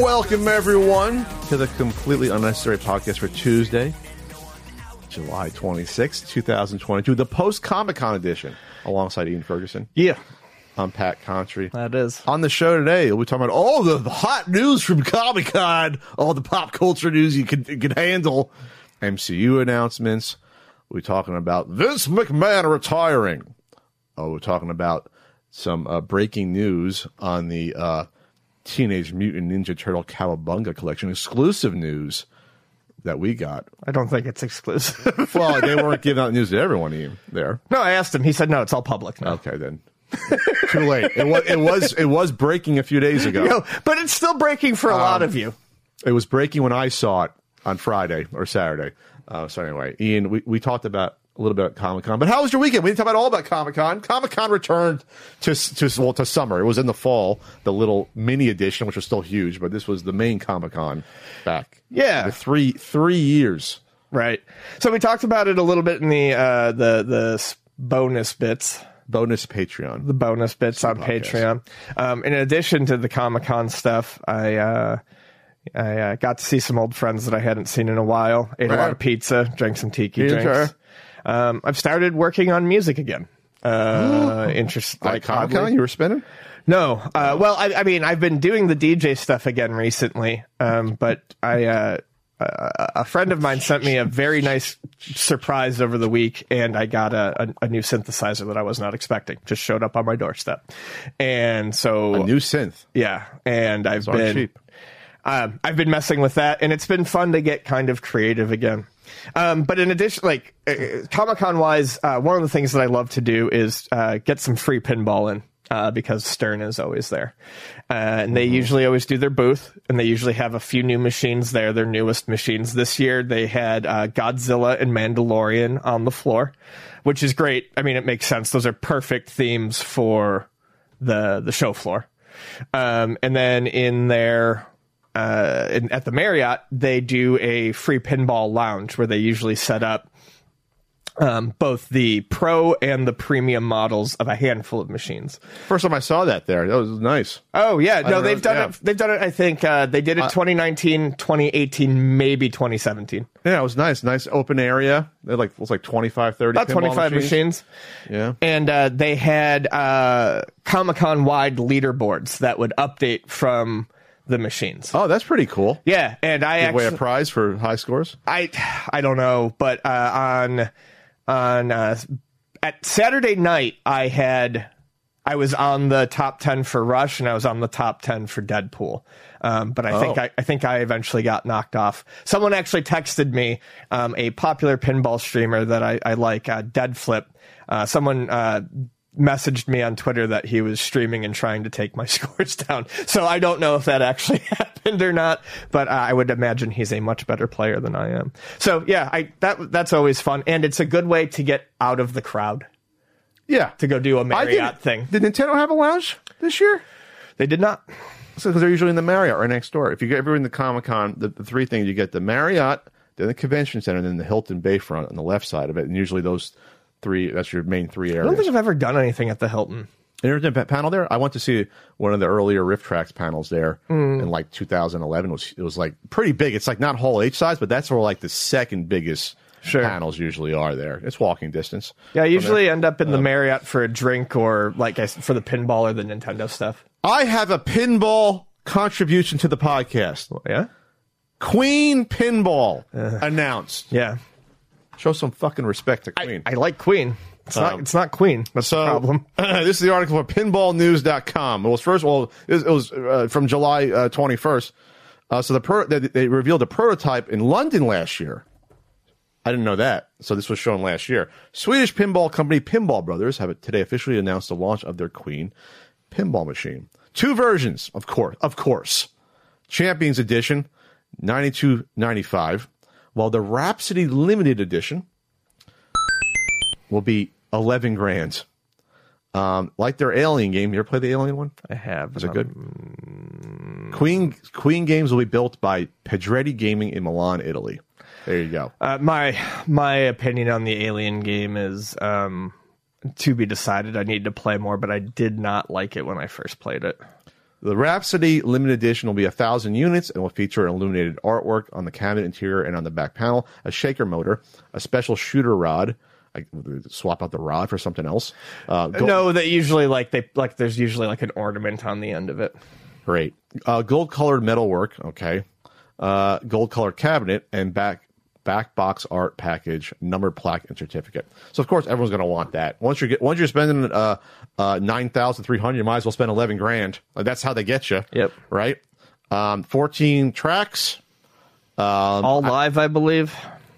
Welcome, everyone, to the completely unnecessary podcast for Tuesday, July 26th, 2022, the post Comic Con edition, alongside Ian Ferguson. Yeah, I'm Pat Contri. that is. On the show today, we're talking about all the hot news from Comic Con, all the pop culture news you can, can handle, MCU announcements. We're talking about Vince McMahon retiring. Oh, we're talking about some uh, breaking news on the uh, Teenage Mutant Ninja Turtle Cowabunga collection, exclusive news that we got. I don't think it's exclusive. Well, they weren't giving out news to everyone Ian, there. no, I asked him. He said no. It's all public now. Okay, then. Too late. It was, it was it was breaking a few days ago. No, but it's still breaking for a lot of you. It was breaking when I saw it on Friday or Saturday. Uh, so anyway, Ian, we, we talked about a little bit about Comic Con, but how was your weekend? We didn't talk about all about Comic Con. Comic Con returned to to well to summer. It was in the fall, the little mini edition, which was still huge, but this was the main Comic Con back. Yeah. the three three years. Right. So we talked about it a little bit in the uh, the the bonus bits. Bonus Patreon. the bonus bits on podcast. Patreon. Um, in addition to the Comic Con stuff, I uh, I uh, got to see some old friends that I hadn't seen in a while. Ate a lot of pizza, drank some tiki drinks. Um, I've started working on music again. Uh, interest Like you were spinning. no, uh, well, I, I mean, I've been doing the DJ stuff again recently, um, but I uh, a a friend of mine sent me a very nice surprise over the week, and I got a, a, a new synthesizer that I was not expecting. Just showed up on my doorstep, and so A new synth. yeah, and I've been cheap. um, I've been messing with that, and it's been fun to get kind of creative again. Um, but in addition, like uh, Comic Con wise, uh, one of the things that I love to do is uh, get some free pinball in. Uh, because Stern is always there, uh, and they usually always do their booth, and they usually have a few new machines there. Their newest machines this year, they had uh, Godzilla and Mandalorian on the floor, which is great. I mean, it makes sense; those are perfect themes for the the show floor. Um, and then in their uh, in, at the Marriott, they do a free pinball lounge where they usually set up um, both the pro and the premium models of a handful of machines. First time I saw that there. That was nice. Oh yeah, no, they've know, done yeah. it. They've done it. I think uh, they did it 2019, 2018, maybe 2017. Yeah, it was nice. Nice open area. They like it was like 25, 30 About pinball 25 machines. Yeah. and uh, they had uh, Comic Con wide leaderboards that would update from the machines. Oh, that's pretty cool. Yeah, and I Give away actually a prize for high scores. I I don't know, but uh, on on uh, at Saturday night I had I was on the top ten for Rush and I was on the top ten for Deadpool. Um, but I think Oh. I, I think I eventually got knocked off. Someone actually texted me, um, a popular pinball streamer that I, I like, uh, Deadflip. Uh, someone uh, messaged me on Twitter that he was streaming and trying to take my scores down. So I don't know if that actually happened or not, but I would imagine he's a much better player than I am. So yeah, I that that's always fun, and it's a good way to get out of the crowd Yeah. to go do a Marriott thing. Did Nintendo have a lounge this year? They did not. So because they're usually in the Marriott right next door. If you get ever in the Comic Con, the, the three things you get the Marriott, then the convention center, and then the Hilton Bayfront on the left side of it. And usually those three, that's your main three areas. I don't think I've ever done anything at the Hilton. Pa- panel there. I went to see one of the earlier RiffTrax panels there Mm. in like 2011. It was it was like pretty big. It's like not Hall H size, but that's where like the second biggest Sure. panels usually are there. It's walking distance. Yeah, I usually end up in Um, the Marriott for a drink or like I for the pinball or the Nintendo stuff. I have a pinball contribution to the podcast. Yeah, Queen Pinball announced. yeah. Show some fucking respect to Queen. I like Queen. It's not. Um, It's not Queen. That's So, the problem. this is the article from pinballnews.com. It was first of all, it was uh, from July uh, 21st. Uh, so the pro- they, they revealed a prototype in London last year. I didn't know that. So this was shown last year. Swedish pinball company Pinball Brothers have today officially announced the launch of their Queen pinball machine. Two versions, of course, of course. Champions Edition, 92.95, while the Rhapsody Limited Edition will be eleven grand. Um, like their Alien game. You ever play the Alien one? I have. Is it good? Queen Queen games will be built by Pedretti Gaming in Milan, Italy. There you go. Uh, my my opinion on the Alien game is um, to be decided. I need to play more, but I did not like it when I first played it. The Rhapsody limited edition will be a thousand units and will feature an illuminated artwork on the cabinet interior and on the back panel, a shaker motor, a special shooter rod. I swap out the rod for something else. Uh, gold, No, that usually like they like there's usually like an ornament on the end of it. Great. Uh, gold colored metalwork. Okay. Uh, gold colored cabinet and back back box art package, numbered plaque and certificate. So of course everyone's going to want that. Once you get once you're spending uh, uh, nine thousand three hundred, you might as well spend eleven grand. That's how they get you. Yep. Right. Um, Fourteen tracks. All live, I believe.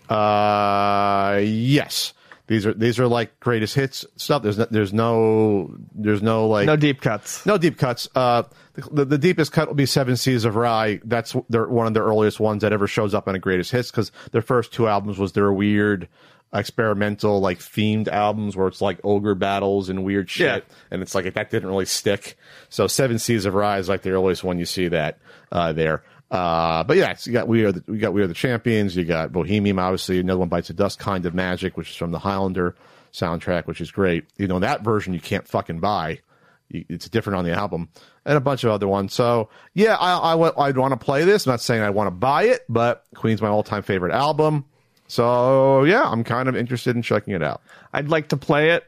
Uh, yes. These are these are like greatest hits stuff. There's no, there's no there's no like No deep cuts. No deep cuts. Uh, the, the deepest cut will be Seven Seas of Rhye. That's their, one of the earliest ones that ever shows up on a greatest hits because their first two albums was their weird experimental like themed albums where it's like ogre battles and weird shit Yeah. and it's like that didn't really stick so seven seas of rhye is like the earliest one you see that uh there uh but yeah you got we are the, we got we are the champions you got bohemian obviously another one bites the dust kind of magic which is from the highlander soundtrack which is great you know that version you can't fucking buy it's different on the album and a bunch of other ones. So yeah, I, I wa- I'd want to play this. I'm not saying I want to buy it, but Queen's my all time favorite album. So yeah, I'm kind of interested in checking it out. I'd like to play it.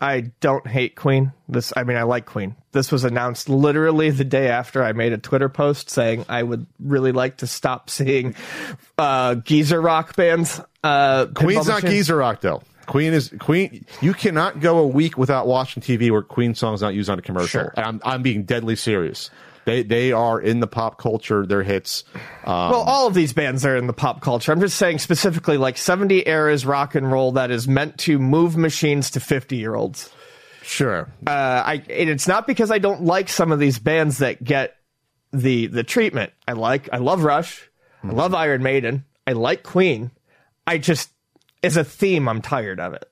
I don't hate Queen. This, I mean, I like Queen. This was announced literally the day after I made a Twitter post saying I would really like to stop seeing uh, geezer rock bands. Uh, Queen's not machines. geezer rock though. Queen is Queen. You cannot go a week without watching TV where Queen songs not used on a commercial. Sure. I'm I'm being deadly serious. They they are in the pop culture. Their hits. Um, Well, all of these bands are in the pop culture. I'm just saying specifically like 70 eras rock and roll that is meant to move machines to 50 year olds. sure. uh, I and it's not because I don't like some of these bands that get the the treatment. I like I love Rush, I love Iron Maiden, I like Queen. I just as a theme, I'm tired of it.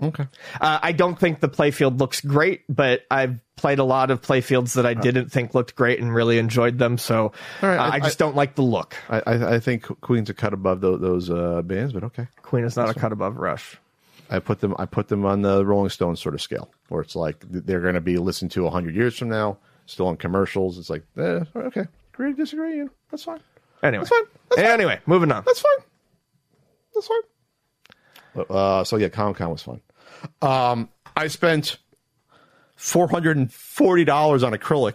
Okay. Uh, I don't think the playfield looks great, but I've played a lot of playfields that I didn't think looked great and really enjoyed them. So right, uh, I- I, just don't like the look. I I, I think Queen's a cut above those, those uh, bands, but okay. Queen is not a cut above Rush. I put them I put them on the Rolling Stones sort of scale, where it's like they're going to be listened to hundred years from now, still on commercials. It's like, eh, okay, agree to disagree. You know, that's fine. Anyway, That's fine. That's fine. anyway, moving on. That's fine. That's fine. But, uh, so yeah, Comic Con was fun. Um, I spent four hundred and forty dollars on acrylic.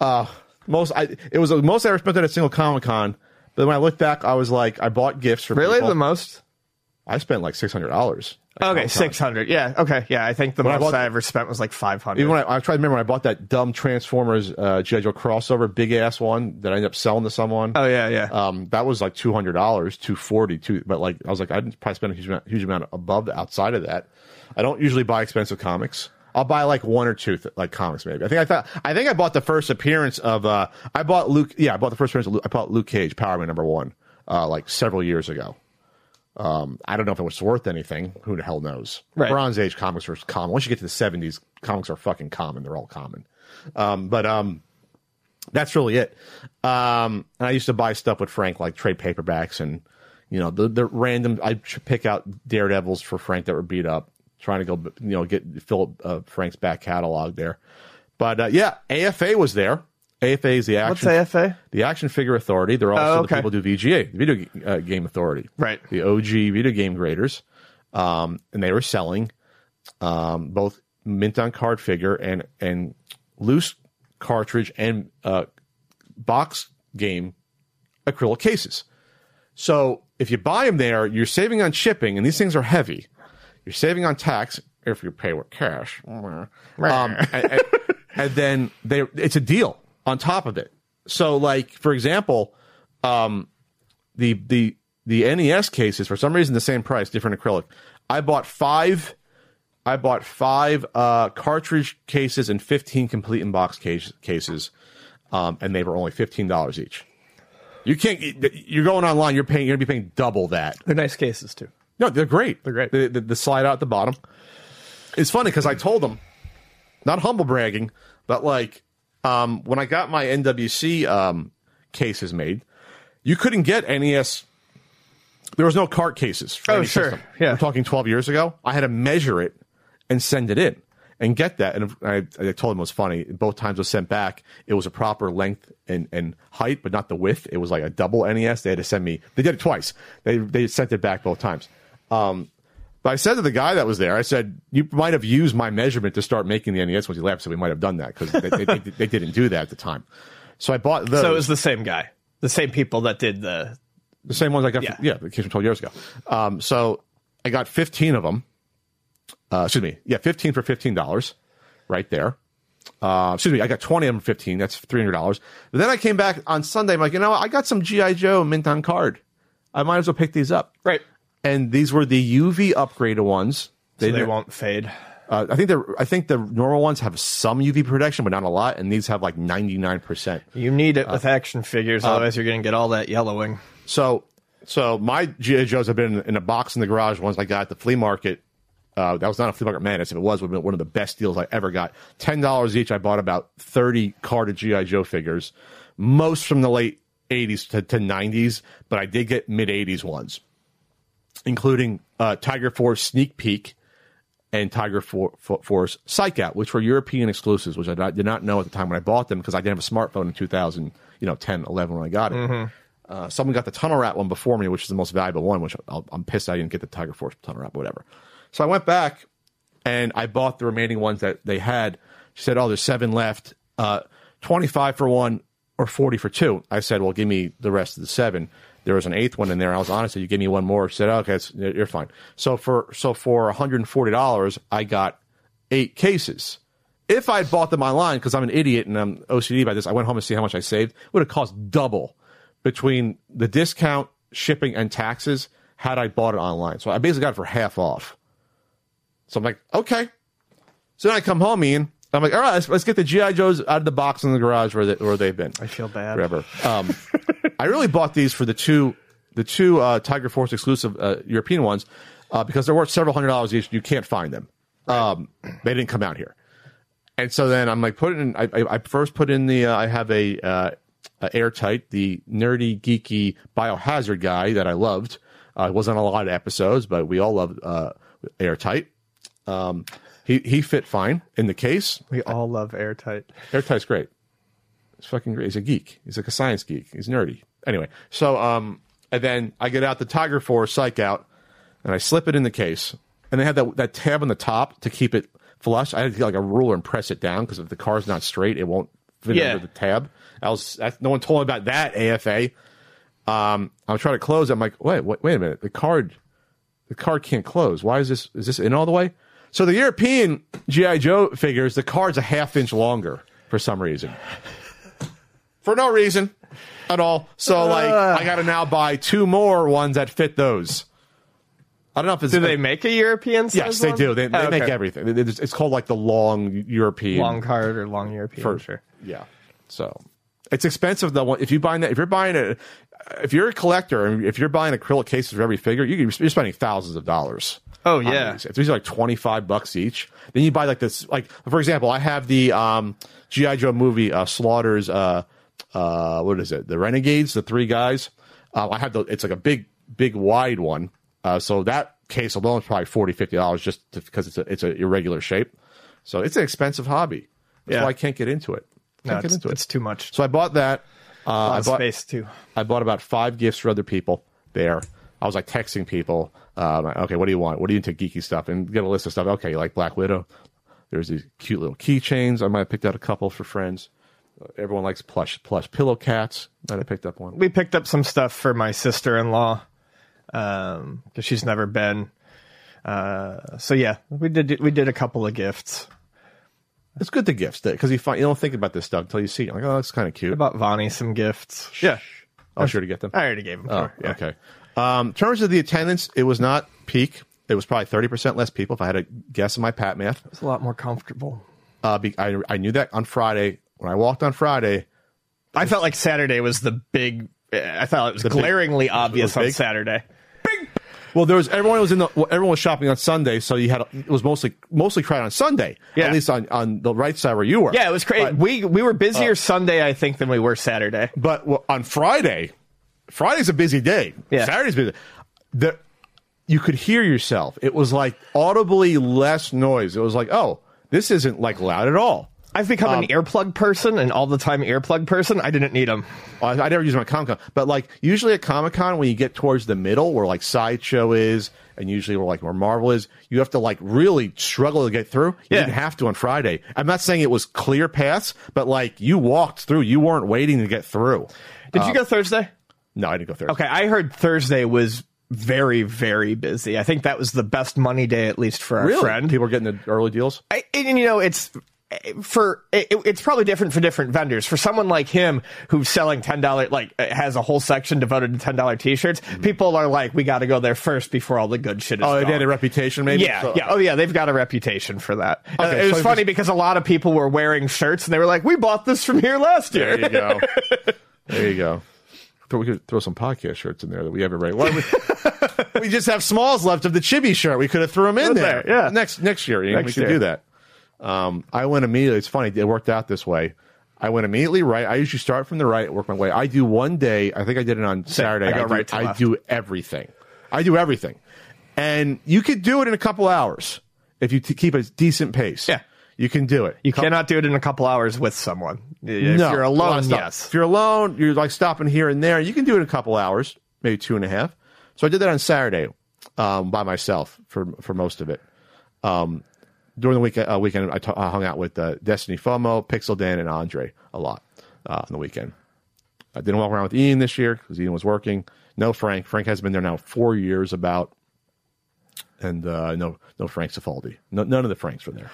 Uh, most I it was the most I ever spent at a single Comic Con. But when I look back, I was like, I bought gifts for Really, people. the most? I spent like six hundred dollars. Okay, six hundred. Yeah. Okay. Yeah. I think the I most bought- I ever spent was like five hundred. Even when I, I tried to remember when I bought that dumb Transformers uh, G.I. Joe crossover, big ass one that I ended up selling to someone. Oh yeah, yeah. Um, that was like two hundred dollars, two forty, two. But like, I was like, I didn't probably spend a huge amount, huge amount above the, outside of that. I don't usually buy expensive comics. I'll buy like one or two th- like comics maybe. I think I thought I think I bought the first appearance of uh I bought Luke yeah I bought the first appearance of Luke, I bought Luke Cage Power Man number one uh like several years ago. Um, I don't know if it was worth anything. Who the hell knows? Right. Bronze Age comics were common. Once you get to the seventies, comics are fucking common. They're all common. Um, but um, that's really it. Um, and I used to buy stuff with Frank, like trade paperbacks and you know the the random. I pick out Daredevils for Frank that were beat up, trying to go you know get fill uh, Frank's back catalog there. But uh, yeah, AFA was there. AFA is the action. What's AFA? the Action Figure Authority. They're also Oh, the people who do VGA, the Video uh, Game Authority, Right. The OG video game graders, um, and they were selling um, both mint on card figure and and loose cartridge and uh, box game acrylic cases. So if you buy them there, you're saving on shipping, and these things are heavy. You're saving on tax if you pay with cash. Um, and, and- and then they, it's a deal on top of it. So, like for example, um, the the the NES cases for some reason the same price, different acrylic. I bought five. I bought five uh, cartridge cases and fifteen complete in box case, cases, um, and they were only fifteen dollars each. You can't. You're going online. You're paying. You're gonna be paying double that. They're nice cases too. No, they're great. They're great. The, the, the slide out at the bottom. It's funny because I told them, not humble bragging, but like um, when I got my NWC um, cases made, you couldn't get NES. There was no cart cases. For Oh, any sure. system. Yeah. We're talking 12 years ago. I had to measure it and send it in and get that. And I, I told him it was funny. Both times it was sent back. It was a proper length and, and height, but not the width. It was like a double NES. They had to send me. They did it twice. They they sent it back both times. Um, but I said to the guy that was there, I said, "You might have used my measurement to start making the NES." When he laughed, so we might have done that because they, they, they, they didn't do that at the time. So I bought those. So it was the same guy, the same people that did the. The same ones I got, Yeah. from, yeah, the case from 12 years ago. Um, so I got 15 of them. Uh, excuse me. Yeah, 15 for $15 right there. Uh, excuse me. I got 20 of them for 15. That's $300. But then I came back on Sunday. I'm like, you know. I got some G.I. Joe mint on card. I might as well pick these up. Right. And these were the UV upgraded ones. So they won't fade. Uh, I think the I think the normal ones have some UV protection, but not a lot, and these have like 99 percent. You need it with action figures, otherwise you're going to get all that yellowing. So, so my GI Joes have been in a box in the garage. Ones I got at the flea market. Uh, that was not a flea market madness. If it was, would have been one of the best deals I ever got. Ten dollars each. I bought about thirty carded GI Joe figures, most from the late '80s to, to '90s, but I did get mid '80s ones, including uh, Tiger Force Sneak Peek and Tiger For- For- Force Psych Out, which were European exclusives, which I not- did not know at the time when I bought them because I didn't have a smartphone in 2000, you know, 10, 11 when I got it. Uh, someone got the Tunnel Rat one before me, which is the most valuable one, which I'll, I'm pissed I didn't get the Tiger Force Tunnel Rat, but whatever. So I went back and I bought the remaining ones that they had. She said, "Oh, there's seven left. Uh, 25 for one or 40 for two." I said, "Well, give me the rest of the seven. There was an eighth one in there. I was honest. You give me one more. She said, "Okay, it's, you're fine." So for so for 140 dollars, I got eight cases. If I had bought them online, because I'm an idiot and I'm OCD about this, I went home to see how much I saved. It would have cost double between the discount, shipping, and taxes had I bought it online. So I basically got it for half off. So I'm like, okay. So then I come home, Ian. I'm like, all right, let's, let's get the GI Joes out of the box in the garage where they, where they've been. I feel bad. Forever. Um, I really bought these for the two the two uh, Tiger Force exclusive uh, European ones uh, because they're worth several hundred dollars each. You can't find them. Um, they didn't come out here. And so then I'm like, put in. I, I, I first put in the. Uh, I have a, uh, a airtight, the nerdy, geeky biohazard guy that I loved. Uh, it wasn't on a lot of episodes, but we all loved uh, airtight. Um, he he fit fine in the case. We all love airtight. Airtight's great. He's fucking great. He's a geek. He's like a science geek. He's nerdy. Anyway, so um, and then I get out the Tiger Force Psych out, and I slip it in the case, and they had that that tab on the top to keep it flush. I had to get like a ruler and press it down because if the car's not straight, it won't fit Yeah. under the tab. I was that's, no one told me about that AFA. Um, I'm trying to close. it. I'm like, wait, wait, wait a minute. The card, the card can't close. Why is this? Is this in all the way? So the European GI Joe figures, the card's a half inch longer for some reason, for no reason at all. So like, I got to now buy two more ones that fit those. I don't know if it's Do they make a European? Yes, they one? do. They, they Oh, make everything. It's, it's called like the long European long card or long European. for sure. Yeah. So it's expensive though. If you buying that, if you're buying a, if you're a collector and if you're buying acrylic cases for every figure, you, you're spending thousands of dollars. Oh yeah. these. If these are like twenty five bucks each, then you buy like this. Like for example, I have the um, GI Joe movie uh, Slaughter's. Uh, uh, what is it? The Renegades, the three guys. Uh, I have the. It's like a big, big, wide one. Uh, so that case alone is probably 40 50 dollars just because it's a it's a irregular shape. So it's an expensive hobby. That's Yeah. why I can't get into it. No, Can't get it's, into it. too much. So I bought that. Uh, I bought space too. I bought about five gifts for other people there. I was like texting people, um, okay, what do you want? What do you into geeky stuff? And get a list of stuff. Okay, you like Black Widow. There's these cute little keychains. I might have picked out a couple for friends. Everyone likes plush plush pillow cats. Might have picked up one. We picked up some stuff for my sister in law um, because she's never been. Uh, so yeah, we did we did a couple of gifts. It's good to gifts because you find you don't think about this stuff until you see it. Like, oh, that's kind of cute. About Vonnie some gifts. Yeah, I'll sure to get them. I already gave them. Oh, her. Yeah. okay. Um, in terms of the attendance, it was not peak. It was probably thirty percent less people. If I had to guess in my pat math, It's a lot more comfortable. uh, be, I, I knew that on Friday when I walked on Friday. I felt like Saturday was the big. I thought it was big- glaringly obvious on big? Saturday. Well, there was everyone was in the well, everyone was shopping on Sunday, so you had it was mostly mostly crowded on Sunday. Yeah. At least on, on the right side where you were. Yeah, it was crazy. We we were busier uh, Sunday, I think, than we were Saturday. but well, on Friday, Friday's a busy day. Yeah. Saturday's busy. The you could hear yourself. It was like audibly less noise. It was like, oh, this isn't like loud at all. I've become Um, an earplug person, an all the time earplug person. I didn't need them. I, I never use my Comic Con, but like usually at Comic Con, when you get towards the middle, where like sideshow is, and usually where like where Marvel is, you have to like really struggle to get through. You Yeah. didn't have to on Friday. I'm not saying it was clear paths, but like you walked through. You weren't waiting to get through. Did you go Thursday? No, I didn't go Thursday. Okay, I heard Thursday was very very busy. I think that was the best money day, at least for our Really? friend. People are getting the early deals. I, and you know it's for it, it's probably different for different vendors. For someone like him who's selling ten dollar like has a whole section devoted to ten dollar t-shirts, people are like, we got to go there first before all the good shit is. Oh, they had a reputation, maybe. Yeah, So- yeah, oh yeah, they've got a reputation for that. Uh, Okay, it was funny just- because a lot of people were wearing shirts and they were like, "We bought this from here last year." There you go. there you go. We could throw some podcast shirts in there that we haven't read. Why we, we just have smalls left of the chibi shirt. We could have threw them in there. there, yeah. Next next year, Ian, we Next could year. do that. Um, I went immediately. It's funny. It worked out this way. I went immediately right. I usually start from the right, work my way. I do one day. I think I did it on Saturday. I go do, right to I left. do everything. I do everything, and you could do it in a couple hours if you t- keep a decent pace. Yeah. you can do it. You cannot do it in a couple hours with someone. If no, you're alone, yes. If you're alone, you're like stopping here and there. You can do it in a couple hours, maybe two and a half. So I did that on Saturday um, by myself for for most of it. Um, during the weekend, uh, weekend I hung out with uh, Destiny FOMO, Pixel Dan, and Andre a lot uh, on the weekend. I didn't walk around with Ian this year because Ian was working. No Frank. Frank has been there now four years about, and uh, no no Frank Cifaldi. No, none of the Franks were there.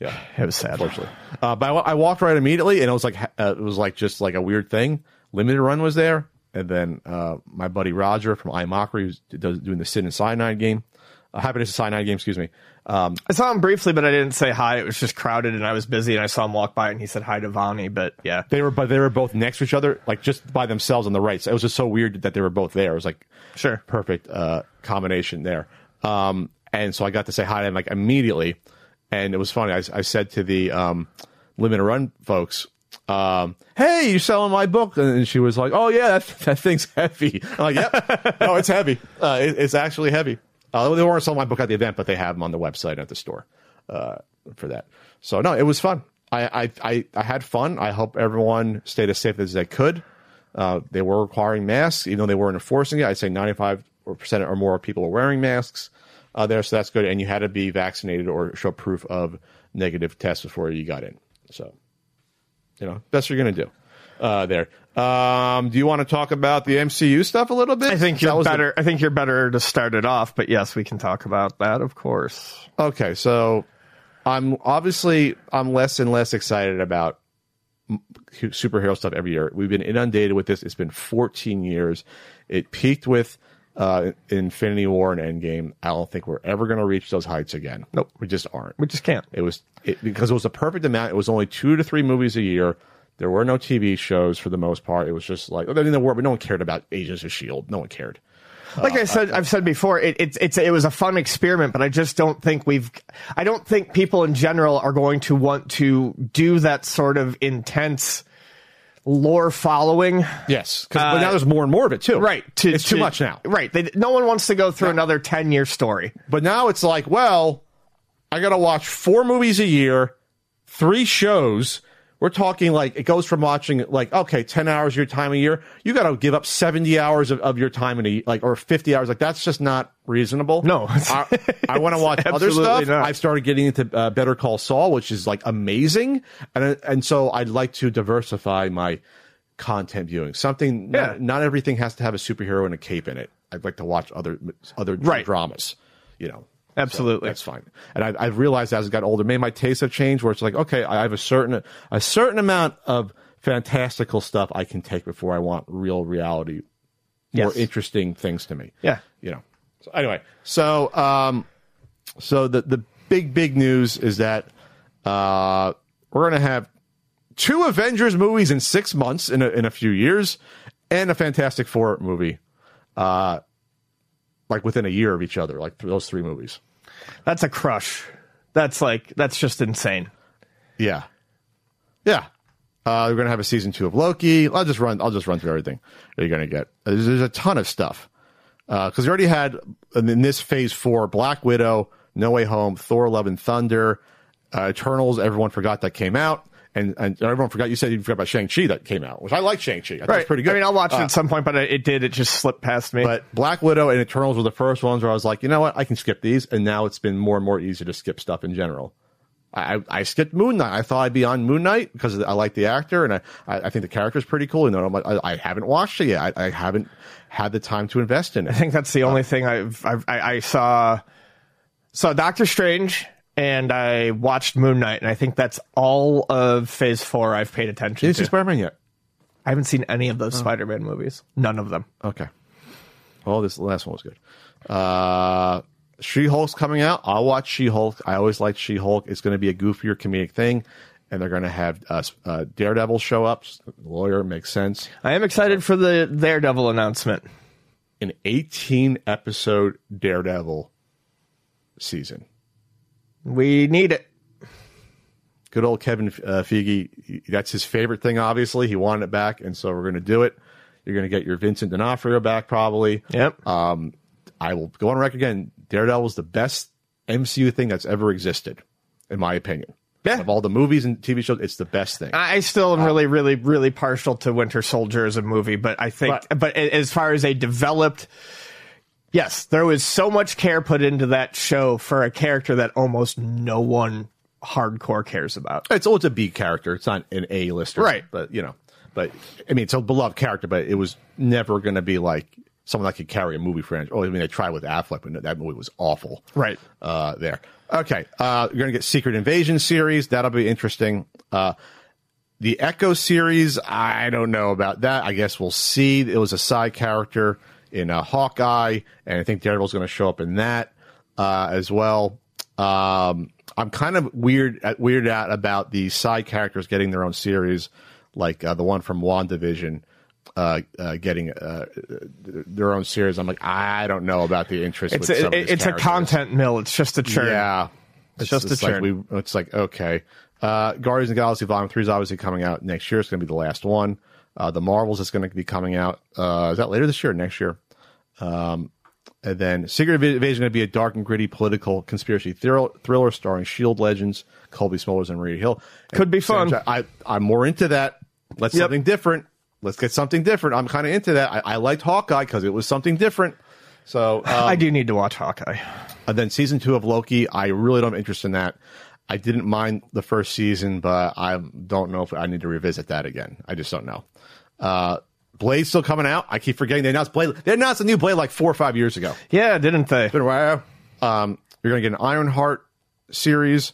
Yeah, It was sad. unfortunately. Uh, but I, I walked right immediately, and it was like uh, it was like just like a weird thing. Limited Run was there, and then uh, my buddy Roger from iMockery, who's does, doing the Sin and Cyanide game, uh, Happiness and Cyanide game, excuse me. Um, I saw him briefly, but I didn't say hi. It was just crowded, and I was busy, and I saw him walk by, and he said hi to Vani. But yeah, they were, but they were both next to each other, like just by themselves on the right. So it was just so weird that they were both there. It was like Sure. perfect uh, combination there. Um, and so I got to say hi to him like immediately, and it was funny. I, I said to the um, Limited Run folks, um, "Hey, you selling my book?" And she was like, "Oh yeah, that, that thing's heavy." I'm like, "Yep, no, it's heavy. Uh, it, it's actually heavy." Uh, they weren't selling my book at the event, but they have them on the website at the store uh, for that. So no, it was fun. I, I I I had fun. I hope everyone stayed as safe as they could. Uh, they were requiring masks, even though they weren't enforcing it. I'd say 95% or more people were wearing masks uh, there, so that's good. And you had to be vaccinated or show proof of negative tests before you got in. So, you know, best you're to do uh, there. Um, do you want to talk about the MCU stuff a little bit? I think you're was the- better. I think you're better to start it off. But yes, we can talk about that, of course. Okay, so I'm obviously I'm less and less excited about superhero stuff every year. We've been inundated with this. It's been 14 years. It peaked with uh, Infinity War and Endgame. I don't think we're ever going to reach those heights again. Nope. we just aren't. We just can't. It was it, because it was the perfect amount. It was only two to three movies a year. There were no TV shows for the most part. It was just like I mean, there were, but no one cared about Agents of Shield. No one cared. Like I said, I've said before, it, it's it's it was a fun experiment, but I just don't think we've. I don't think people in general are going to want to do that sort of intense lore following. Yes, because but now there's more and more of it too. Uh, Right. To, it's too much now. Right. They, no one wants to go through another 10 year story. But now it's like, well, I got to watch four movies a year, three shows. We're talking like it goes from watching like okay, ten hours of your time a year. You got to give up seventy hours of, of your time in a like or fifty hours. Like that's just not reasonable. No. I, I want to watch other stuff. not. I've started getting into uh, Better Call Saul, which is like amazing, and and so I'd like to diversify my content viewing. Something Yeah. not, not everything has to have a superhero and a cape in it. I'd like to watch other other Right. dramas. You know. Absolutely. That's fine. And I, I've realized as I got older, maybe my tastes have changed. Where it's like, okay, I have a certain a certain amount of fantastical stuff I can take before I want real reality, more Yes. interesting things to me. Yeah. You know. So anyway, so um, so the the big big news is that uh, we're gonna have two Avengers movies in six months in a, in a few years, and a Fantastic Four movie. Uh, like within a year of each other, like those three movies. That's a crush. That's like that's just insane. Yeah, yeah. Uh, we're gonna have a season two of Loki. I'll just run. I'll just run through everything that you're gonna get. There's, there's a ton of stuff because we already had in this phase four Black Widow, No Way Home, Thor: Love and Thunder, uh, Eternals. Everyone forgot that came out, and and everyone forgot. You said you forgot about Shang Chi that came out, which I like Shang Chi. I think it's pretty good. I mean, I'll watch it Uh, at some point, but it it did. It just slipped past me. But Black Widow and Eternals were the first ones where I was like, you know what, I can skip these, and now it's been more and more easy to skip stuff in general. I, I skipped Moon Knight. I thought I'd be on Moon Knight because I like the actor and I, I, think the character is pretty cool. You know, I'm like, I, I haven't watched it yet. I, I haven't had the time to invest in it. I think that's the only thing I've, I've I, I saw saw Doctor Strange and I watched Moon Knight, and I think that's all of Phase Four I've paid attention Didn't see. Spider Man yet? I haven't seen any of those Spider-Man movies. None of them. Okay. Well, this last one was good. Uh, She Hulk's coming out. I'll watch She Hulk. I always liked She Hulk. It's going to be a goofier comedic thing, and they're going to have uh, uh, Daredevil show up. Lawyer makes sense. I am excited for the Daredevil announcement. An 18 episode Daredevil season. We need it. Good old Kevin uh, Feige. That's his favorite thing. Obviously, he wanted it back, and so we're going to do it. You're going to get your Vincent D'Onofrio back, probably. Yep. Um, I will go on record again. Daredevil is the best MCU thing that's ever existed, in my opinion. Yeah. Of all the movies and TV shows, it's the best thing. I still am really, really, really partial to Winter Soldier as a movie, but I think, But- but, as far as a developed, yes, there was so much care put into that show for a character that almost no one hardcore cares about. It's oh, it's a B character. It's not an A lister, Right. But you know, but I mean, it's a beloved character, but it was never going to be like someone that could carry a movie franchise. Oh, I mean, they tried with Affleck, but that movie was awful. Right. Uh, there. Okay. Uh, you're going to get Secret Invasion series. That'll be interesting. Uh, the Echo series, I don't know about that. I guess we'll see. It was a side character in uh, Hawkeye, and I think Daredevil's going to show up in that uh, as well. Um, I'm kind of weird weirded out about the side characters getting their own series, like uh, the one from WandaVision uh, uh, getting uh, their own series. I'm like, I don't know about the interest. It's with some a, these it's a content mill. It's just a churn. Yeah, it's, just a like churn. we. It's like okay, uh, Guardians of the Galaxy Volume Three is obviously coming out next year. It's going to be the last one. Uh, the Marvels is going to be coming out. Uh, is that later this year or next year? Um, and then Secret Invasion is going to be a dark and gritty political conspiracy thriller, thriller starring Shield legends Cobie Smulders and Maria Hill. Could be fun. I, I'm more into that. Let's Yep. something different. Let's get something different. I'm kind of into that. I, I liked Hawkeye because it was something different. So um, I do need to watch Hawkeye. and then season two of Loki, I really don't have interest in that. I didn't mind the first season, but I don't know if I need to revisit that again. I just don't know. Uh, Blade's still coming out. I keep forgetting they announced Blade. They announced a new Blade like four or five years ago. Yeah, didn't they? Been a while. Um, you're going to get an Ironheart series,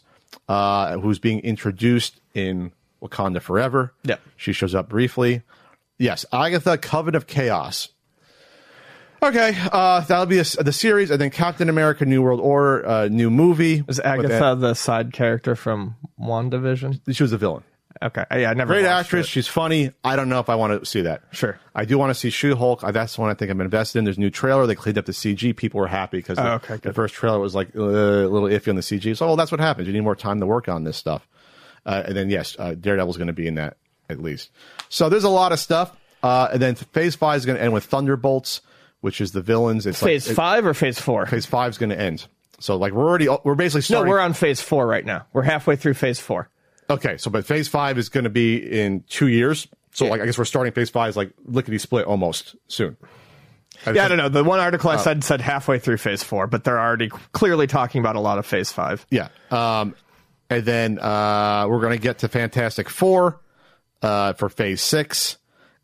uh, who's being introduced in Wakanda Forever. Yeah. She shows up briefly. Yes, Agatha, Coven of Chaos. Okay, uh, that'll be a, the series, and then Captain America: New World Order, uh, new movie. Is Agatha the side character from WandaVision? She was a villain. Okay. Yeah, I never Great actress. it. She's funny. I don't know if I want to see that. Sure. I do want to see She Hulk. That's the one I think I'm invested in. There's a new trailer. They cleaned up the CG. People were happy because the, Oh, okay, the first trailer was like uh, a little iffy on the CG. So, well, that's what happens. You need more time to work on this stuff. Uh, and then, yes, uh, Daredevil's going to be in that at least. So there's a lot of stuff. Uh, and then Phase Five is going to end with Thunderbolts, which is the villains. It's Phase like, five or phase four? Phase Five is going to end. So like we're already we're basically starting. no, we're on phase four right now. We're halfway through phase four. Okay, so but phase five is going to be in two years. So like I guess we're starting phase five is like lickety split almost soon. Yeah, I don't know. The one article I Oh. said said halfway through phase four, but they're already clearly talking about a lot of phase five. Yeah. Um, and then uh, we're going to get to Fantastic Four uh, for Phase Six,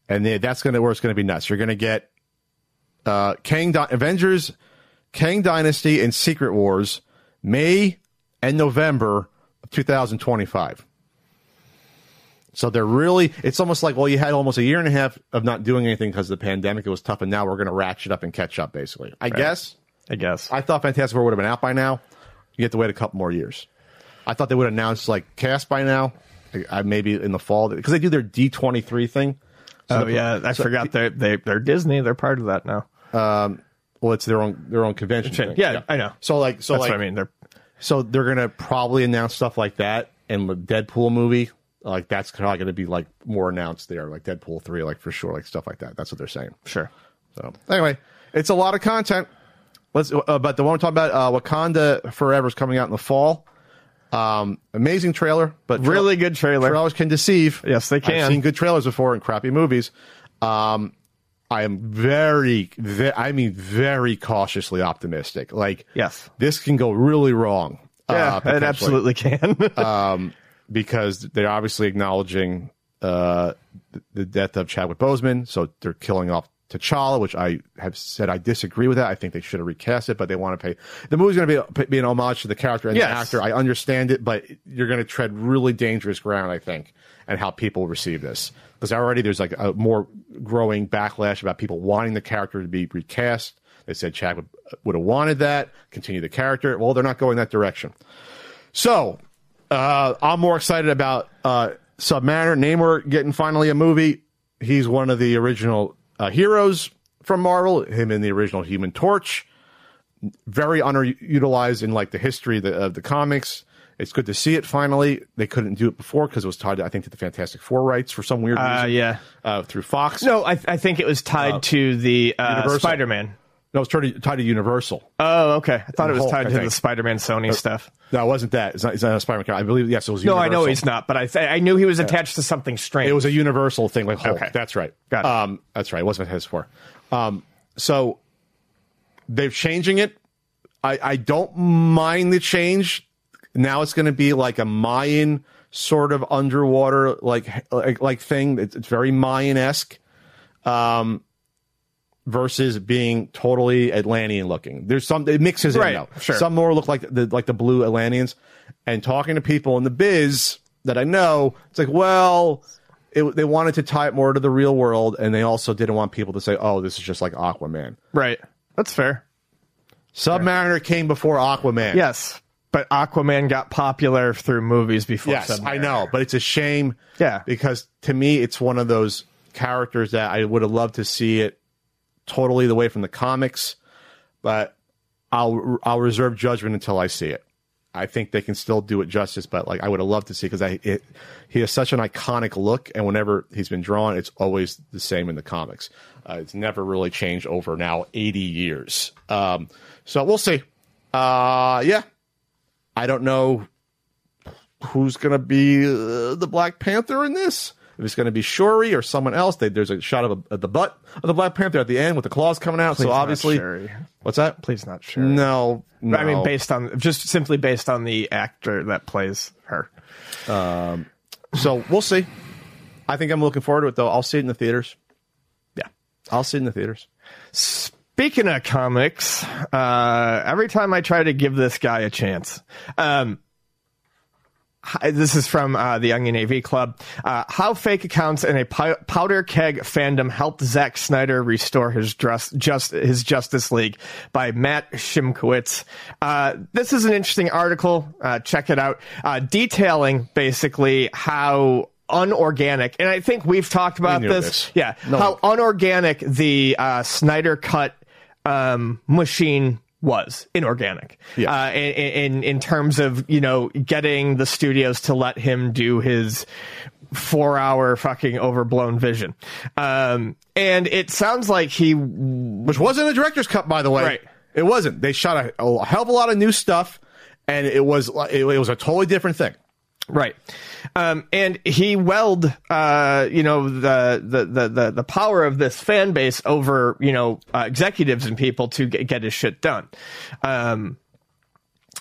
and then that's going to where it's going to be nuts. You're going to get uh, Kang Di- Avengers, Kang Dynasty, and Secret Wars May and November of 2025. So they're really, it's almost like, well, you had almost a year and a half of not doing anything because of the pandemic. It was tough, and now we're going to ratchet up and catch up, basically. I guess. I guess. I thought Fantastic Four would have been out by now. You have to wait a couple more years. I thought they would announce like cast by now, I, maybe in the fall because they do their D twenty three thing. oh yeah, I forgot they're they, they're Disney. They're part of that now. Well, it's their own their own convention. thing. Yeah, I know. So like, so That's like, what I mean. They're so they're gonna probably announce stuff like that, and the Deadpool movie, like that's probably gonna be like more announced there, like Deadpool three, like for sure, like stuff like that. That's what they're saying. sure. So anyway, it's a lot of content. Let's. Uh, but the one we're talking about, uh, Wakanda Forever is coming out in the fall. Um, amazing trailer, but tra- Really good trailer. trailers can deceive. Yes, they I've can. seen good trailers before in crappy movies. Um, I am very, ve- I mean, very cautiously optimistic. Like, Yes. this can go really wrong. Yeah, uh, it absolutely can. because they're obviously acknowledging uh, the, the death of Chadwick Boseman, so they're killing off T'Challa, which I have said I disagree with that. I think they should have recast it, but they want to pay. The movie's going to be be an homage to the character and Yes. the actor. I understand it, but you're going to tread really dangerous ground, I think, and how people receive this. Because already there's like a more growing backlash about people wanting the character to be recast. They said Chadwick would have wanted that, continue the character. Well, they're not going that direction. So uh, I'm more excited about uh, Submariner. Namor getting finally a movie. He's one of the original uh, heroes from Marvel. Him in the original Human Torch. Very underutilized in like the history of the, of the comics. It's good to see it finally. They couldn't do it before because it was tied, I think, to the Fantastic Four rights for some weird Uh, reason. yeah. uh, through Fox. No, I, I think it was tied to the uh, Spider-Man. no, it's tied to, tied to Universal. Oh, okay. I thought it was Hulk, tied I to think. the Spider-Man Sony stuff. No, it wasn't that. It's not, it's not a Spider-Man. I believe yes, it was. No, I know he's not, but I th- I knew he was attached to something strange. It was a universal thing, like Hulk. Okay. That's right. Got it. Um, that's right. It wasn't his for. Um, so they're changing it. I, I don't mind the change. Now it's going to be like a Mayan sort of underwater like like, like thing. It's, it's very Mayan esque. Um, versus being totally Atlantean looking. There's some it mixes Right, in though. sure. Some more look like the like the blue Atlanteans. And talking to people in the biz that I know, it's like, well, it, they wanted to tie it more to the real world, and they also didn't want people to say, "Oh, this is just like Aquaman." right. That's fair. Submariner came before Aquaman. Yes, but Aquaman got popular through movies before. yes. I know, but it's a shame. Yeah. because to me, it's one of those characters that I would have loved to see it totally the way from the comics, but I'll I'll reserve judgment until I see it. I think they can still do it justice, but like I would have loved to see because I it, he has such an iconic look, and whenever he's been drawn, it's always the same in the comics. Uh, it's never really changed over now eighty years. Um, so we'll see. Uh, yeah, I don't know who's going to be uh, the Black Panther in this. If it's going to be Shuri or someone else, they, there's a shot of, a, of the butt of the Black Panther at the end with the claws coming out. Please so not obviously, Shuri. what's that? Please not sure. No, no. I mean, based on just simply based on the actor that plays her. so we'll see. I think I'm looking forward to it though. I'll see it in the theaters. Yeah. I'll see it in the theaters. Speaking of comics, uh, every time I try to give this guy a chance, um, hi- this is from uh, the Onion AV Club. Uh, how fake accounts and a powder keg fandom helped Zack Snyder restore his dress, just his Justice League by Matt Schimkowitz. Uh, this is an interesting article. Uh, check it out, uh, detailing basically how unorganic, and I think we've talked about this. this. Yeah, No. how unorganic the uh, Snyder cut um, machine was inorganic. Yeah. Uh, in, in in terms of you know getting the studios to let him do his four hour fucking overblown vision. Um, and it sounds like he Which wasn't a director's cut, by the way. Right. It wasn't. They shot a, a hell of a lot of new stuff, and it was it, it was a totally different thing. Right. Um, and he weld, uh, you know, the, the, the, the, the power of this fan base over, you know, uh, executives and people to get, get his shit done. Um,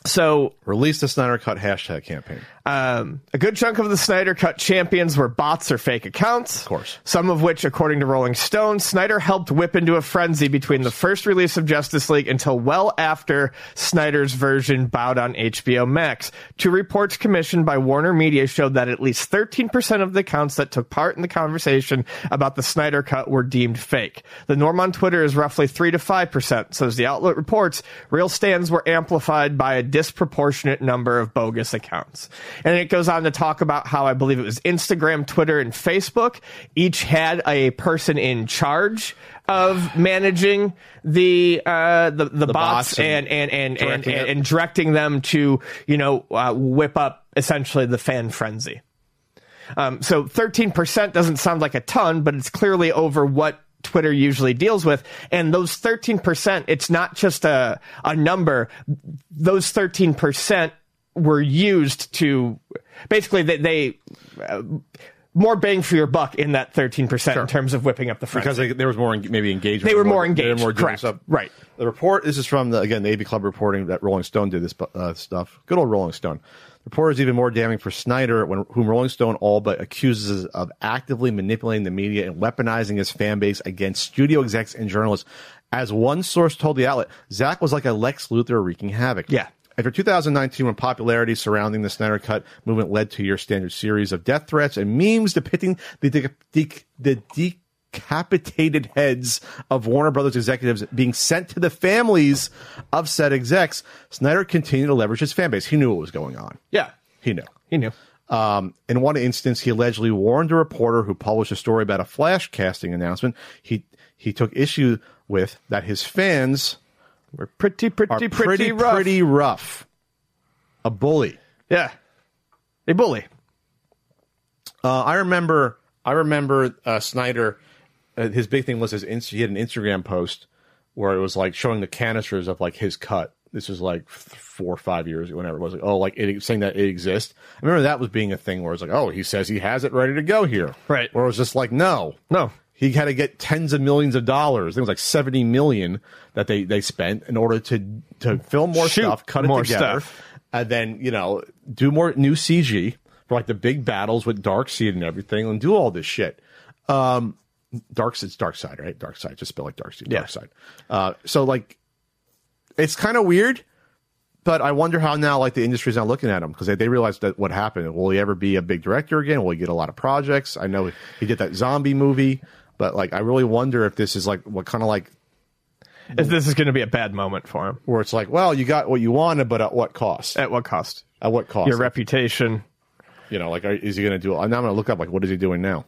so Release the Snyder Cut hashtag campaign. um, a good chunk of the Snyder Cut champions were bots or fake accounts. Of course. Some of which, according to Rolling Stone, Snyder helped whip into a frenzy between the first release of Justice League until well after Snyder's version bowed on HBO Max. Two reports commissioned by Warner Media showed that at least 13% of the accounts that took part in the conversation about the Snyder Cut were deemed fake. The norm on Twitter is roughly 3 to 5%. So as the outlet reports, real stands were amplified by a disproportionate number of bogus accounts. And it goes on to talk about how I believe it was Instagram, Twitter, and Facebook each had a person in charge of managing the uh, the, the, bots, bots and and and and, and, directing and, it. and directing them to you know uh, whip up essentially the fan frenzy. Um, so 13% doesn't sound like a ton, but it's clearly over what Twitter usually deals with. And those 13%, it's not just a, a number. Those 13% were used to basically they, they uh, more bang for your buck in that 13% in terms of whipping up the frenzy. because they, there was more maybe engagement. They were more They were engaged, more correct. stuff. Right. The report. This is from the again the AV Club reporting that Rolling Stone did this uh, stuff. Good old Rolling Stone. The report is even more damning for Snyder, when, whom Rolling Stone all but accuses of actively manipulating the media and weaponizing his fan base against studio execs and journalists. As one source told the outlet, Zach was like a Lex Luthor wreaking havoc. Yeah. After 2019, when popularity surrounding the Snyder Cut movement led to your standard series of death threats and memes depicting the de- de- the decapitated heads of Warner Brothers executives being sent to the families of said execs, Snyder continued to leverage his fan base. He knew what was going on. yeah, He knew. he knew. Um, in one instance, he allegedly warned a reporter who published a story about a flash casting announcement. He he took issue with that his fans were pretty, pretty, pretty, pretty rough. pretty rough. A bully. Yeah. A bully. Uh, I remember. I remember uh, Snyder. Uh, his big thing was his. Inst- he had an Instagram post where it was like showing the canisters of like his cut. This was like four or five years whenever it was. Like, oh, like it, saying that it exists. I remember that was being a thing where it's like, oh, he says he has it ready to go here. Right. Where it was just like, no, No. he had to get tens of millions of dollars. It was like seventy million that they they spent in order to to film more Shoot stuff, cut it more together, stuff. and then you know do more new CG for like the big battles with Darkseid and everything, and do all this shit. Um, Dark it's Dark Side, right? Dark Side, just spell like Darkseid, Yeah. Dark Side. Uh, so like, it's kind of weird. But I wonder how now, like the industry's now looking at him because they, they realize that what happened. Will he ever be a big director again? Will he get a lot of projects? I know he did that zombie movie, but like I really wonder if this is like what kind of like If this is going to be a bad moment for him. where it's like, well, you got what you wanted, but at what cost? At what cost? At what cost? Your reputation. you know, like are, is he going to do? I'm going to look up like what is he doing now?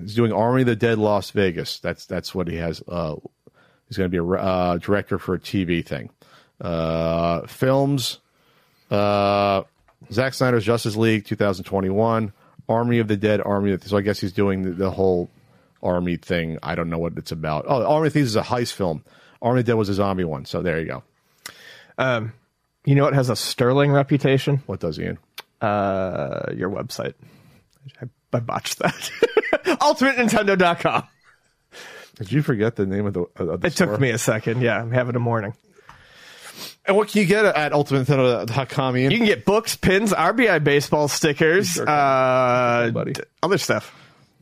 He's doing Army of the Dead Las Vegas. That's that's what he has. Uh, he's going to be a uh, director for a TV thing. Uh, films. Uh, Zack Snyder's Justice League 2021. Army of the Dead. Army. Of, so I guess he's doing the, the whole army thing. I don't know what it's about. Oh, Army of Thieves is a heist film. Army of the Dead was a zombie one. So there you go. You know what has a sterling reputation? What does Ian? Uh, your website. I, I botched that. UltimateNintendo.com. Did you forget the name of the? Of the It took me a second. Yeah, I'm having a morning. And what can you get at ultimatenintendo.com, Ian? You can get books, pins, RBI baseball stickers, Sure. uh, d- other stuff.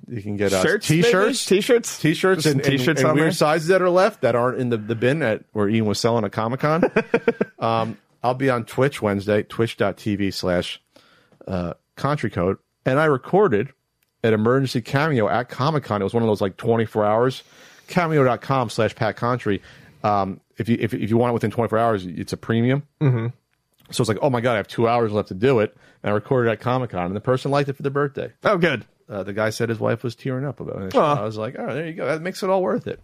You can get uh, Shirts, t-shirts, maybe? T-shirts, t-shirts, and, and- t-shirts and on weird there. sizes that are left that aren't in the, the bin at where Ian was selling at Comic Con. um, I'll be on Twitch Wednesday, twitch.tv slash uh, country code, and I recorded an emergency cameo at Comic Con. It was one of those like 24 hours. Cameo.com slash Pat Contri. Um, if you if, if you want it within 24 hours, it's a premium. Mm-hmm. So it's like, oh my god, I have two hours left to do it, and I recorded at Comic Con, and the person liked it for their birthday. Oh, good. Uh, the guy said his wife was tearing up about it. Aw. I was like, oh, there you go. That makes it all worth it.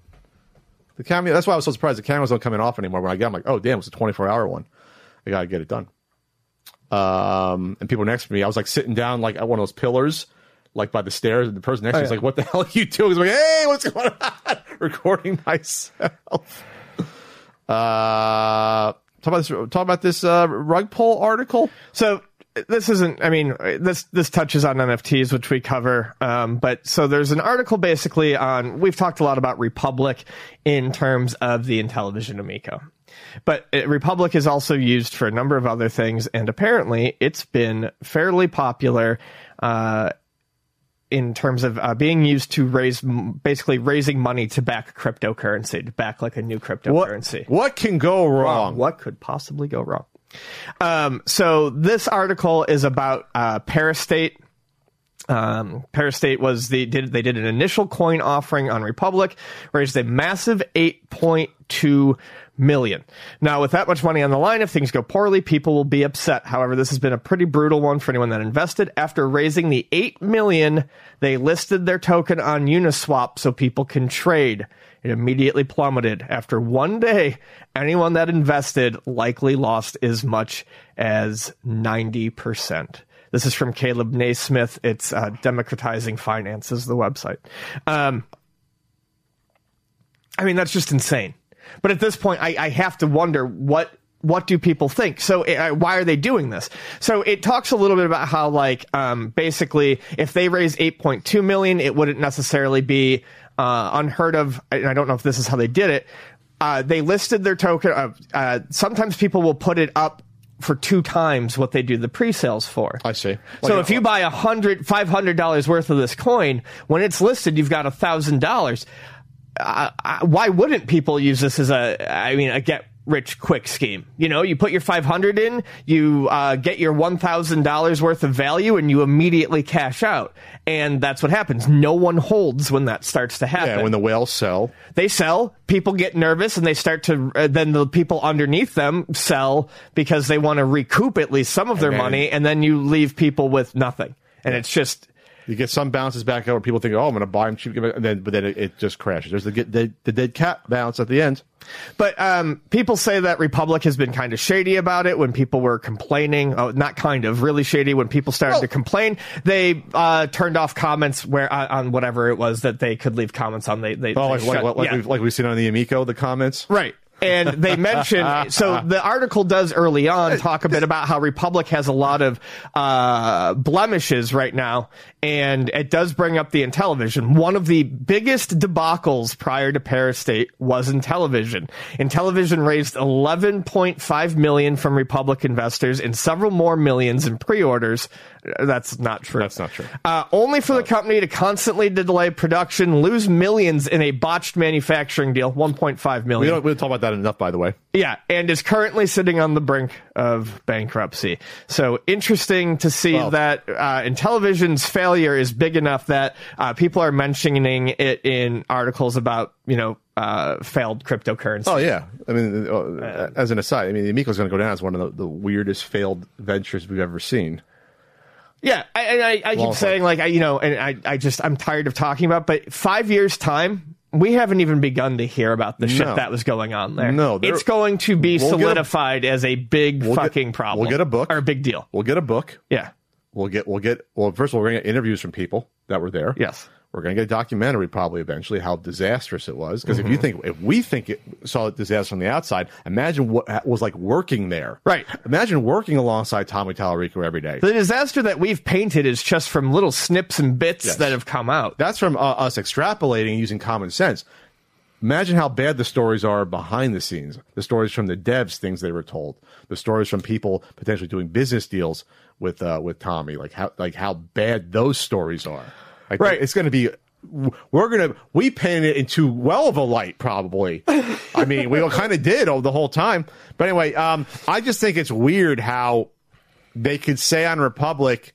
The cameo. That's why I was so surprised. The cameos don't come in off anymore. When I got, them, like, oh damn, it's a 24 hour one. I gotta get it done. Um, and people next to me, I was like sitting down like at one of those pillars, like by the stairs, and the person next to me was yeah. like, "What the hell are you doing?" Was like, "Hey, what's going on?" Recording myself. Uh, talk about this. Talk about this uh, rug pull article. So this isn't. I mean, this this touches on NFTs, which we cover. Um, but so there's an article basically on. We've talked a lot about Republic in terms of the Intellivision Amico, but uh, Republic is also used for a number of other things, and apparently it's been fairly popular. Uh, in terms of uh, being used to raise, basically raising money to back cryptocurrency, to back like a new cryptocurrency. What can go wrong? What could possibly go wrong? Um, so this article is about uh, Parastate, Um, Parastate was the did they did an initial coin offering on Republic, raised a massive 8.2 million. Now, with that much money on the line, if things go poorly, people will be upset. However, this has been a pretty brutal one for anyone that invested. After raising the 8 million, they listed their token on Uniswap so people can trade. It immediately plummeted. After one day, anyone that invested likely lost as much as 90%. This is from Caleb Naismith. It's uh, Democratizing Finance is the website. Um, I mean, that's just insane. But at this point, I, I have to wonder what what do people think? So uh, why are they doing this? So it talks a little bit about how like um, basically if they raise 8.2 million, it wouldn't necessarily be uh, unheard of. And I don't know if this is how they did it. Uh, they listed their token. Uh, sometimes people will put it up for two times what they do the pre-sales for. I see. so if you buy a hundred, five hundred dollars worth of this coin, when it's listed, you've got a thousand dollars. Why wouldn't people use this as a, I mean, a get rich quick scheme? You know, you put your five hundred in, you uh, get your one thousand dollars worth of value, and you immediately cash out. And that's what happens. No one holds when that starts to happen yeah, when the whales sell, they sell people get nervous and they start to uh, then the people underneath them sell because they want to recoup at least some of their then- money and then you leave people with nothing and it's just you get some bounces back out where people think, "Oh, I'm going to buy them cheap," and then but then it, it just crashes. There's the, the the dead cat bounce at the end. But um, people say that republic has been kind of shady about it when people were complaining oh not kind of really shady when people started Well- to complain they uh, turned off comments where uh, on whatever it was that they could leave comments on they, they, Oh, they like like, shut- like, like yeah. we've like we've seen on the Amico, the comments. Right. And they mention so the article does early on talk a bit about how Republic has a lot of uh, blemishes right now, and it does bring up the Intellivision. One of the biggest debacles prior to Parastate was Intellivision. Intellivision raised 11.5 million from Republic investors and several more millions in pre-orders. That's not true. That's not true. Uh, only for the company to constantly delay production, lose millions in a botched manufacturing deal, 1.5 million. We don't, we don't talk about that enough, by the way. Yeah, and is currently sitting on the brink of bankruptcy. So interesting to see Well- that uh, Intellivision's failure is big enough that uh, people are mentioning it in articles about you know uh, failed cryptocurrency. Oh yeah, I mean, uh, as an aside, I mean, the Amico's going to go down as one of the, the weirdest failed ventures we've ever seen. Yeah, I, and I, I keep Long saying like I, you know, and I, I just I'm tired of talking about. But five years time, we haven't even begun to hear about the shit No. that was going on there. No, there- it's going to be We'll get a- solidified as a big get- fucking problem. we'll get a book. or a big deal. We'll get a book. Yeah. We'll get we'll get well. First of all, we're going to get interviews from people that were there. Yes. We're going to get a documentary probably eventually how disastrous it was. Because if you Mm-hmm. think if we think it saw a disaster from the outside, imagine what was like working there. Right. Imagine working alongside Tommy Tallarico every day. The disaster that we've painted is just from little snips and bits Yes. that have come out. That's from uh, us extrapolating using common sense. Imagine how bad the stories are behind the scenes. The stories from the devs, things they were told. The stories from people potentially doing business deals with uh, with Tommy, like how like how bad those stories are. Like, Right. It's going to be. We're gonna we painted it into well of a light, probably. I mean, we kind of did all the whole time. But anyway, um, I just think it's weird how they could say on Republic,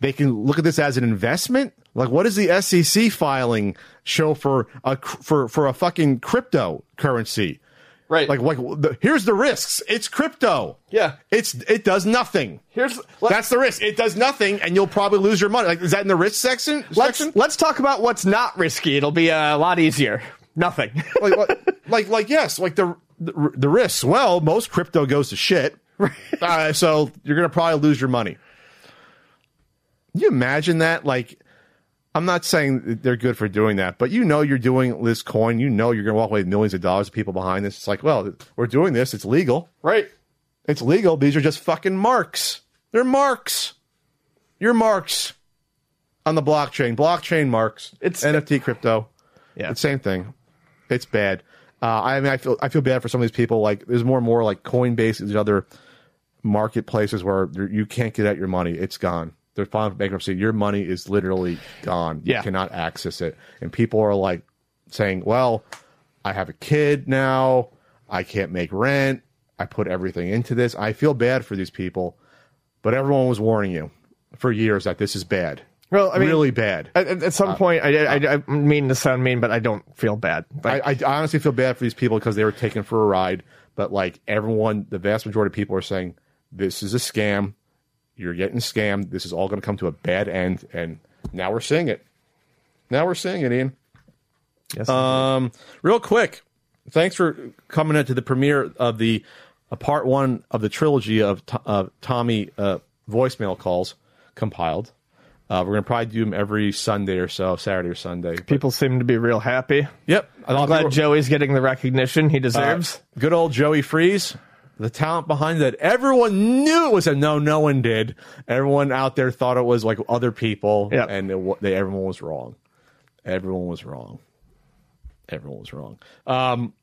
they can look at this as an investment. Like, what does the SEC filing show for a for for a fucking cryptocurrency? Right. Like, like the, here's the risks. It's crypto. Yeah. It's it does nothing. Here's That's the risk. It does nothing, and you'll probably lose your money. Like, is that in the risk section? let's section? let's talk about what's not risky. It'll be a lot easier. Nothing. like, like, like, like, yes, like the, the the risks. Well, most crypto goes to shit, uh, so you're gonna probably lose your money. Can you imagine that? Like, I'm not saying they're good for doing that, but you know you're doing this coin. You know you're gonna walk away with millions of dollars of people behind this. It's like, well, we're doing this. It's legal. right. It's legal. These are just fucking marks. They're marks. You're marks on the blockchain. Blockchain marks. It's- NFT crypto. Yeah. It's same thing. It's bad. Uh, I mean, I feel I feel bad for some of these people. Like, there's more and more like Coinbase and other marketplaces where you can't get at your money. It's gone. They're filing for bankruptcy. Your money is literally gone. Yeah. You cannot access it. And people are like saying, "Well, I have a kid now. I can't make rent. I put everything into this. I feel bad for these people, but everyone was warning you for years that this is bad. Well, I mean, really bad. At, at- some uh, point, I, uh, I, I mean to sound mean, but I don't feel bad. Like, I, I honestly feel bad for these people because they were taken for a ride. But like everyone, the vast majority of people are saying this is a scam. You're getting scammed. This is all going to come to a bad end. And now we're seeing it. Now we're seeing it, Ian. yes, Um, real quick, thanks for coming into the premiere of the uh, part one of the trilogy of T- uh, Tommy uh, voicemail calls compiled. Uh, we're gonna probably do them every Sunday or so, Saturday or Sunday. people seem to be real happy. Yep, I'm glad Joey's getting the recognition he deserves. Uh, good old Joey Freeze, the talent behind that. Everyone knew it was a no. No one did. Everyone out there thought it was like other people, Yep. and it, they, everyone was wrong. Everyone was wrong. Everyone was wrong. Um,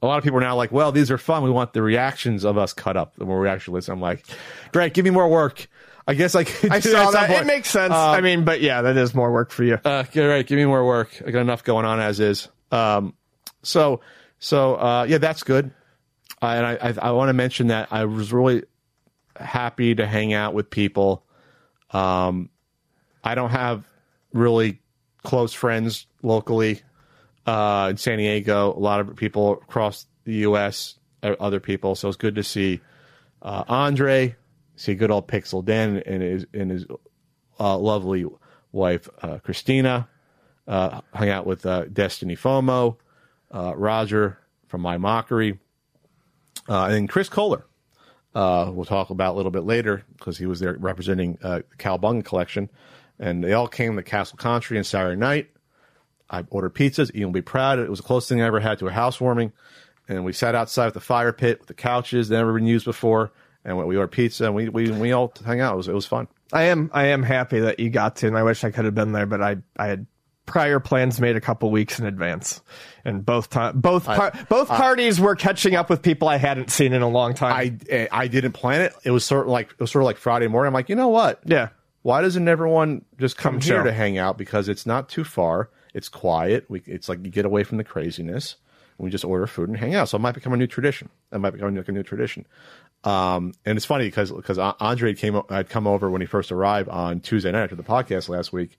a lot of people are now like, "Well, these are fun. We want the reactions of us cut up, the more we actually listen." I'm like, "Great, give me more work." I guess I could. I saw at that. It makes sense. Um, I mean, but yeah, that is more work for you. uh, get right. Give me more work. I got enough going on as is. Um, so, so uh, yeah, that's good. And I, I, I want to mention that I was really happy to hang out with people. Um, I don't have really close friends locally uh, in San Diego. A lot of people across the U.S. Other people. So it's good to see uh, Andre, see good old Pixel Dan and his and his uh, lovely wife uh, Christina. Uh, hung out with uh, Destiny Fomo, Roger from My Mockery, uh, and Chris Kohler. Uh, we'll talk about a little bit later because he was there representing uh, the Cowabunga collection, and they all came to Castle Country on Saturday night. I ordered pizzas. Will be proud. It was the closest thing I ever had to a housewarming. And we sat outside with the fire pit with the couches that never been used before. And we ordered pizza and we, we, we all hung out. It was, it was fun. I am I am happy that you got to, and I wish I could have been there, but I I had prior plans made a couple weeks in advance, and both time both par- both parties were catching up with people I hadn't seen in a long time. I I didn't plan it. It was sort of like it was sort of like Friday morning. I'm like, you know what? yeah, Why doesn't everyone just come, Come here chill. to hang out? Because it's not too far. It's quiet. We, it's like you get away from the craziness. And We just order food and hang out. So it might become a new tradition. It might become like a new tradition. Um, and it's funny because because Andre came had come over when he first arrived on Tuesday night after the podcast last week.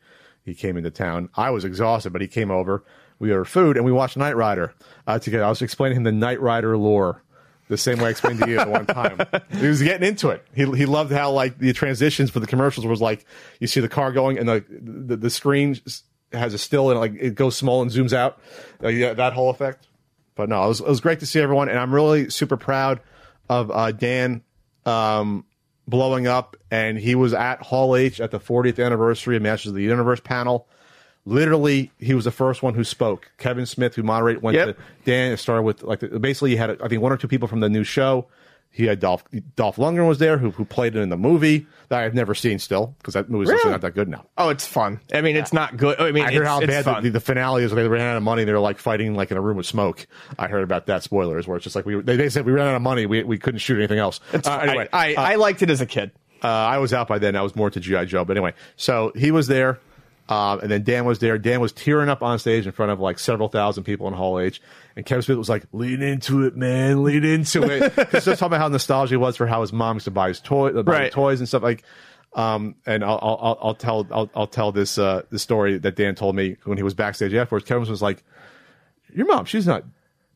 He came into town. I was exhausted, but he came over. We ordered food and we watched Knight Rider uh, together. I was explaining him the Knight Rider lore the same way I explained to you at one time. he was getting into it. He he loved how like the transitions for the commercials was like you see the car going and the the, the screen has a still and like it goes small and zooms out. Uh, yeah, that whole effect. But no, it was it was great to see everyone, and I'm really super proud of uh, Dan um, blowing up, and he was at Hall H at the 40th anniversary of Masters of the Universe panel. Literally, he was the first one who spoke. Kevin Smith, who moderated, went Yep. to Dan. It started with like basically, he had I think one or two people from the new show. He had Dolph Dolph Lundgren was there, who who played it in the movie that I've never seen still because that movie's Really? not that good now. oh, it's fun. I mean, it's not good. I mean, I heard how bad the, the finale is. When they ran out of money. And they were like fighting like in a room with smoke. I heard about that. Spoilers, where it's just like we they, they said we ran out of money. We we couldn't shoot anything else. Uh, anyway, I, I, I liked it as a kid. uh, I was out by then. I was more to GI Joe. But anyway, so he was there, um, and then Dan was there. Dan was tearing up on stage in front of like several thousand people in Hall H. And Kevin Smith was like, "Lean into it, man. Lean into it." He's just talking about how nostalgia was for how his mom used to buy his toy, buy Right. toys and stuff like. Um, and I'll, I'll, I'll- tell, I'll, I'll tell this, uh, the story that Dan told me when he was backstage afterwards. Kevin was like, "Your mom, she's not."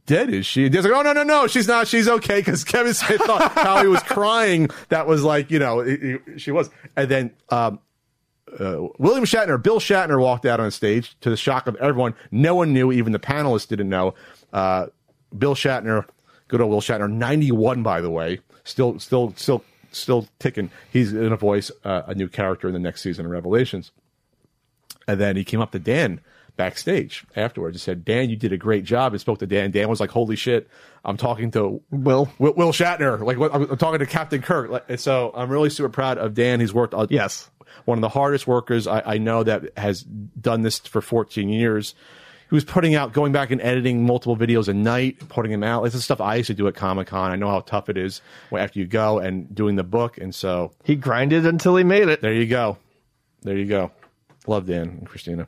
Dead is she? And Dan's like, oh no no no, she's not. She's okay because Kevin Smith thought how he was crying. That was like you know it- it- she was. And then um, uh, William Shatner, Bill Shatner walked out on stage to the shock of everyone. No one knew, even the panelists didn't know. Uh, Bill Shatner, good old Will Shatner, 91 by the way, still still still still ticking. He's going to voice uh, a new character in the next season of Revelations. And then he came up to Dan backstage afterwards and said, Dan, you did a great job. And spoke to Dan. Dan was like, holy shit, I'm talking to Will. Will, Will Shatner. Like, what, I'm, I'm talking to Captain Kirk. Like, and so I'm really super proud of Dan. He's worked, uh, Yes. One of the hardest workers I, I know that has done this for 14 years. He was putting out, going back and editing multiple videos a night, putting them out. It's the stuff I used to do at Comic Con. I know how tough it is after you go and doing the book. And so He grinded until he made it. there you go. There you go. Love Dan and Christina.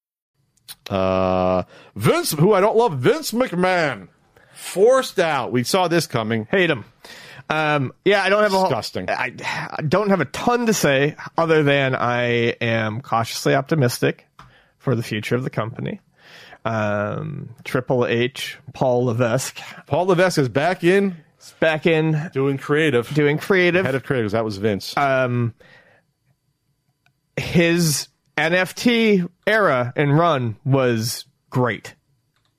Uh, Vince, who I don't love, Vince McMahon, forced out. We saw this coming. Hate him. Um, yeah, I don't have Disgusting. a whole, I, I don't have a ton to say other than I am cautiously optimistic for the future of the company. Um, Triple H, Paul Levesque, Paul Levesque is back in is back in doing creative. doing creative. Head of creative. That was Vince. um, his NFT era and run was great.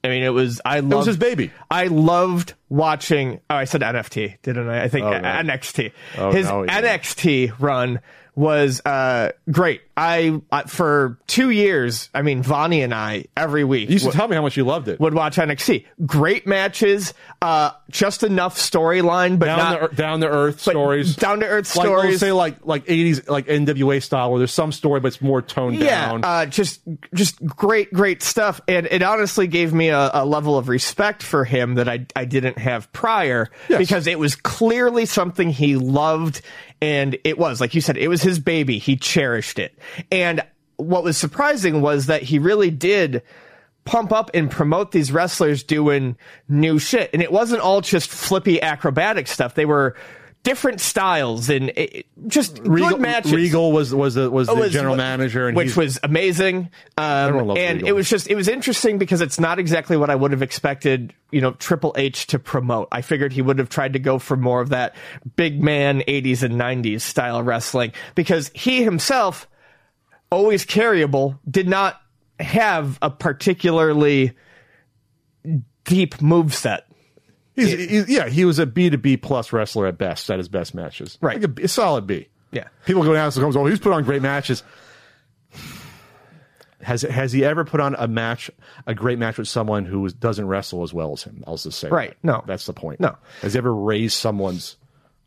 I mean, it was. I loved. it was his baby. I loved watching. Oh, I said NFT, didn't I? I think Oh, no. NXT. Oh, his no, yeah. NXT run was uh, great. I, I for two years. I mean, Vonnie and I every week You used to would- tell me how much you loved it. would watch NXT. Great matches. Uh, just enough storyline, but down not the down to earth stories. down to earth like, stories. say like like eighties like NWA style where there's some story but it's more toned yeah, down. uh, just just great, great stuff, and it honestly gave me a, a level of respect for him that I I didn't have prior Yes. because it was clearly something he loved, and it was like you said, it was his baby. He cherished it, and what was surprising was that he really did pump up and promote these wrestlers doing new shit, and it wasn't all just flippy acrobatic stuff. They were different styles and it, just Regal, good matches. Regal was was the, was the was- general manager, and which was amazing. Um, and Regal. it was just it was interesting because it's not exactly what I would have expected. You know, Triple H to promote. I figured he would have tried to go for more of that big man '80s and '90s style wrestling because he himself, always carryable, did not have a particularly deep move set. he's, he's- yeah, he was a B to B plus wrestler at best at his best matches. Right. like a, a solid B. Yeah. People go down and go, "Oh, he's put on great matches." Has has he ever put on a match, a great match with someone who doesn't wrestle as well as him? I'll just say, Right. that. No. that's the point. No. has he ever raised someone's?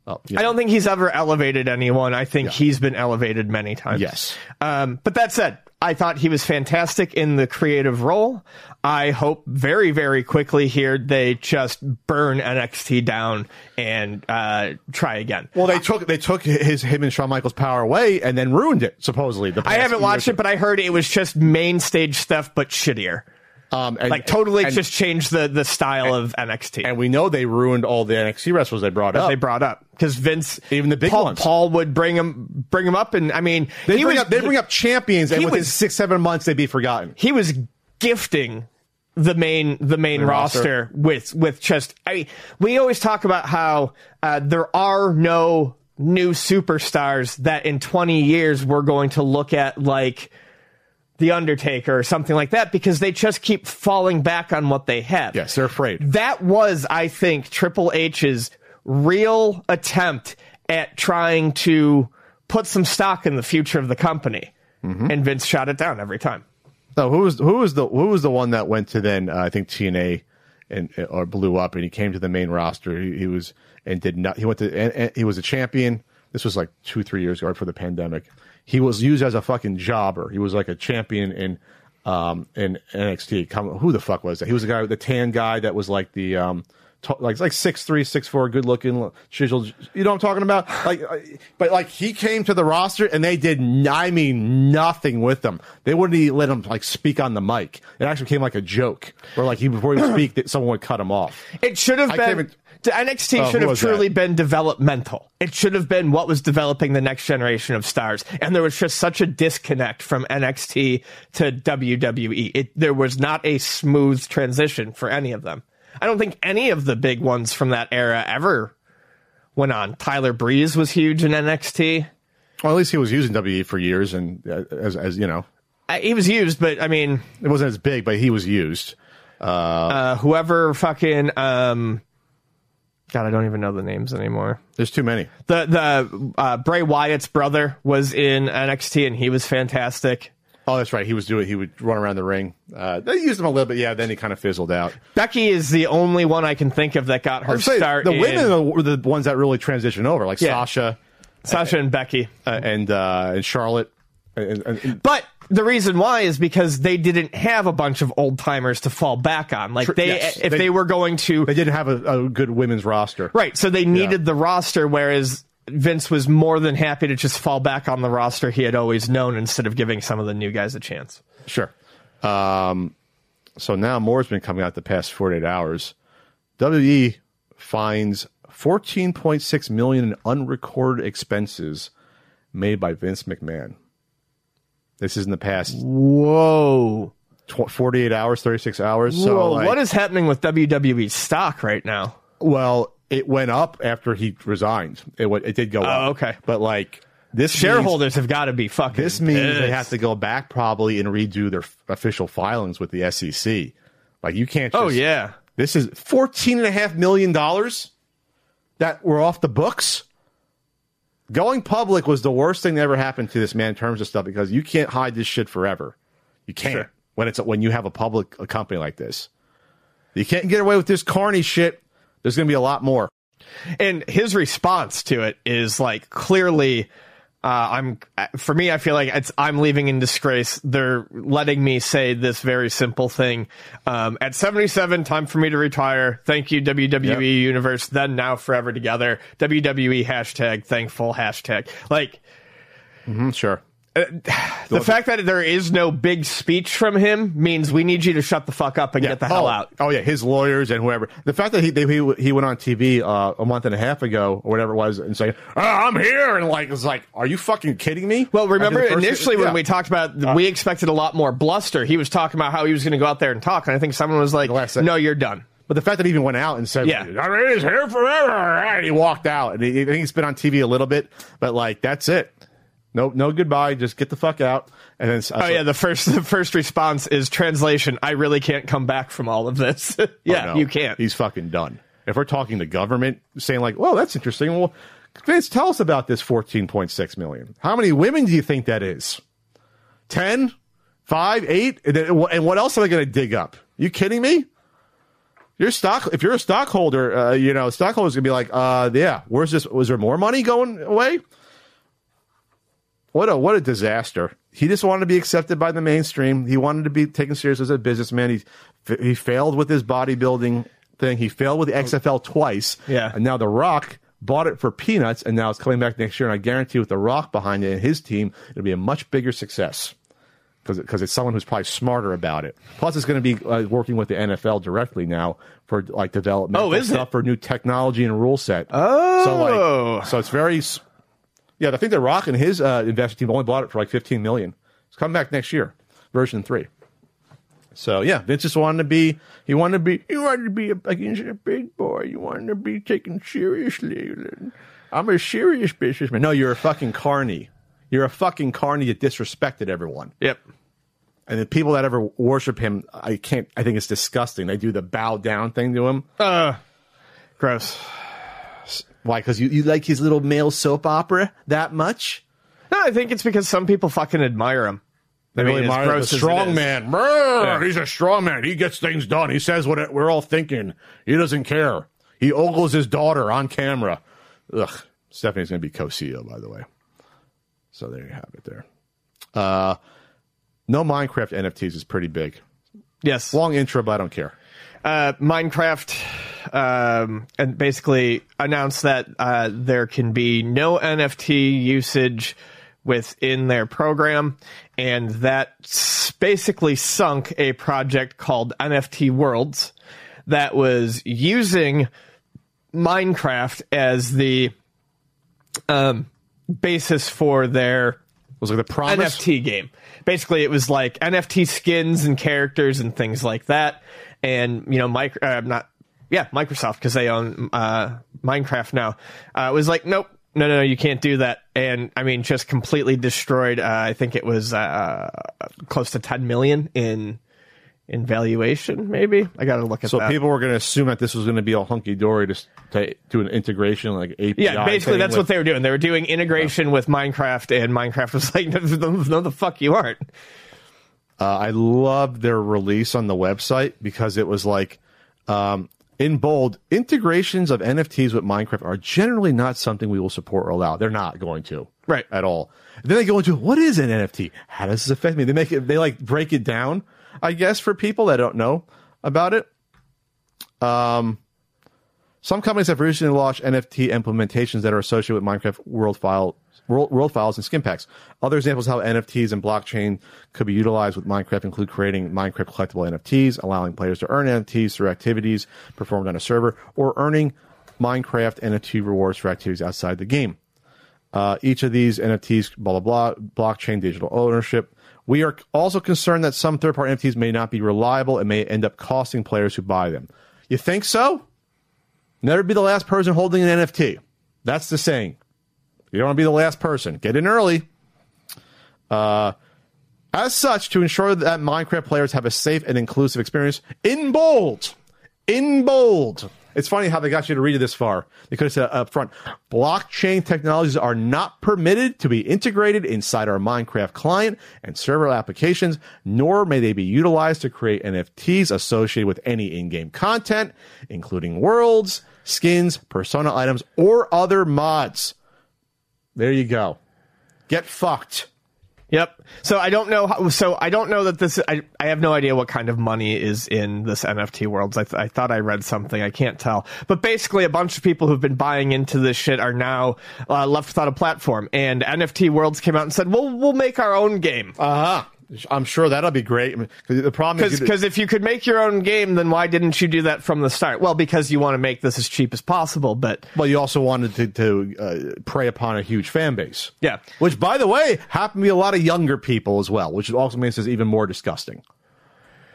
Oh, yeah. I don't think he's ever elevated anyone. I think Yeah. he's been elevated many times. Yes. Um, but that said, I thought he was fantastic in the creative role. I hope very, very quickly here they just burn NXT down and uh, try again. Well, they took they took his him and Shawn Michaels' power away and then ruined it. Supposedly, the I haven't watched it, but I heard it was just main stage stuff, but shittier. Um, and, Like totally and, just changed the the style of NXT. And we know they ruined all the NXT wrestlers they brought up. they brought up because Vince, Even the big Paul, ones. Paul would bring him bring him up, and I mean, They bring was up they bring up champions, and within was- six seven months they'd be forgotten. he was gifting the main the main The roster, roster. with with just I mean, we always talk about how uh, there are no new superstars that in 20 years we're going to look at like the Undertaker or something like that because they just keep falling back on what they have. Yes, they're afraid. That was, I think, Triple H's real attempt at trying to put some stock in the future of the company. Mm-hmm. And Vince shot it down every time. No, who was who was the who was the one that went to then uh, I think TNA and or blew up and he came to the main roster. He, he was and did not. He went to and, and he was a champion. This was like two three years ago right for the pandemic. He was used as a fucking jobber. He was like a champion in um in NXT. Come, who the fuck was that? He was the guy, the tan guy that was like the um. t- Like like six three six four, good looking, chiseled. You know what I'm talking about? Like, but like he came to the roster and they did. n- I mean, nothing with him. They wouldn't even let him like speak on the mic. It actually came like a joke, where like he before he would speak, that someone would cut him off. It should have I can't been. NXT Oh, should have truly that? been developmental. It should have been what was developing the next generation of stars. And there was just such a disconnect from NXT to WWE. It, there was not a smooth transition for any of them. I don't think any of the big ones from that era ever went on. Tyler Breeze was huge in NXT. Well, at least he was using WWE for years, and uh, as as you know, I, he was used, but I mean, it wasn't as big, but he was used. uh, whoever fucking, um, God, I don't even know the names anymore. There's too many. The the uh, Bray Wyatt's brother was in NXT and he was fantastic. Oh, that's right. He was doing. He would run around the ring. Uh, they used him a little bit, yeah. Then he kind of fizzled out. Becky is the only one I can think of that got her I'd say start. the in- women were the ones that really transitioned over, like Yeah. Sasha Sasha and Becky. uh, and uh, and Charlotte. And, and- and- But the reason why is because they didn't have a bunch of old timers to fall back on. Like they, yes. if They- they, were going to, they didn't have a, a good women's roster. right? So they needed the roster, whereas Vince was more than happy to just fall back on the roster he had always known instead of giving some of the new guys a chance. Sure. Um, so now more's been coming out the past 48 hours. WWE finds 14.6 million in unrecorded expenses made by Vince McMahon. This is in the past Whoa! tw- 48 hours, 36 hours. So Whoa! like- what is happening with WWE stock right now? Well, it went up after he resigned. It went, it did go oh, up. Oh, okay. But like this means- Shareholders have got to be fucking. this means they have to go back probably and redo their f- official filings with the SEC. Like you can't. Oh, just, Oh yeah. This is fourteen and a half million dollars that were off the books. Going public was the worst thing that ever happened to this man in terms of stuff because you can't hide this shit forever. You can't Sure. when it's when you have a public a company like this. You can't get away with this carny shit. There's going to be a lot more. and his response to it is like clearly uh, i'm for me i feel like it's i'm leaving in disgrace. They're letting me say this very simple thing. Um, at 77 time for me to retire. Thank you wwe Yep. universe. Then now forever together. Wwe hashtag thankful hashtag. Like Mm, sure. the fact that there is no big speech from him means we need you to shut the fuck up and get the hell oh, out Oh yeah, his lawyers and whoever. The fact that he they, he he went on TV uh, a month and a half ago or whatever it was and saying, oh, "I'm here," and like it's like, "Are you fucking kidding me?" Well, remember After the first- initially when yeah. Uh, we talked about we expected a lot more bluster. He was talking about how he was going to go out there and talk, and I think someone was like, "No, you're done." But the fact that he even went out and said, Yeah. I mean, he's here forever," and he walked out, and he, I think he's been on TV a little bit, but like that's it. No, no goodbye. Just get the fuck out. And then, Oh yeah, the first the first response is translation. I really can't come back from all of this. yeah, Oh, no. you can't. He's fucking done. If we're talking the government saying like, "Well, that's interesting," well, Vince, tell us about this fourteen point six million. How many women do you think that is? Ten, five, eight, and, then, and what else are they going to dig up? You kidding me? Your stock. If you're a stockholder, uh, you know stockholders gonna be like, "Uh, yeah, where's this? Was there more money going away?" What a what a disaster! He just wanted to be accepted by the mainstream. He wanted to be taken serious as a businessman. He he failed with his bodybuilding thing. He failed with the XFL twice. Yeah. and now The Rock bought it for peanuts, and now it's coming back next year. And I guarantee, with The Rock behind it and his team, it'll be a much bigger success because because it's someone who's probably smarter about it. Plus, it's going to be uh, working with the NFL directly now for like development Oh, is stuff it? for new technology and rule set. Oh. so like so it's very yeah. I think the Rock and his uh, investment team only bought it for like fifteen million. It's coming back next year, version three. So yeah, Vince just wanted to be. He wanted to be. He wanted to be a, like he's a big boy. You wanted to be taken seriously. I'm a serious businessman. No, you're a fucking carny. You're a fucking carny that disrespected everyone. Yep. And the people that ever worship him, I can't. I think it's disgusting. They do the bow down thing to him. Uh, gross. Why? Because you, you like his little male soap opera that much? No, I think it's because some people fucking admire him. They I mean, really admire gross the strong man. Brr, He's a strong man. He gets things done. He says what we're all thinking. He doesn't care. He ogles his daughter on camera. Ugh. Stephanie's going to be co-CEO, by the way. So there you have it. There. Uh, no Minecraft NFTs is pretty big. Yes. Long intro, but I don't care. Uh, Minecraft um, and basically announced that uh, there can be no NFT usage within their program, and that basically sunk a project called NFT Worlds that was using Minecraft as the um, basis for their Was like the promise. NFT game. Basically, it was like NFT skins and characters and things like that. And you know, Mike, uh, not yeah, Microsoft because they own uh, Minecraft now. Uh, was like, nope, no, no, no, you can't do that. And I mean, just completely destroyed. Uh, I think it was uh, close to ten million in in valuation. Maybe I got to look at So that. So people were going to assume that this was going to be all hunky dory to, to do an integration like API. yeah, basically that's with- what they were doing. They were doing integration with Minecraft, and Minecraft was like, no, no, no, the fuck you aren't. Uh, I love their release on the website because it was like, um, in bold, integrations of NFTs with Minecraft are generally not something we will support or allow. They're not going to. Right. At all. And then they go into what is an NFT? How does this affect me? They make it, they like break it down, I guess, for people that don't know about it. Um, some companies have recently launched NFT implementations that are associated with Minecraft world file world, world files and skin packs. Other examples of how NFTs and blockchain could be utilized with Minecraft include creating Minecraft collectible NFTs, allowing players to earn NFTs through activities performed on a server, or earning Minecraft NFT rewards for activities outside the game. Uh, each of these NFTs, blah, blah, blah, blockchain, digital ownership. We are also concerned that some third party NFTs may not be reliable and may end up costing players who buy them. You think so? Never be the last person holding an NFT. That's the saying. You don't want to be the last person. Get in early. Uh, as such, to ensure that Minecraft players have a safe and inclusive experience, in bold, in bold. It's funny how they got you to read it this far. They could have said up front, blockchain technologies are not permitted to be integrated inside our Minecraft client and server applications, nor may they be utilized to create NFTs associated with any in-game content, including worlds, skins, persona items, or other mods. There you go. Get fucked. Yep. So I don't know. How, so I don't know that this. I, I have no idea what kind of money is in this NFT world. I, th- I thought I read something. I can't tell. But basically, a bunch of people who've been buying into this shit are now uh, left without a platform. And NFT Worlds came out and said, "Well, we'll make our own game." Uh huh. I'm sure that'll be great. I the problem is Because if you could make your own game, then why didn't you do that from the start? Well, because you want to make this as cheap as possible. But well, you also wanted to, to uh, prey upon a huge fan base. Yeah. Which, by the way, happen to be a lot of younger people as well, which also makes this even more disgusting.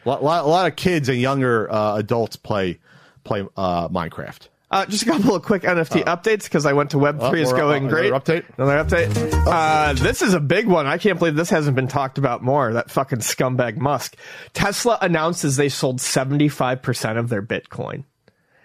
A lot, lot, a lot of kids and younger uh, adults play play uh, Minecraft. Uh, just a couple of quick NFT updates because I went to Web3 Oh, is going another great. update? Another update. Uh, this is a big one. I can't believe this hasn't been talked about more. That fucking scumbag Musk. Tesla announces they sold 75% of their Bitcoin.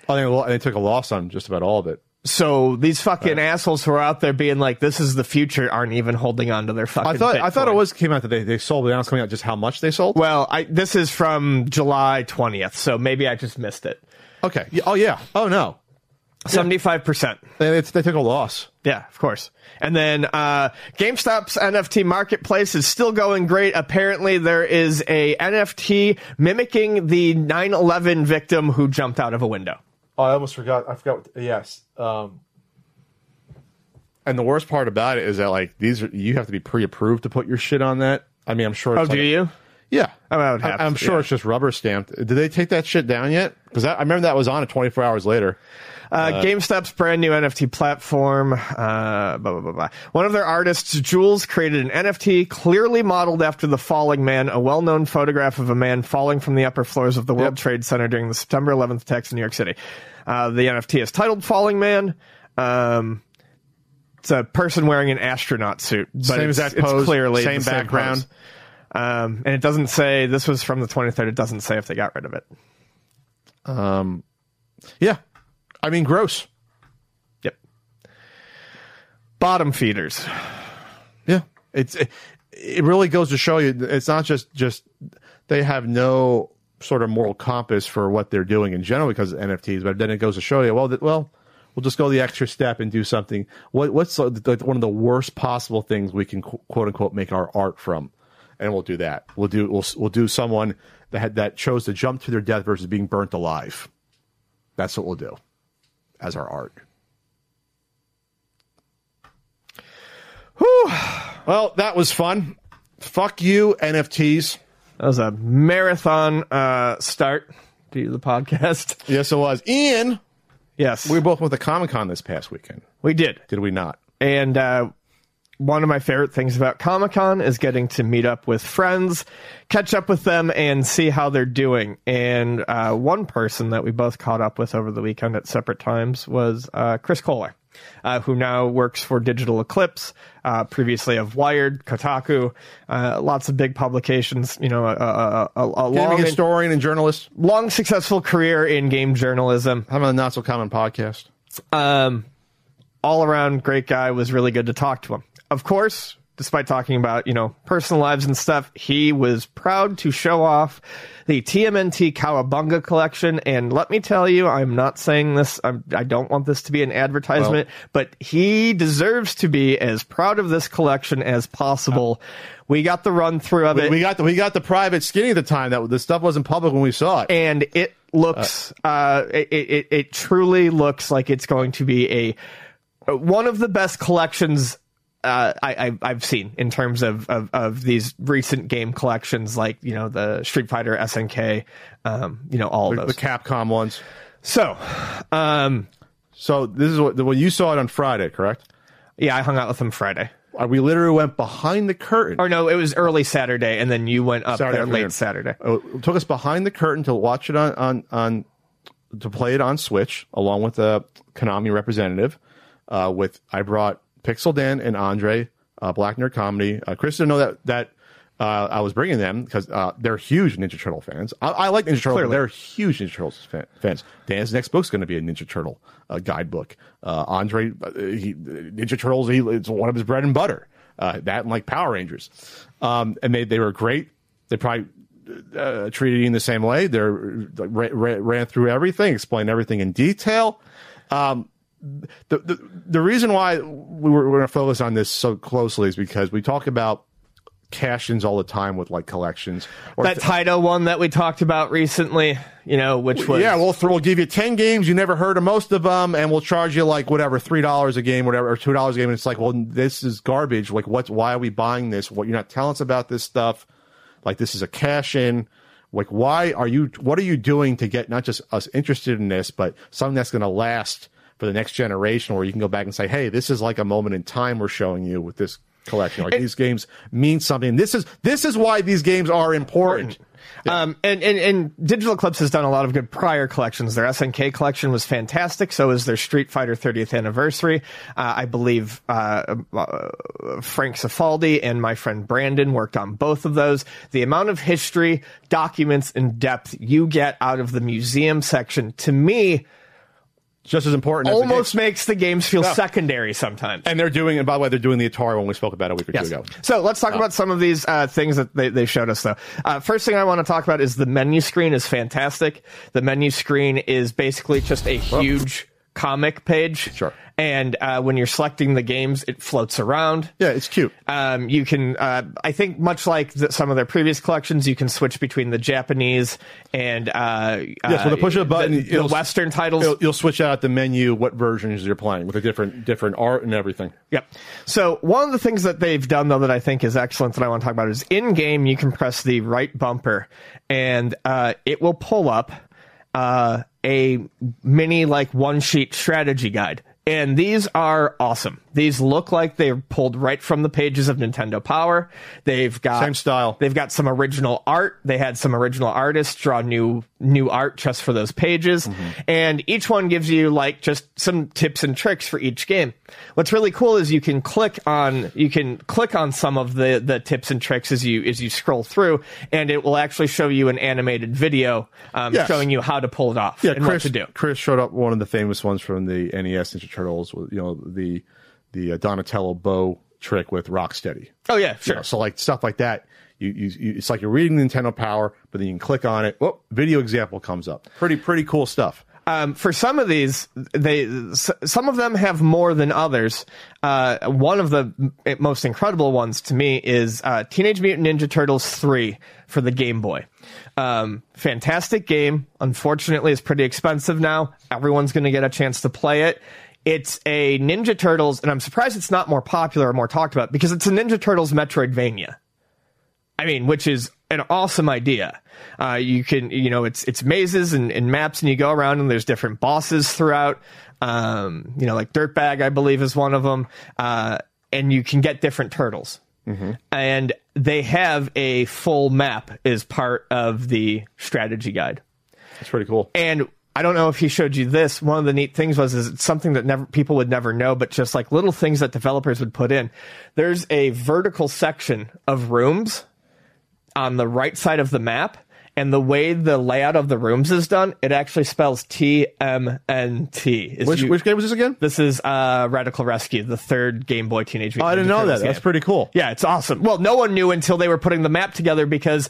I think they took a loss on just about all of it. So these fucking assholes who are out there being like, this is the future aren't even holding on to their fucking I thought I thought it was came out that they, they sold, but now it's coming out just how much they sold. Well, I, this is from July 20th, so maybe I just missed it. Okay. Oh yeah. Oh no. 75%. They, they took a loss. Yeah, of course. And then uh, GameStop's NFT marketplace is still going great. Apparently, there is a NFT mimicking the 9/11 victim who jumped out of a window. Oh, I almost forgot. I forgot. Yes. Um, and the worst part about it is that like these are you have to be pre-approved to put your shit on that. I mean, I'm sure. Oh, It's do like- you? Yeah. I mean, I would have I'm to, sure yeah. it's just rubber stamped. Did they take that shit down yet? Because I remember that was on it 24 hours later. Uh, GameStop's brand new NFT platform. Uh, blah, blah, blah, blah. One of their artists, Jules, created an NFT clearly modeled after the falling man, a well-known photograph of a man falling from the upper floors of the World Yep. Trade Center during the September 11th attacks in New York City. Uh, the NFT is titled "Falling Man." Um, it's a person wearing an astronaut suit, but Same it's, exact it's pose, clearly same background. Um, and it doesn't say this was from the 23rd. It doesn't say if they got rid of it. Yeah. I mean, gross. Yep. Bottom feeders. Yeah. It's it, it really goes to show you it's not just just they have no sort of moral compass for what they're doing in general because of NFTs, but then it goes to show you well that well we'll just go the extra step and do something. What what's the, one of the worst possible things we can quote unquote make our art from, and we'll do that. We'll do we'll we'll do someone that had, that chose to jump to their death versus being burnt alive. That's what we'll do as our art. Whew. Well, that was fun. Fuck you, NFTs. That was a marathon uh, start to the podcast. Yes, it was. Ian, Yes, we both went to Comic Con this past weekend. we did. Did we not? And uh, one of my favorite things about Comic Con is getting to meet up with friends, catch up with them, and see how they're doing. And uh, one person that we both caught up with over the weekend at separate times was uh, Chris Kohler. Uh, who now works for Digital Eclipse, uh, previously of Wired, Kotaku, uh, lots of big publications. You know, a, a, a, a long, historian and journalist. long successful career in game journalism. I'm on a not so common podcast. Um, all around great guy. Was really good to talk to him. Of course, despite talking about, you know, personal lives and stuff, he was proud to show off the TMNT Cowabunga collection. And let me tell you, I'm not saying this, I'm, I do not want this to be an advertisement, well, but he deserves to be as proud of this collection as possible. Uh, we got the run through of we, it. We got the, we got the private skinny at the time that the stuff wasn't public when we saw it. And it looks, uh, uh it, it, it truly looks like it's going to be a, one of the best collections uh, I, I have seen in terms of, of, of these recent game collections, like you know the Street Fighter SNK, um, you know all the, those the Capcom ones. So, um, so this is what well you saw it on Friday, correct? Yeah, I hung out with them Friday. Uh, we literally went behind the curtain. Or no, it was early Saturday, and then you went up Saturday there late Saturday. Uh, it took us behind the curtain to watch it on on on to play it on Switch along with a Konami representative. Uh, with I brought Pixel Dan and Andre, uh, Black Nerd Comedy. Uh, Chris didn't know that that uh, I was bringing them because uh, they're huge Ninja Turtle fans. I, I like Ninja Turtle. They're huge Ninja Turtles fan, fans. Dan's next book's going to be a Ninja Turtle uh, guidebook. Uh, Andre, uh, he, Ninja Turtles, he, it's one of his bread and butter. Uh, that and like Power Rangers, um, and they they were great. They probably uh, treated you in the same way. They ran, ran through everything, explained everything in detail. Um, the, the, the reason why we were, we're going to focus on this so closely is because we talk about cash-ins all the time with like collections. Or that th- Taito one that we talked about recently, you know, which was yeah, we'll th- we'll give you ten games you never heard of most of them, and we'll charge you like whatever three dollars a game, whatever, or two dollars a game. And it's like, well, this is garbage. Like, what's why are we buying this? What you're not telling us about this stuff? Like, this is a cash-in. Like, why are you? What are you doing to get not just us interested in this, but something that's going to last? For the next generation where you can go back and say, hey, this is like a moment in time we're showing you with this collection. Like these games mean something. This is this is why these games are important. Yeah. Um, and, and, and Digital Eclipse has done a lot of good prior collections. Their SNK collection was fantastic. So is their Street Fighter 30th anniversary. Uh, I believe uh, uh, Frank Cifaldi and my friend Brandon worked on both of those. The amount of history, documents, and depth you get out of the museum section, to me, just as important. Almost as makes the games feel secondary sometimes. And they're doing, and by the way, they're doing the Atari one we spoke about a week or yes. two ago. So let's talk about some of these uh, things that they, they showed us, though. Uh, first thing I want to talk about is the menu screen is fantastic. The menu screen is basically just a huge comic page. Sure and uh, when you're selecting the games, it floats around. Yeah, it's cute. Um, you can, uh, I think, much like the, some of their previous collections, you can switch between the Japanese and uh, yes, with a push of a button, the, the Western titles. You'll switch out the menu what versions you're playing with a different different art and everything. Yep. So one of the things that they've done though that I think is excellent that I want to talk about is in game you can press the right bumper and uh, it will pull up. Uh, a mini like one sheet strategy guide and these are awesome. These look like they're pulled right from the pages of Nintendo Power. They've got same style. They've got some original art. They had some original artists draw new new art just for those pages. Mm-hmm. And each one gives you like just some tips and tricks for each game. What's really cool is you can click on you can click on some of the the tips and tricks as you as you scroll through, and it will actually show you an animated video um, yes. showing you how to pull it off yeah, and Chris, what to do. Chris showed up one of the famous ones from the NES Ninja Turtles. With you know the the uh, Donatello bow trick with Rocksteady. Oh yeah, sure. You know, so like stuff like that. You, you, you, it's like you're reading Nintendo Power, but then you can click on it. Whoop, video example comes up. Pretty pretty cool stuff. Um, for some of these, they some of them have more than others. Uh, one of the most incredible ones to me is uh, Teenage Mutant Ninja Turtles three for the Game Boy. Um, fantastic game. Unfortunately, it's pretty expensive now. Everyone's going to get a chance to play it. It's a Ninja Turtles, and I'm surprised it's not more popular or more talked about because it's a Ninja Turtles Metroidvania. I mean, which is an awesome idea. Uh, you can, you know, it's it's mazes and, and, maps, and you go around, and there's different bosses throughout. Um, you know, like Dirtbag, I believe, is one of them, uh, and you can get different turtles. Mm-hmm. And they have a full map as part of the strategy guide. That's pretty cool. And I don't know if he showed you this. One of the neat things was is it's something that never people would never know, but just like little things that developers would put in. There's a vertical section of rooms on the right side of the map, and the way the layout of the rooms is done, it actually spells T M N T. Which, which game was this again? This is uh, Radical Rescue, the third Game Boy Teenage Mutant Oh, I didn't Ninja know that. Turtles That's pretty cool. Yeah, it's awesome. Well, no one knew until they were putting the map together because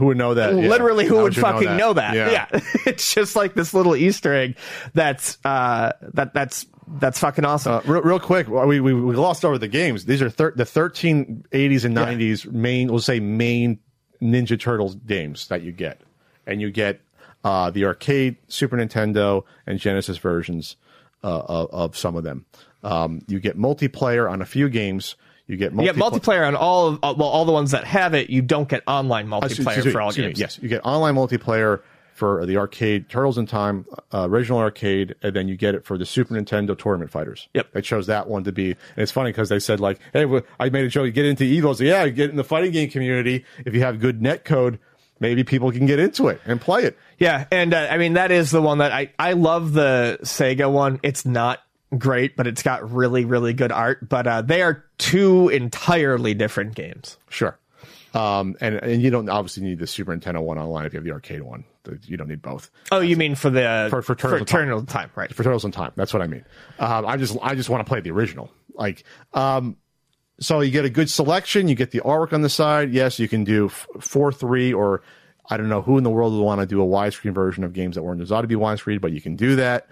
Who would know that? Yeah. literally who How would you fucking know that? Yeah. Yeah. it's just like this little Easter egg that's uh, that that's that's fucking awesome. Uh, real, real quick, we, we we glossed over the games. These are thir- the 13 80s and 90s main, we'll say main Ninja Turtles games that you get, and you get uh, the arcade, Super Nintendo, and Genesis versions uh, of, of some of them. Um, you get multiplayer on a few games. You get multiplayer. you get multiplayer on all of, uh, well all the ones that have it. You don't get online multiplayer Excuse me, for all me, games. Yes, you get online multiplayer for the arcade Turtles in Time uh, original arcade, and then you get it for the Super Nintendo Tournament Fighters. Yep. they chose that one to be. And it's funny because they said like, "Hey, well, I made a joke. You get into Evos, yeah, you get in the fighting game community. If you have good net code, maybe people can get into it and play it." Yeah, and uh, I mean that is the one that I I love the Sega one. It's not great, but it's got really really good art. But uh, they are two entirely different games. Sure. Um, and and you don't obviously need the Super Nintendo one online if you have the arcade one. You don't need both. Oh, you mean for the For- for Turtles Time. Turtles in Time, right? for Turtles in Time. That's what I mean. Um, I just I just want to play the original. Like, um, so you get a good selection. You get the artwork on the side. Yes, you can do f- four three or I don't know who in the world would want to do a widescreen version of games that weren't designed to be widescreen, but you can do that.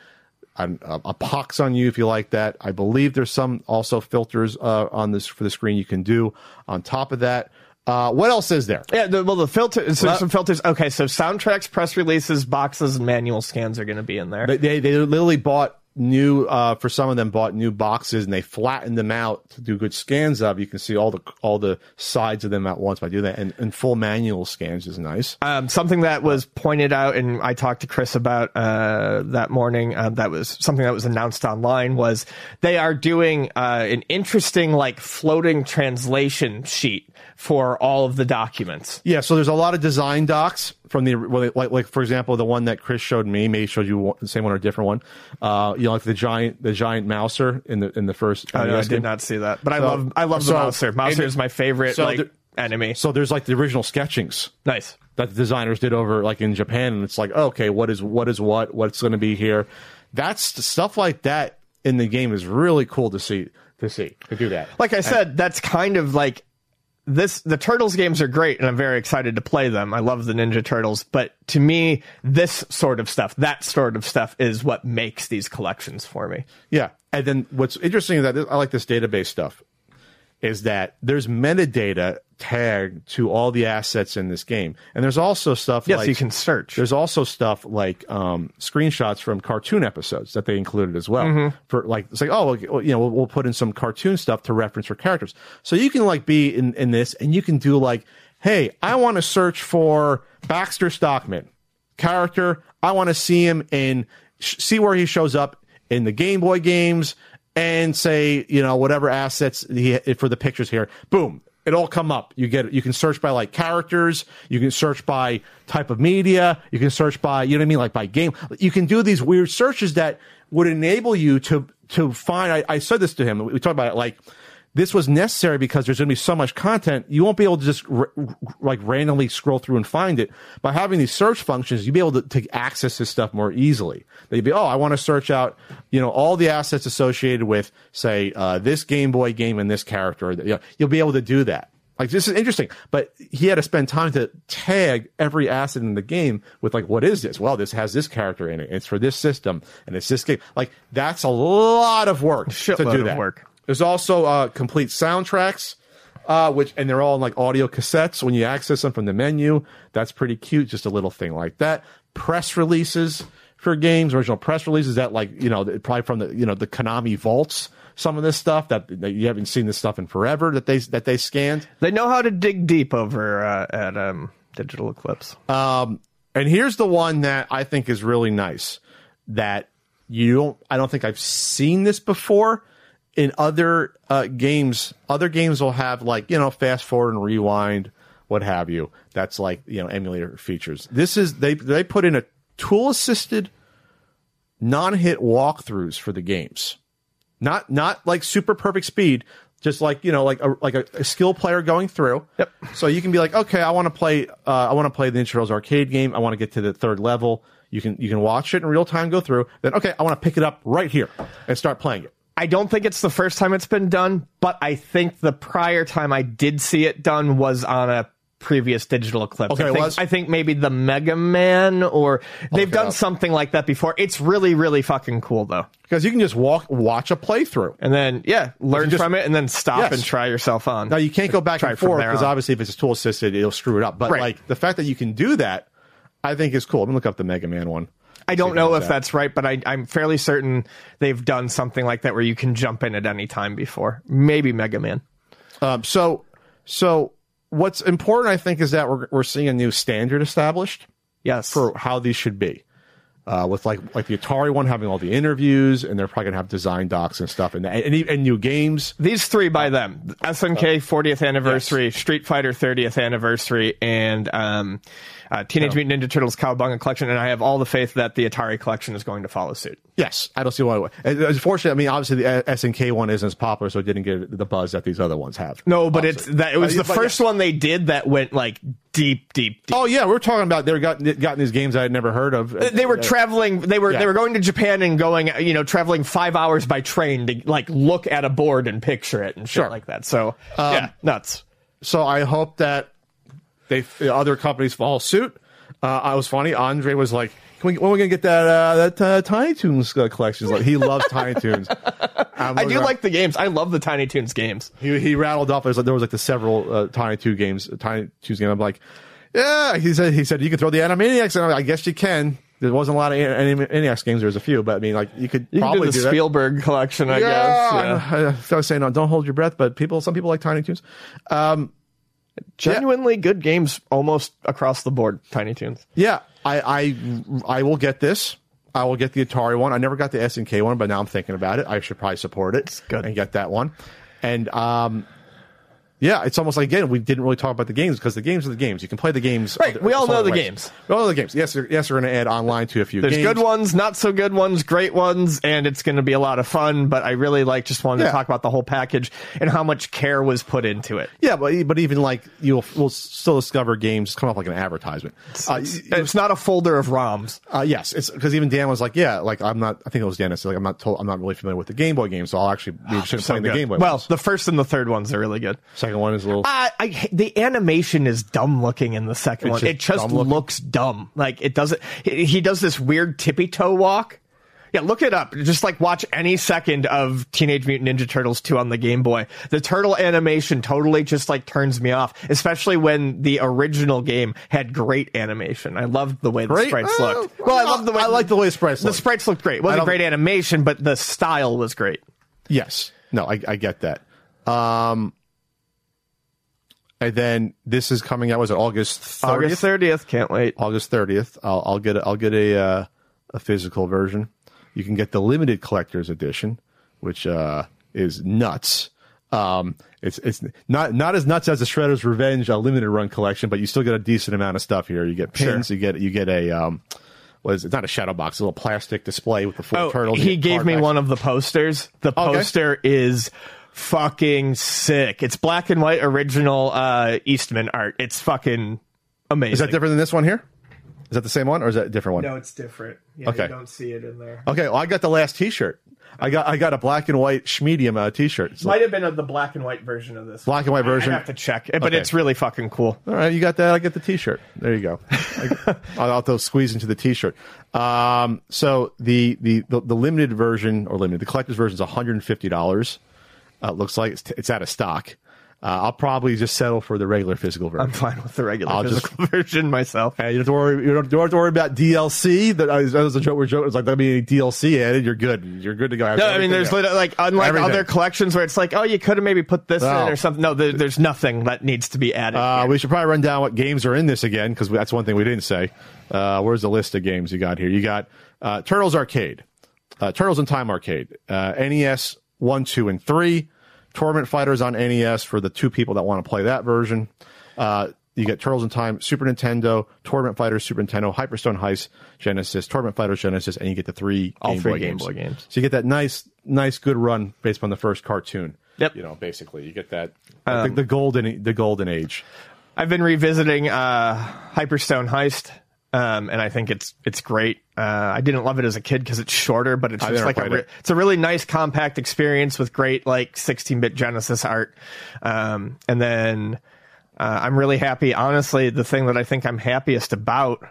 A, a pox on you if you like that. I believe there's some also filters uh, on this for the screen you can do. On top of that, uh, what else is there? Yeah, the, well, the filter. So Well- some filters. Okay, so soundtracks, press releases, boxes, and manual scans are going to be in there. They, they they literally bought new uh, for some of them bought new boxes and they flattened them out to do good scans of. You can see all the all the sides of them at once by doing that, and, and full manual scans is nice. Um, something that was pointed out, and I talked to Chris about uh, that morning. Uh, that was something that was announced online. Was they are doing uh, an interesting, like floating translation sheet for all of the documents. Yeah, so there's a lot of design docs from the well, like like for example the one that Chris showed me, maybe showed you one- the same one or a different one. Uh, you know, like the giant the giant mouser in the in the first. I, I did game. not see that, but I love I love the so- Mouser. Mouser and- is my favorite so like there- enemy. So there's like the original sketchings. nice. that the designers did over like in Japan, and it's like, oh, okay, what is what is what? What's going to be here? That's stuff like that in the game is really cool to see to see to do that. Like I said, that's kind of like this the turtles games are great and i'm very excited to play them. I love the ninja turtles but to me this sort of stuff that sort of stuff is what makes these collections for me. Yeah, and then what's interesting is that I like this database stuff is that there's metadata tagged to all the assets in this game, and there's also stuff yes like you can search There's also stuff like um, screenshots from cartoon episodes that they included as well. Mm-hmm. For like, it's like, oh, well, you know, we'll, we'll put in some cartoon stuff to reference for characters. So you can like be in, in this and you can do like, hey, I want to search for Baxter Stockman character. I want to see him in, sh- see where he shows up in the Game Boy games and say, you know, whatever assets he, for the pictures here. Boom it all come up. You get you can search by like characters, you can search by type of media, you can search by you know what I mean, like by game. You can do these weird searches that would enable you to to find. I, I said this to him. We talked about it like. This was necessary because there's going to be so much content. You won't be able to just r- r- like randomly scroll through and find it. By having these search functions, you'll be able to, to access this stuff more easily. That you'd be, oh, I want to search out, you know, all the assets associated with, say, uh, this Game Boy game and this character. You know, you'll be able to do that. Like this is interesting, but he had to spend time to tag every asset in the game with like, what is this? Well, this has this character in it. It's for this system, and it's this game. Like that's a lot of work to do of that. work. There's also uh, complete soundtracks, uh, which and they're all in like audio cassettes. When you access them from the menu, that's pretty cute. Just a little thing like that. Press releases for games, original press releases that like you know probably from the you know the Konami vaults. Some of this stuff that, that you haven't seen this stuff in forever that they that they scanned. they know how to dig deep over uh, at um, digital eclipse Um, and here's the one that I think is really nice that you don't. I don't think I've seen this before in other uh, games. Other games will have like you know fast forward and rewind, what have you. That's like you know emulator features. This is they they put in a tool assisted non hit walkthroughs for the games. Not not like super perfect speed, just like you know, like a like a, a skill player going through. Yep. So you can be like, okay, I want to play, uh, I want to play the Ninja arcade game. I want to get to the third level. You can you can watch it in real time, go through. Then okay, I want to pick it up right here and start playing it. I don't think it's the first time it's been done, but I think the prior time I did see it done was on a previous digital eclipse. Okay, I it think, was? I think maybe the Mega Man or they've done something like that before. It's really, really fucking cool though. Because you can just walk, watch a playthrough. And then yeah, learn just- from it and then stop Yes. and try yourself on. Now you can't go back Try and forth because obviously if it's tool assisted, it'll screw it up. But Right. like the fact that you can do that, I think is cool. Let me look up the Mega Man one. I don't know if that. that's right, but I, I'm fairly certain they've done something like that where you can jump in at any time before. Maybe Mega Man. Um, so, so what's important, I think, is that we're we're seeing a new standard established Yes. for how these should be. Uh, with like like the Atari one having all the interviews, and they're probably gonna have design docs and stuff, and and, and new games. These three by them: SNK 40th anniversary, Street Fighter 30th anniversary, and um, uh, Teenage Mutant Ninja Turtles Cowabunga collection. And I have all the faith that the Atari collection is going to follow suit. Yes, I don't see why. and Unfortunately, I mean, obviously the SNK one isn't as popular, so it didn't get the buzz that these other ones have. No, but it's that it was Uh, the but first yeah. one they did that went like deep, deep, deep. Oh yeah, we're talking about they got gotten these games I had never heard of. They were traveling. They were Yeah. they were going to Japan and going, you know, traveling five hours by train to like look at a board and picture it and shit Sure. Um, like that. So yeah, nuts. so I hope that they the other companies follow suit. Uh, I was funny. Andre was like, Can we, "When are we gonna get that uh, that uh, Tiny Toons uh, collection?" Like he loves Tiny Toons. I do like the games. I love the Tiny Toons games. He, he rattled off. There was like, there was like the several uh, Tiny Two games, Tiny Toons game. I'm like, yeah. He said he said you can throw the Animaniacs, and I'm like, I guess you can. There wasn't a lot of Anim- Animaniacs games. There was a few, but I mean, like you could You probably do the that. Spielberg collection, I guess. Yeah. Yeah, I, I was saying, no, don't hold your breath. But people, some people like Tiny Toons. Um, Genuinely good games almost across the board, Tiny Toons. Yeah, I, I I will get this. I will get the Atari one. I never got the SNK one, but now I'm thinking about it. I should probably support it and get that one. And um, yeah, it's almost like again we didn't really talk about the games because the games are the games. You can play the games. Right, we all know the ways. games. We all know the games. Yes, yes, we're going to add online to a few. There's games. good ones, not so good ones, great ones, and it's going to be a lot of fun. But I really like just wanted Yeah. to talk about the whole package and how much care was put into it. Yeah, but but even like you'll we'll still discover games come up like an advertisement. Uh, It's, it's not a folder of ROMs. Uh, yes, it's because even Dan was like, "Yeah, like I'm not. I think it was Dan. like I'm not told. I'm not really familiar with the Game Boy games, so I'll actually be interested in So playing the. Game Boy. Well, ones. the first and the third ones are really good. Second one is a little. I, I the animation is dumb looking in the second It's one. just It just dumb looks dumb. Like it doesn't. He, he does this weird tippy toe walk. Yeah, look it up. Just like watch any second of Teenage Mutant Ninja Turtles 2 on the Game Boy. The turtle animation totally just like turns me off, especially when the original game had great animation. I loved the way the Great? sprites Uh, looked. Well, I love the way I like the way the sprites looked. the sprites looked great. It wasn't great animation, but the style was great. yes, no, I, I get that. Um, and then this is coming out. Was it August August thirtieth? can't wait. August thirtieth. I'll, I'll get a, I'll get a uh, a physical version. You can get the limited collector's edition, which uh, is nuts. Um, it's it's not not as nuts as the Shredder's Revenge uh, limited run collection, but you still get a decent amount of stuff here. You get pins, you get you get a um, what is it? It's not a shadow box, a little plastic display with the four Oh, turtles. He gave me one of the posters. The poster is fucking sick. It's black and white original uh, Eastman art. It's fucking amazing. Is that different than this one here? Is that the same one or is that a different one? No, it's different. Yeah, Okay. you don't see it in there. Okay, well, I got the last T-shirt. I got I got a black and white Schmedium uh, T-shirt. It's like- Might have been of the black and white version of this. Black and white version? I have to check, but Okay. it's really fucking cool. All right, you got that. I get the T-shirt. There you go. I, I'll have to squeeze into the T-shirt. Um, so the, the the the limited version or limited the collector's version is one hundred and fifty dollars. Uh, looks like it's, it's out of stock. Uh, I'll probably just settle for the regular physical version. I'm fine with the regular I'll just- physical version myself. Hey, you don't have to worry. You don't, you don't have to worry about DLC. That uh, was a joke. We're joking. It's like there'll be any DLC added. You're good. You're good to go. No, I mean, there's lit- like unlike Everything. other collections where it's like, oh, you could have maybe put this No. in or something. No, there, there's nothing that needs to be added. Uh, we should probably run down what games are in this again because that's one thing we didn't say. Uh, where's the list of games you got here? You got uh, Turtles Arcade, uh, Turtles in Time Arcade, uh, NES one, two, and three. Tournament Fighters on NES for the two people that want to play that version. Uh, you get Turtles in Time, Super Nintendo, Tournament Fighters, Super Nintendo, Hyperstone Heist, Genesis, Tournament Fighters, Genesis, and you get the three All Game three Boy Game games. Boy games. So you get that nice, nice, good run based on the first cartoon. Yep. You know, basically, you get that the, the golden the golden age. I've been revisiting uh, Hyperstone Heist, um, and I think it's it's great. Uh, I didn't love it as a kid because it's shorter, but it's just like a re- it. it's a really nice compact experience with great like 16-bit Genesis art. Um, and then uh, I'm really happy. Honestly, the thing that I think I'm happiest about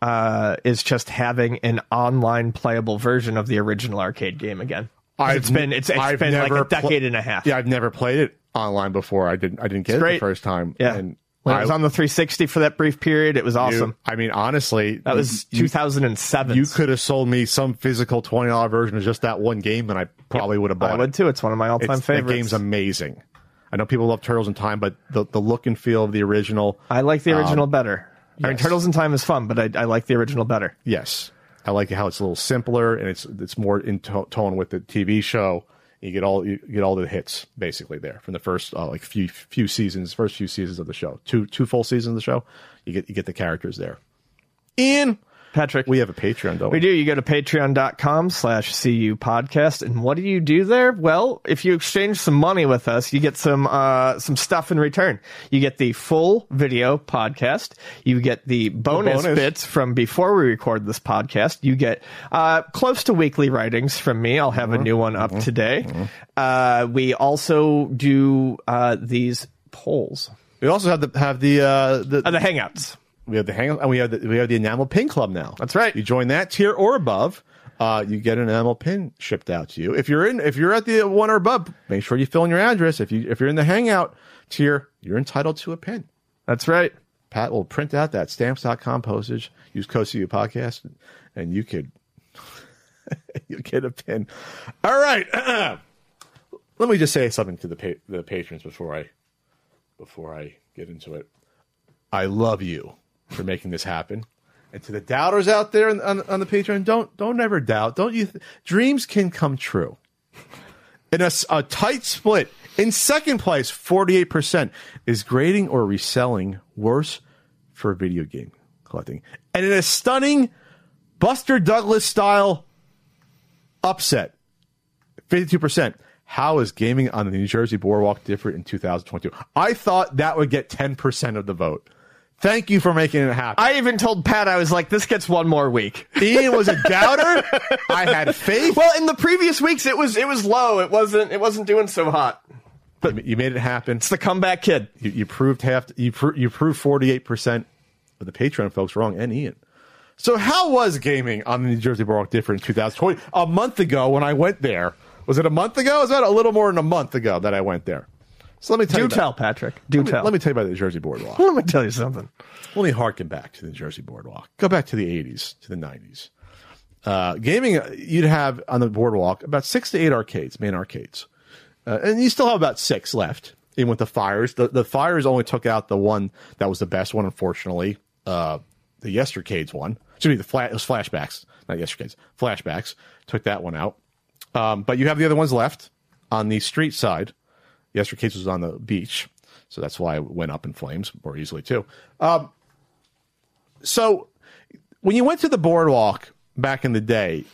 uh, is just having an online playable version of the original arcade game again. It's been it's, it's I've been like a decade pl- and a half. Yeah, I've never played it online before. I didn't I didn't get it great. the first time. Yeah. and when I it was on the 360 for that brief period, it was you- awesome. I mean, honestly, That was 2007. You could have sold me some physical twenty dollar version of just that one game, and I probably would have bought it. I it. would too. It's one of my all-time It's- favorites. That game's amazing. I know people love Turtles in Time, but the, the look and feel of the original, I like the original better. I mean, Um. Turtles in Time is fun, but I, I like the original better. yes, I like how it's a little simpler and it's it's more in to- tone with the TV show. You get all you get all the hits basically there from the first uh, like few few seasons, first few seasons of the show, two two full seasons of the show. You get you get the characters there. Ian, Patrick, we have a Patreon, don't we? We do. You go to patreon.com slash CU podcast. And what do you do there? Well, if you exchange some money with us, you get some, uh, some stuff in return. You get the full video podcast. You get the bonus, bonus. bits from before we record this podcast. You get, uh, close to weekly writings from me. I'll have a new one up today. Uh, we also do, uh, these polls, We also have the have the uh, the, uh, the hangouts. We have the hang and we have the we have the enamel pin club now. That's right. You join that tier or above, uh, you get an enamel pin shipped out to you. If you're in if you're at the one or above, make sure you fill in your address. If you if you're in the hangout tier, you're entitled to a pin. That's right. Pat will print out that stamps.com postage, use code CU podcast, and you could you get a pin. All right. Let me just say something to the pa- the patrons before I before I get into it. I love you for making this happen. And to the doubters out there on, on, on the Patreon, don't don't ever doubt. Don't you? Th- dreams can come true. In a tight split, in second place, forty eight percent is grading or reselling worse for video game collecting, and in a stunning Buster Douglas style upset, fifty two percent. How is gaming on the New Jersey Boardwalk different in 2022? I thought that would get 10% of the vote. Thank you for making it happen. I even told Pat, I was like, this gets one more week. Ian was a doubter. I had faith. Well, in the previous weeks, it was it was low. It wasn't it wasn't doing so hot. But you made it happen. It's the comeback kid. You, you proved half. You pro- you proved forty eight percent of the Patreon folks wrong, and Ian. So how was gaming on the New Jersey Boardwalk different in 2020? A month ago when I went there, was it a month ago? Was that a little more than a month ago that I went there? So let me tell Do you. tell, Patrick. Do Let me, tell. let me tell you about the Jersey Boardwalk. let me tell you something. Let me harken back to the Jersey Boardwalk. Go back to the 80s, to the 90s. Uh, gaming, uh, you'd have on the boardwalk about six to eight arcades, main arcades. Uh, and you still have about six left, even with the fires. The, the fires only took out the one that was the best one, unfortunately. Uh, the Yestercades one. Excuse me, the fla- it was flashbacks, not Yestercades. Flashbacks took that one out. Um, but you have the other ones left on the street side. Yestercades was on the beach, so that's why it went up in flames more easily too. Um, so when you went to the boardwalk back in the day,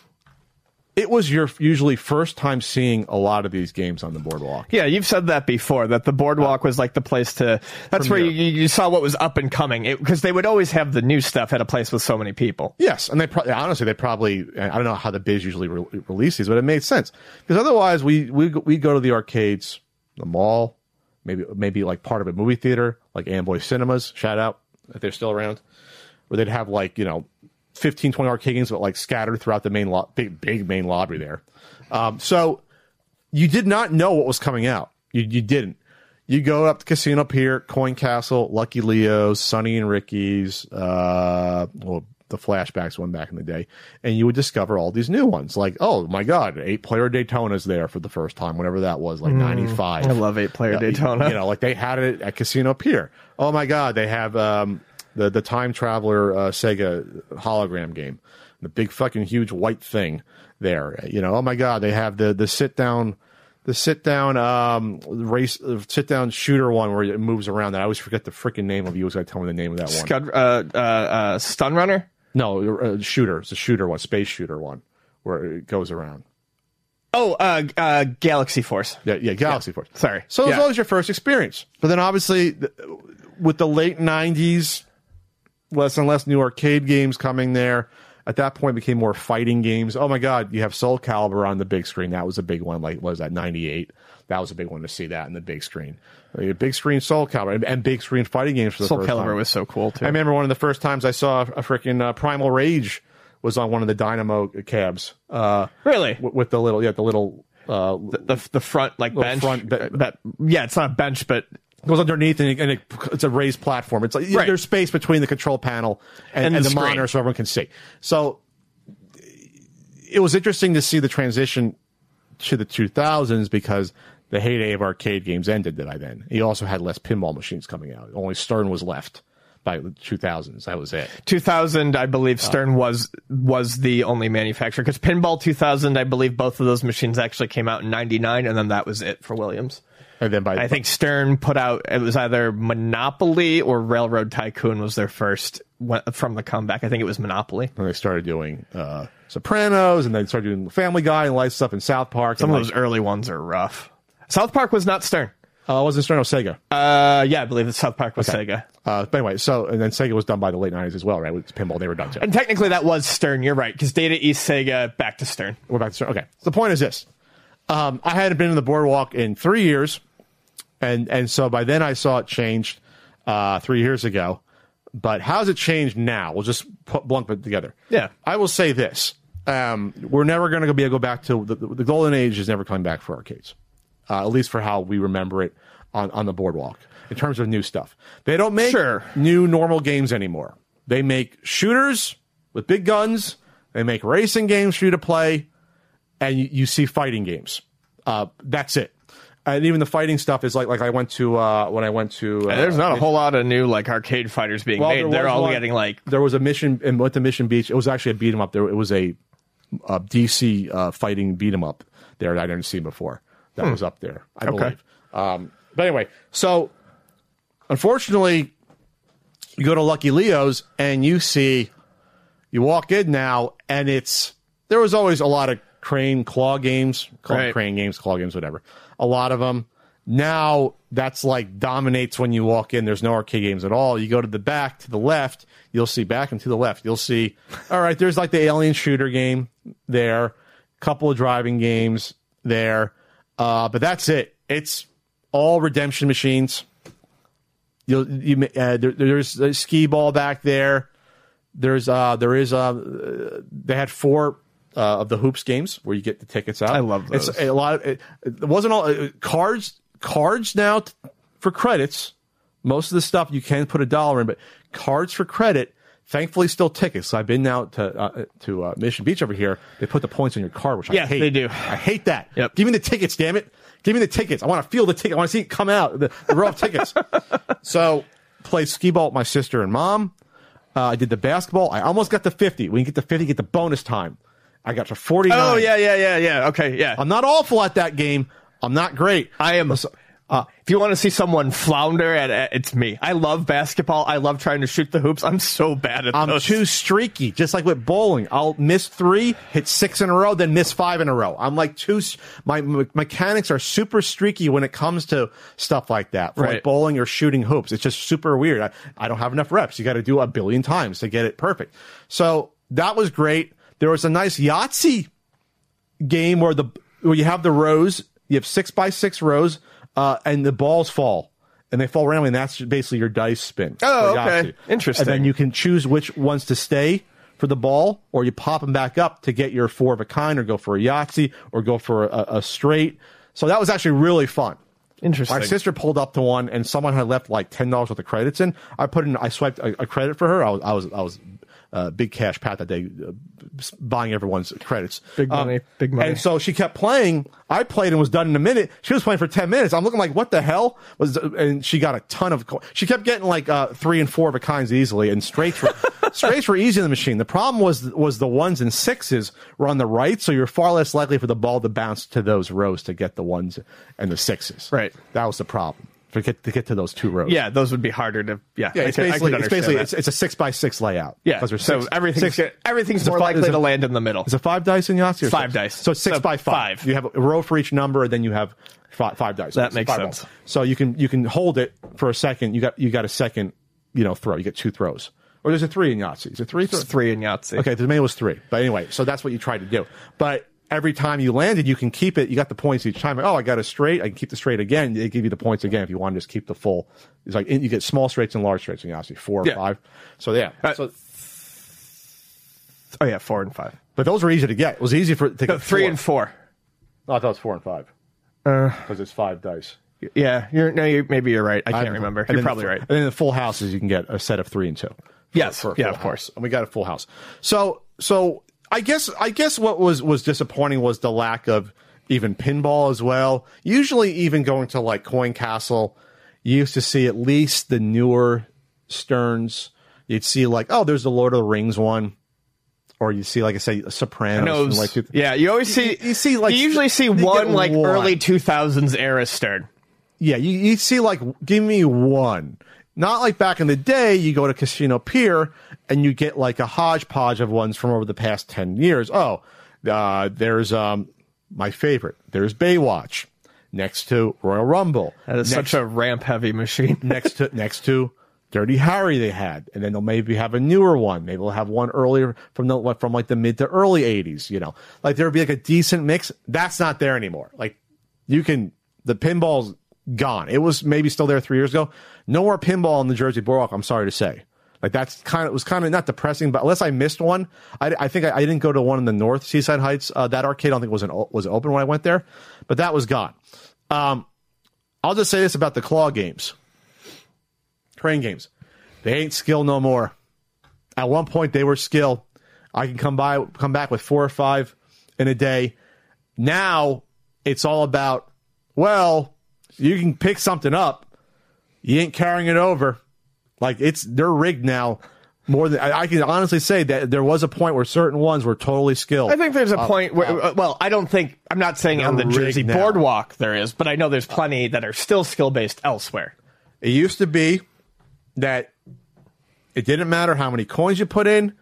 it was your usually first time seeing a lot of these games on the boardwalk. Yeah, you've said that before. That the boardwalk was like the place to. That's where you, you saw what was up and coming because they would always have the new stuff at a place with so many people. Yes, and they pro- honestly they probably I don't know how the biz usually re- release these, but it made sense because otherwise we we we go to the arcades, the mall, maybe maybe like part of a movie theater like Amboy Cinemas. Shout out if they're still around, where they'd have like you know 15, 20 arcade games, but like scattered throughout the main lo- big big main lobby there. Um, so you did not know what was coming out. You you didn't. You go up to Casino Pier, Coin Castle, Lucky Leo's, Sonny and Ricky's, uh, well, the flashbacks one back in the day, and you would discover all these new ones. Like, oh my God, eight player Daytona's there for the first time, whenever that was, like ninety five. I love eight-player Yeah, Daytona. You know, like they had it at Casino Pier. Oh my God, they have um, the the time traveler uh, Sega hologram game, the big fucking huge white thing there. You know, oh my God, they have the the sit down. The sit down um, race, uh, sit down shooter one where it moves around. That I always forget the freaking name of. You Was to tell me the name of that one. Scud, uh, uh, uh, Stun Runner. No, uh, shooter. It's a shooter one, space shooter one, where it goes around. Oh, uh, uh, Galaxy Force. Yeah, yeah, Galaxy Force. Sorry. So it was Yeah. always your first experience. But then obviously, th- with the late '90s, less and less new arcade games coming there. At that point, it became more fighting games. Oh my God, you have Soul Calibur on the big screen. That was a big one. Like, was that '98? That was a big one to see that in the big screen. Had big screen Soul Calibur and, and big screen fighting games for the Soul first Calibur time. was so cool too. I remember one of the first times I saw a freaking uh, Primal Rage was on one of the Dynamo cabs. Uh, really? w- with the little, yeah, the little. Uh, the the front like bench. front be- that yeah, it's not a bench, but it goes underneath and, it, and it, it's a raised platform. It's like Right. there's space between the control panel and, And and the the, monitor so everyone can see. So it was interesting to see the transition to the 2000s because the heyday of arcade games ended that I then. He also had less pinball machines coming out. Only Stern was left by the 2000s. That was it. 2000, I believe Stern was was the only manufacturer because Pinball 2000, I believe both of those machines actually came out in '99, and then that was it for Williams. And then by I think Stern put out it was either Monopoly or Railroad Tycoon was their first from the comeback. I think it was Monopoly. And they started doing uh, Sopranos and then started doing Family Guy and light stuff in South Park. Some and of those early ones are rough. South Park was not Stern. uh, wasn't Stern or Sega. Uh, yeah, I believe that South Park was Sega. Uh, but anyway, so and then Sega was done by the late '90s as well, right? With pinball, they were done too. And technically, that was Stern. You're right, because Data East Sega back to Stern. We're back to Stern. Okay. So the point is this: um, I hadn't been in the boardwalk in three years, and and so by then I saw it changed uh, three years ago. But how's it changed now? We'll just put lump it together. Yeah. I will say this: um, we're never going to be able to go back to the, the golden age is never coming back for arcades, uh, at least for how we remember it on on the boardwalk in terms of new stuff. They don't make Sure. new normal games anymore. They make shooters with big guns. They make racing games for you to play, and you, you see fighting games. Uh, that's it. And even the fighting stuff is like like I went to uh, when I went to. Uh, There's not a whole lot of new like arcade fighters being well, made. They're all one- getting like there was a mission and went to Mission Beach. It was actually a beat 'em up. There it was a, a DC uh, fighting beat 'em up there that I didn't see before. That was up there, I Okay. believe. Um, but anyway, so unfortunately, you go to Lucky Leo's and you see, you walk in now, and it's there was always a lot of crane claw games, them Right. crane games, claw games, whatever. A lot of them. Now that's like dominates when you walk in. There's no arcade games at all. You go to the back to the left, you'll see back and to the left, you'll see. All right, there's like the alien shooter game there, couple of driving games there, uh, but that's it. It's all redemption machines. You'll you uh, there, there's a skee ball back there. There's uh there is uh they had four uh, of the hoops games where you get the tickets out. I love It's a lot of it, it wasn't all uh, cards cards now t- for credits. Most of the stuff you can put a dollar in, but cards for credit. Thankfully, still tickets. So I've been now to uh, to uh, Mission Beach over here. They put the points on your card, which I Yeah, hate. they do. I hate that. Yep. Give me the tickets, damn it. Give me the tickets. I want to feel the ticket. I want to see it come out. The, the row of tickets. so played skee ball with my sister and mom. Uh, I did the basketball. I almost got to 50. When you get to 50, you get the bonus time. I got to 49. oh yeah yeah yeah yeah okay yeah. I'm not awful at that game. I'm not great. I am. Uh, if you want to see someone flounder at, at it's me. I love basketball. I love trying to shoot the hoops. I'm so bad at those. I'm those. too streaky, just like with bowling. I'll miss three, hit six in a row, then miss five in a row. I'm like too. My me- mechanics are super streaky when it comes to stuff like that, for like bowling or shooting hoops. It's just super weird. I, I don't have enough reps. You got to do a billion times to get it perfect. So that was great. There was a nice Yahtzee game where the where you have the rows, you have six by six rows, uh, and the balls fall. And they fall randomly, and that's basically your dice spin. Oh, okay. Interesting. And then you can choose which ones to stay for the ball, or you pop them back up to get your four of a kind, or go for a Yahtzee, or go for a, a straight. So that was actually really fun. Interesting. My sister pulled up to one, and someone had left like ten dollars worth of credits in. I put in, I swiped a, a credit for her. I was, I was, I was uh, big cash pat that day, uh, buying everyone's credits. Big money, big money. And so she kept playing. I played and was done in a minute. She was playing for ten minutes. I'm looking like, what the hell was? And she got a ton of. co- She kept getting like uh, three and four of a kinds easily, and straights were straights were easy in the machine. The problem was was the ones and sixes were on the right, so you're far less likely for the ball to bounce to those rows to get the ones and the sixes. Right. That was the problem. To get to get to those two rows. Yeah, those would be harder to. Yeah, Yeah, it's could- I basically could it's basically it's, it's a six by six layout. yeah. because so six, everything's six, everything's more fi- is likely it- to land in the middle. Is it five dice in Yahtzee? Or Five six? dice. So it's six So by five. five. You have a row for each number, and then you have five, five dice. That It's makes sense. rolls. So you can you can hold it for a second. You got you got a second, you know, throw. You get two throws. Or there's a three in Yahtzee. Is it three? It's three in Yahtzee. Okay, the main was three. But anyway, so that's what you try to do. But every time you landed, you can keep it. You got the points each time. oh, I got a straight. I can keep the straight again. They give you the points again if you want to just keep the full. It's like you get small straights and large straights in Yahtzee, four or Yeah. five. So yeah. Uh, so, Oh yeah, four and five. but those were easy to get. It was easy for to No, get three four. and four. No, I thought it was four and five Uh, because it's five dice. yeah, you're no, you're, maybe you're right. I can't I- remember. You're probably the, right. And then the full houses, you can get a set of three and two. Yes, for yeah, of course. house. And we got a full house. So, so I guess, I guess what was was disappointing was the lack of even pinball as well. Usually, even going to like Coin Castle, you used to see at least the newer Sterns. You'd see like, oh, there's the Lord of the Rings one, or you see, like I say, Sopranos. Like, yeah, you always see. you- you see, like, you usually see one like one. early two thousands era Stern. Yeah, you, you see, like, give me one. Not like back in the day, you go to Casino Pier and you get like a hodgepodge of ones from over the past 10 years. Oh, uh, there's um, my favorite. There's Baywatch next to Royal Rumble. That is next, such a ramp heavy machine. next to next to Dirty Harry they had, and then they'll maybe have a newer one. Maybe they'll have one earlier from the from like the mid to early '80s. You know, like there would be like a decent mix. That's not there anymore. Like you can the pinball's gone. It was maybe still there three years ago. No more pinball in the Jersey Boardwalk. I'm sorry to say. Like that's kind of it was kind of not depressing, but unless I missed one, I, I think I, I didn't go to one in the North Seaside Heights. Uh, that arcade I don't think was an was open when I went there, but that was gone. Um, I'll just say this about the claw games train games. They ain't skill no more. At one point they were skill. I can come by come back with four or five in a day. Now it's all about well, you can pick something up. You ain't carrying it over. Like it's they're rigged now. More than I, I can honestly say that there was a point where certain ones were totally skilled. I think there's a point where, uh, well, I don't think I'm not saying on the Jersey now. Boardwalk there is, but I know there's plenty that are still skill based elsewhere. It used to be that it didn't matter how many coins you put in.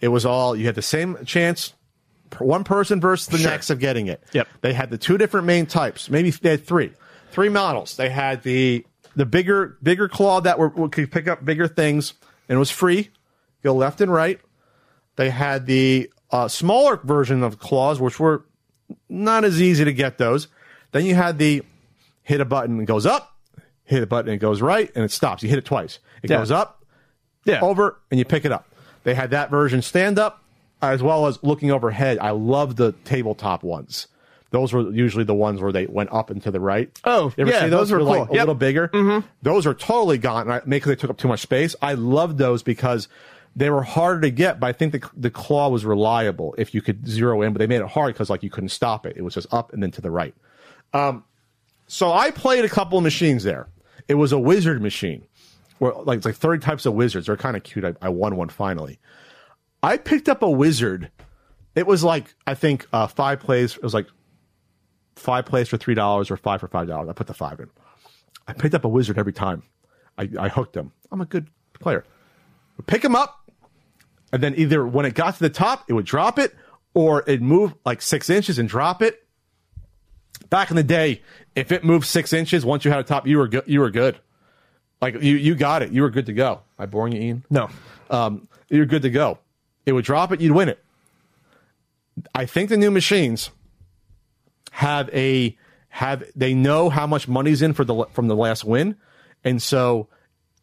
It was all you had the same chance, one person versus the Sure. next of getting it. Yep. They had the two different main types. Maybe they had three, three models. They had the the bigger bigger claw that were could pick up bigger things and it was free, go left and right. They had the uh, smaller version of claws, which were not as easy to get those. Then you had the hit a button and goes up, hit a button and it goes right, and it stops. You hit it twice. It Yeah. goes up, Yeah. over, and you pick it up. They had that version stand up as well as looking overhead. I love the tabletop ones. Those were usually the ones where they went up and to the right. Oh, you ever yeah, see those were They're, like a Yep. little bigger. Mm-hmm. Those are totally gone. Right? Maybe 'cause they took up too much space. I loved those because they were harder to get, but I think the the claw was reliable if you could zero in. But they made it hard because like you couldn't stop it. It was just up and then to the right. Um, so I played a couple of machines there. It was a wizard machine, where like it's like thirty types of wizards. They're kind of cute. I, I won one finally. I picked up a wizard. It was like I think uh, five plays. It was like five plays for three dollars or five for five dollars. I put the five in. I picked up a wizard every time. I, I hooked him. I'm a good player. Pick him up, and then either when it got to the top, it would drop it, or it'd move like six inches and drop it. Back in the day, if it moved six inches once you had a top, you were good. You were good. Like you, you got it. You were good to go. Am I boring you, Ian? No. um, you're good to go. It would drop it, you'd win it. I think the new machines have a have they know how much money's in for the from the last win, and so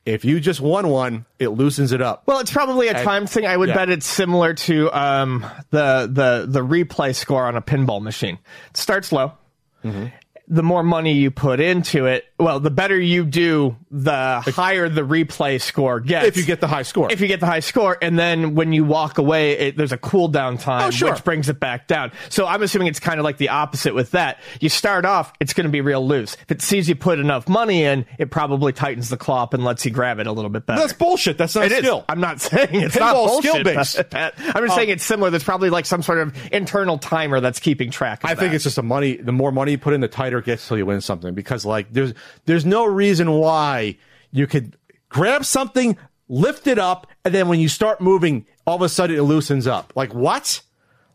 if you just won one, it loosens it up. Well, it's probably a time thing. I would yeah. bet it's similar to um, the the the replay score on a pinball machine. It starts low. Mm-hmm. The more money you put into it, well, the better you do the higher the replay score gets. If you get the high score. if you get the high score, and then when you walk away, it, there's a cooldown time, Oh, sure. which brings it back down. So I'm assuming it's kind of like the opposite with that. You start off, it's going to be real loose. If it sees you put enough money in, it probably tightens the claw up and lets you grab it a little bit better. That's bullshit. That's not It is. skill. I'm not saying it's not Pinball's bullshit. skill-based. Pat. I'm just saying it's similar. There's probably like some sort of internal timer that's keeping track. Of I think it's just the money. The more money you put in, the tighter it gets till you win something. Because like there's there's no reason why you could grab something, lift it up, and then when you start moving, all of a sudden it loosens up. Like what?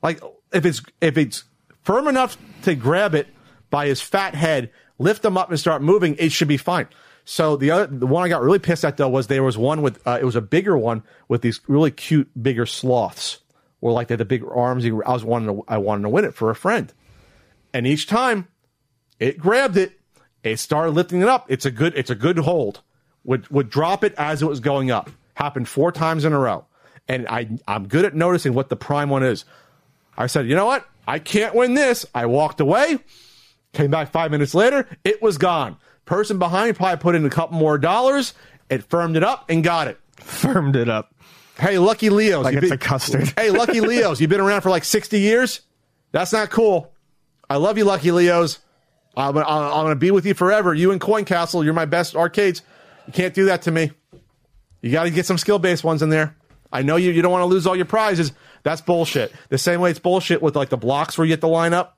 Like if it's if it's firm enough to grab it by his fat head, lift them up and start moving, it should be fine. So the other the one I got really pissed at though was there was one with uh, it was a bigger one with these really cute bigger sloths. Or like they had the big arms. I was wanting to, I wanted to win it for a friend. And each time it grabbed it, it started lifting it up. It's a good, it's a good hold. Would would drop it as it was going up. Happened four times in a row. And I I'm good at noticing what the prime one is. I said, you know what? I can't win this. I walked away. Came back five minutes later. It was gone. Person behind probably put in a couple more dollars. It firmed it up and got it. firmed it up. Hey, Lucky Leos. Like it's been- a custard. hey, Lucky Leos. You've been around for like 60 years? That's not cool. I love you, Lucky Leos. I'm, I'm, I'm going to be with you forever. You and Coin Castle, you're my best arcades. You can't do that to me. You got to get some skill based ones in there. I know you, you don't want to lose all your prizes. That's bullshit. The same way it's bullshit with like the blocks where you get the lineup.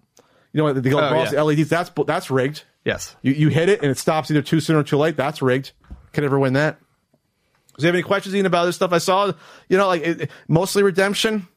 You know, they go Oh, across yeah. the LEDs. That's, that's rigged. Yes. You, you hit it and it stops either too soon or too late. That's rigged. Can never win that. Do you have any questions Ian, about this stuff? I saw, you know, like it- mostly redemption,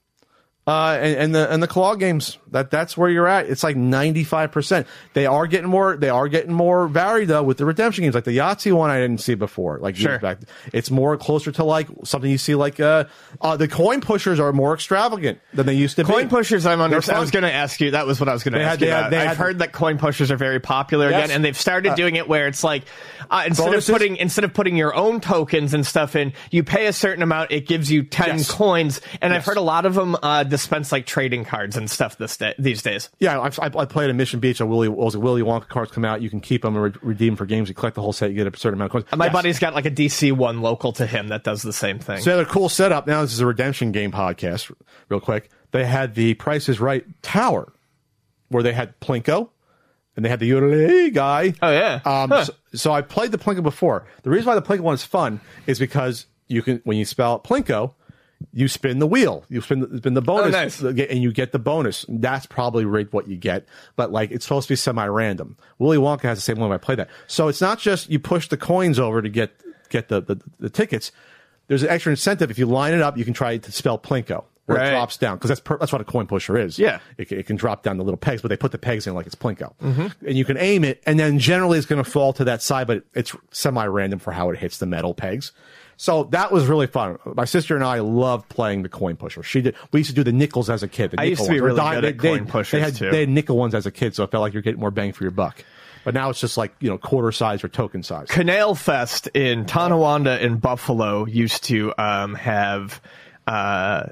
uh, and, and the and the claw games. That that's where you're at. It's like 95. percent They are getting more. They are getting more varied though with the redemption games. Like the Yahtzee one, I didn't see before. Like Sure. back. it's more closer to like something you see. Like uh, uh the coin pushers are more extravagant than they used to Coin be. Coin pushers, I'm under. I was going to ask you. That was what I was going to ask had- you. had-. I've had- heard that coin pushers are very popular Yes. again, and they've started Uh, doing it where it's like uh, instead Bonuses? of putting instead of putting your own tokens and stuff in, you pay a certain amount. It gives you ten Yes. coins, and I've heard a lot of them uh, dispense like trading cards and stuff this day, these days. Yeah, I've, I, I played at Mission Beach. A Willy, was a Willy Wonka cards come out. You can keep them and re- redeem for games. You collect the whole set, you get a certain amount of coins. My Yes. buddy's got like a DC one local to him that does the same thing. So they had a cool setup. Now this is a redemption game podcast. Real quick, they had the Price is Right tower, where they had Plinko, and they had the Yodelay guy. Oh, yeah. Um, Huh. so, so I played the Plinko before. The reason why the Plinko one is fun is because you can when you spell Plinko, you spin the wheel. You spin the, spin the bonus, Oh, nice. and you get the bonus. That's probably rigged what you get, but like it's supposed to be semi-random. Willy Wonka has the same one. When I play that, so it's not just you push the coins over to get get the the, the tickets. There's an extra incentive if you line it up. You can try to spell Plinko. Where Right. it drops down because that's per, that's what a coin pusher is. Yeah. it, can- it can drop down the little pegs, but they put the pegs in like it's Plinko, Mm-hmm. and you can aim it, and then generally it's going to fall to that side, but it's semi-random for how it hits the metal pegs. So that was really fun. My sister and I loved playing the coin pusher. She did. We used to do the nickels as a kid. The I used to be ones. Really di- good at they- coin pushers, They had, too. they had nickel ones as a kid, so it felt like you're getting more bang for your buck. But now it's just like you know quarter size or token size. Canal Fest in Tonawanda in Buffalo used to um, have uh,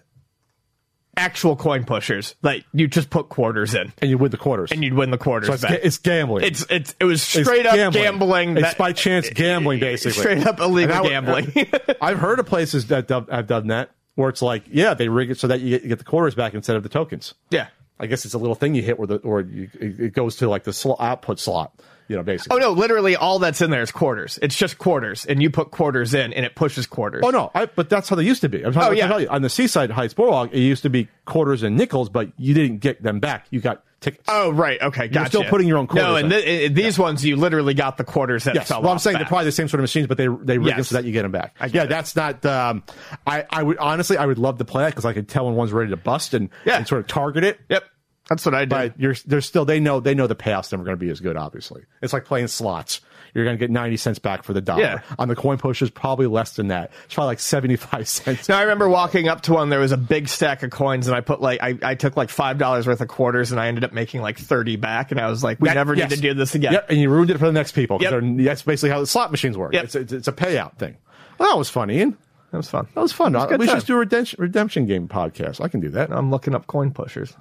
actual coin pushers. Like you just put quarters in, and you win the quarters. and you'd win the quarters so it's, ga- it's gambling. It's it's it was It's straight up gambling. It's that- by chance gambling, basically. Straight up illegal I- gambling. I've heard of places that have done that where it's like, yeah, they rig it so that you get, you get the quarters back instead of the tokens. yeah. I guess it's a little thing you hit where the or you, it it goes to like the sl- output slot, you know, basically. Oh no! Literally, all that's in there is quarters. It's just quarters, and you put quarters in, and it pushes quarters. Oh no, I, but that's how they used to be. I'm talking Oh, yeah. tell you, on the Seaside Heights Boardwalk, it used to be quarters and nickels, but you didn't get them back. You got tickets. Oh right, okay, gotcha. You're still putting your own quarters. No, and th- these ones you literally got the quarters that Yes. fell Well, I'm saying back. they're probably the same sort of machines, but they they rig Yes. so that you get them back. Yeah, it. that's not. Um, I I would honestly I would love to play that because I could tell when one's ready to bust and, Yeah. and sort of target it. Yep, that's what I did. But you're they're still they know they know the payoff's never going to be as good. Obviously, it's like playing slots. You're going to get ninety cents back for the dollar. Yeah. On the coin pushers, probably less than that. It's probably like seventy five cents. Now I remember walking up to one. There was a big stack of coins, and I put like I, I took like five dollars worth of quarters, and I ended up making like thirty back. And I was like, we That- never yes. need to do this again. Yep, and you ruined it for the next people. Yep. That's basically how the slot machines work. Yep. It's, it's, it's a payout thing. Well, that was fun, Ian. That was fun. That was fun. a good we should time. just do a redemption, redemption game podcast. I can do that. I'm looking up coin pushers.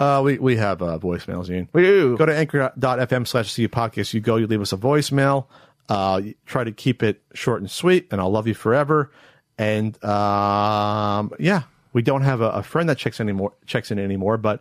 Uh, we, we have uh, voicemails, Ian. We do. Go to anchor.fm slash see podcast. You go, you leave us a voicemail. Uh, try to keep it short and sweet, and I'll love you forever. And um, yeah, we don't have a, a friend that checks anymore checks in anymore, but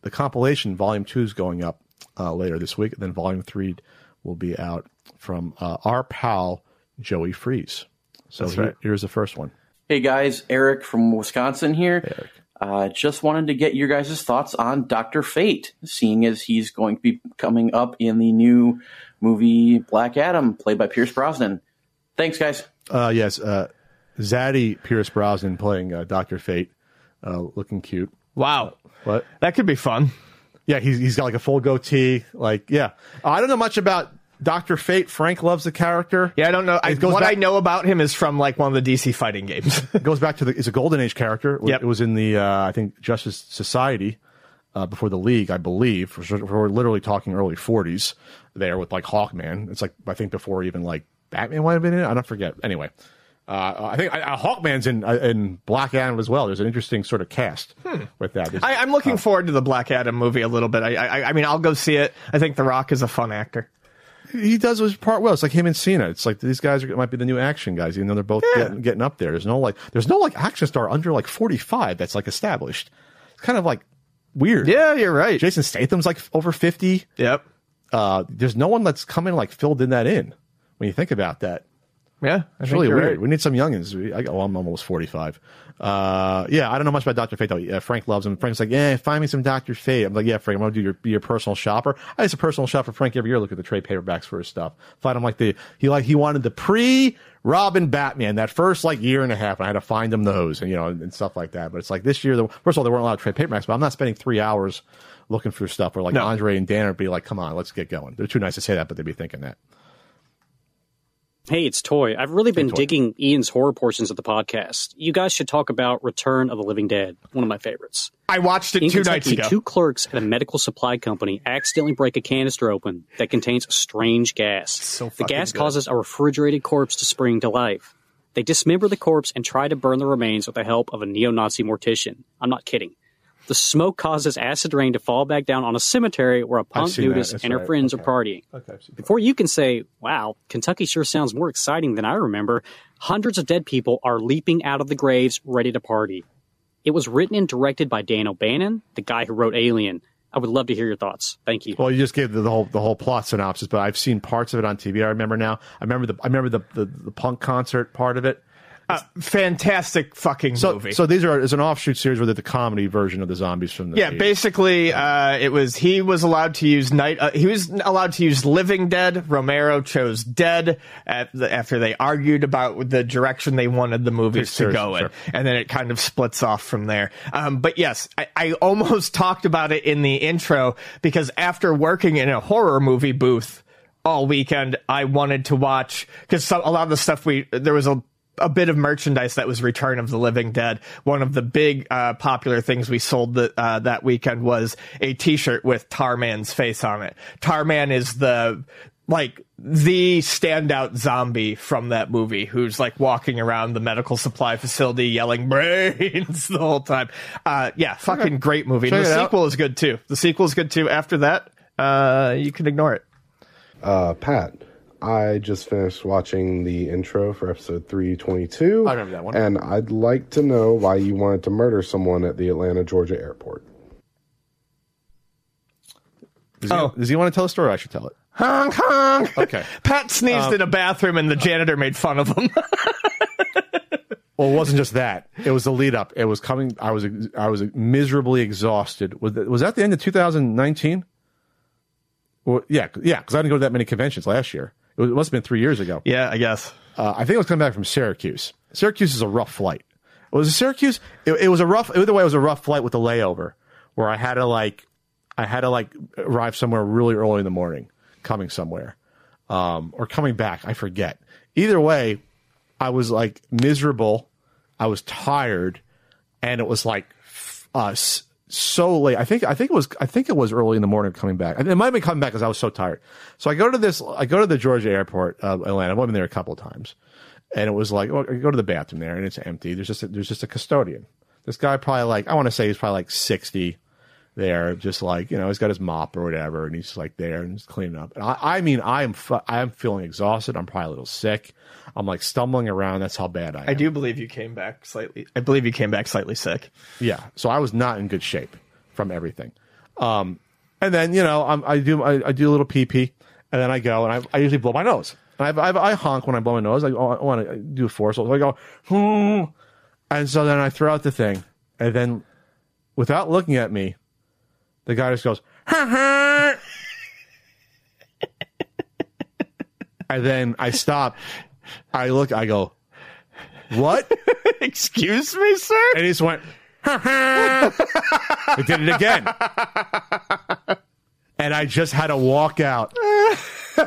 the compilation volume two is going up uh, later this week, and then volume three will be out from uh, our pal Joey Freeze. So That's here- right. here's the first one. Hey guys, Eric from Wisconsin here. Uh, just wanted to get your guys' thoughts on Doctor Fate, seeing as he's going to be coming up in the new movie Black Adam, played by Pierce Brosnan. Thanks, guys. Uh, yes, uh, Zaddy Pierce Brosnan playing uh, Doctor Fate, uh, looking cute. Wow. What? That could be fun. Yeah, he's he's got like a full goatee. Like, yeah, I don't know much about Doctor Fate. Frank loves the character. Yeah, I don't know. I, what back- I know about him is from like one of the DC fighting games. It goes back to the. It's a Golden Age character. It was- Yep. It was in the uh, I think Justice Society uh, before the League, I believe. We're, we're literally talking early 40s there with like Hawkman. It's like I think before even like Batman might have been in it. I don't forget. Anyway. Uh, I think uh, Hawkman's in uh, in Black Adam as well. There's an interesting sort of cast with that. There's- I, I'm looking forward to the Black Adam movie a little bit. I, I, I mean, I'll go see it. I think The Rock is a fun actor. He does his part well. It's like him and Cena. It's like these guys are, might be the new action guys, even though they're both Yeah. getting, getting up there. There's no like, there's no like action star under like 45 that's like established. It's kind of like weird. Yeah, you're right. Jason Statham's like over 50. Yep. Uh, there's no one that's come in like filled in that in when you think about that. Yeah, I It's really weird. right. We need some youngins. We, I, oh, I'm almost 45. Uh, yeah, I don't know much about Dr. Fate though. Yeah, Frank loves him. Frank's like, yeah, find me some Dr. Fate. I'm like, yeah, Frank, I'm to do your, be your personal shopper. I used to personal shop for Frank every year, look at the trade paperbacks for his stuff. Find him like the, he like, he wanted the pre Robin Batman, that first like year and a half. And I had to find him those and, you know, and, and stuff like that. But it's like this year, the, first of all, there weren't a lot of trade paperbacks, but I'm not spending three hours looking for stuff where like No. Andre and Dan would be like, come on, let's get going. They're too nice to say that, but they'd be thinking that. Hey, it's Toy. I've really been Toy. digging Ian's horror portions of the podcast. You guys should talk about Return of the Living Dead, one of my favorites. I watched it In two Kentucky, nights ago. two clerks at a medical supply company accidentally break a canister open that contains a strange gas. So the gas good. causes a refrigerated corpse to spring to life. They dismember the corpse and try to burn the remains with the help of a neo-Nazi mortician. I'm not kidding. The smoke causes acid rain to fall back down on a cemetery where a punk nudist and her right. friends Okay. are partying. Okay. Before you can say, wow, Kentucky sure sounds more exciting than I remember, hundreds of dead people are leaping out of the graves ready to party. It was written and directed by Dan O'Bannon, the guy who wrote Alien. I would love to hear your thoughts. Thank you. Well, you just gave the, the whole the whole plot synopsis, but I've seen parts of it on TV. I remember now. I remember the I remember the the, the punk concert part of it. Uh, fantastic fucking So movie. so these are is an offshoot series where they're the comedy version of the zombies from the yeah, 80s. basically, uh, it was he was allowed to use night. Uh, he was allowed to use Living Dead. Romero chose Dead at the, after they argued about the direction they wanted the movies to go in, sure. and then it kind of splits off from there. Um, but yes, I, I almost talked about it in the intro because after working in a horror movie booth all weekend, I wanted to watch because a lot of the stuff we there was a a bit of merchandise that was Return of the Living Dead. One of the big uh, popular things we sold the, uh, that weekend was a T-shirt with Tarman's face on it. Tarman is the like the standout zombie from that movie who's like walking around the medical supply facility yelling brains the whole time. Uh, yeah, fucking great movie. And the it out. sequel is good too. The sequel is good too. After that, uh, you can ignore it. Uh, Pat, I just finished watching the intro for episode 322. I remember that one. And I'd like to know why you wanted to murder someone at the Atlanta, Georgia airport. Does he, Oh. does he want to tell a story? I should tell it. Honk honk. Okay. Pat sneezed um, in a bathroom and the janitor made fun of him. Well, it wasn't just that. It was the lead up. It was coming. I was I was miserably exhausted. Was that, was that the end of 2019? Well, yeah, yeah. Because I didn't go to that many conventions last year. It, was, it must have been three years ago. yeah, I guess. Uh, I think it was coming back from Syracuse. Syracuse is a rough flight. It Was it Syracuse? It, it was a rough. Either way, it was a rough flight with a layover, where I had to like, I had to like arrive somewhere really early in the morning, coming somewhere, um, or coming back. I forget. Either way, I was like miserable. I was tired, and it was like uh, so late. I think I think it was I think it was early in the morning coming back. It might have been coming back because I was so tired. So I go to this. I go to the Georgia airport, uh, Atlanta. I've been there a couple of times, and it was like, well, I go to the bathroom there, and it's empty. There's just a, there's just a custodian. This guy probably like I want to say he's probably like sixty, there, just like you know, he's got his mop or whatever, and he's just like there and he's cleaning up. And I, I mean, I am fu- I am feeling exhausted. I'm probably a little sick. I'm like stumbling around. That's how bad I am. I do believe you came back slightly. I believe you came back slightly sick. Yeah. So I was not in good shape from everything. Um, and then you know I'm, I do I, I do a little pee pee, and then I go and I, I usually blow my nose. And I, I, I honk when I blow my nose. I, I want to do a force. So I go, hmm. and so then I throw out the thing, and then without looking at me, the guy just goes, ha ha. and then I stop. I look. I go, what? Excuse me, sir. And he just went, ha ha. He did it again. And I just had to walk out.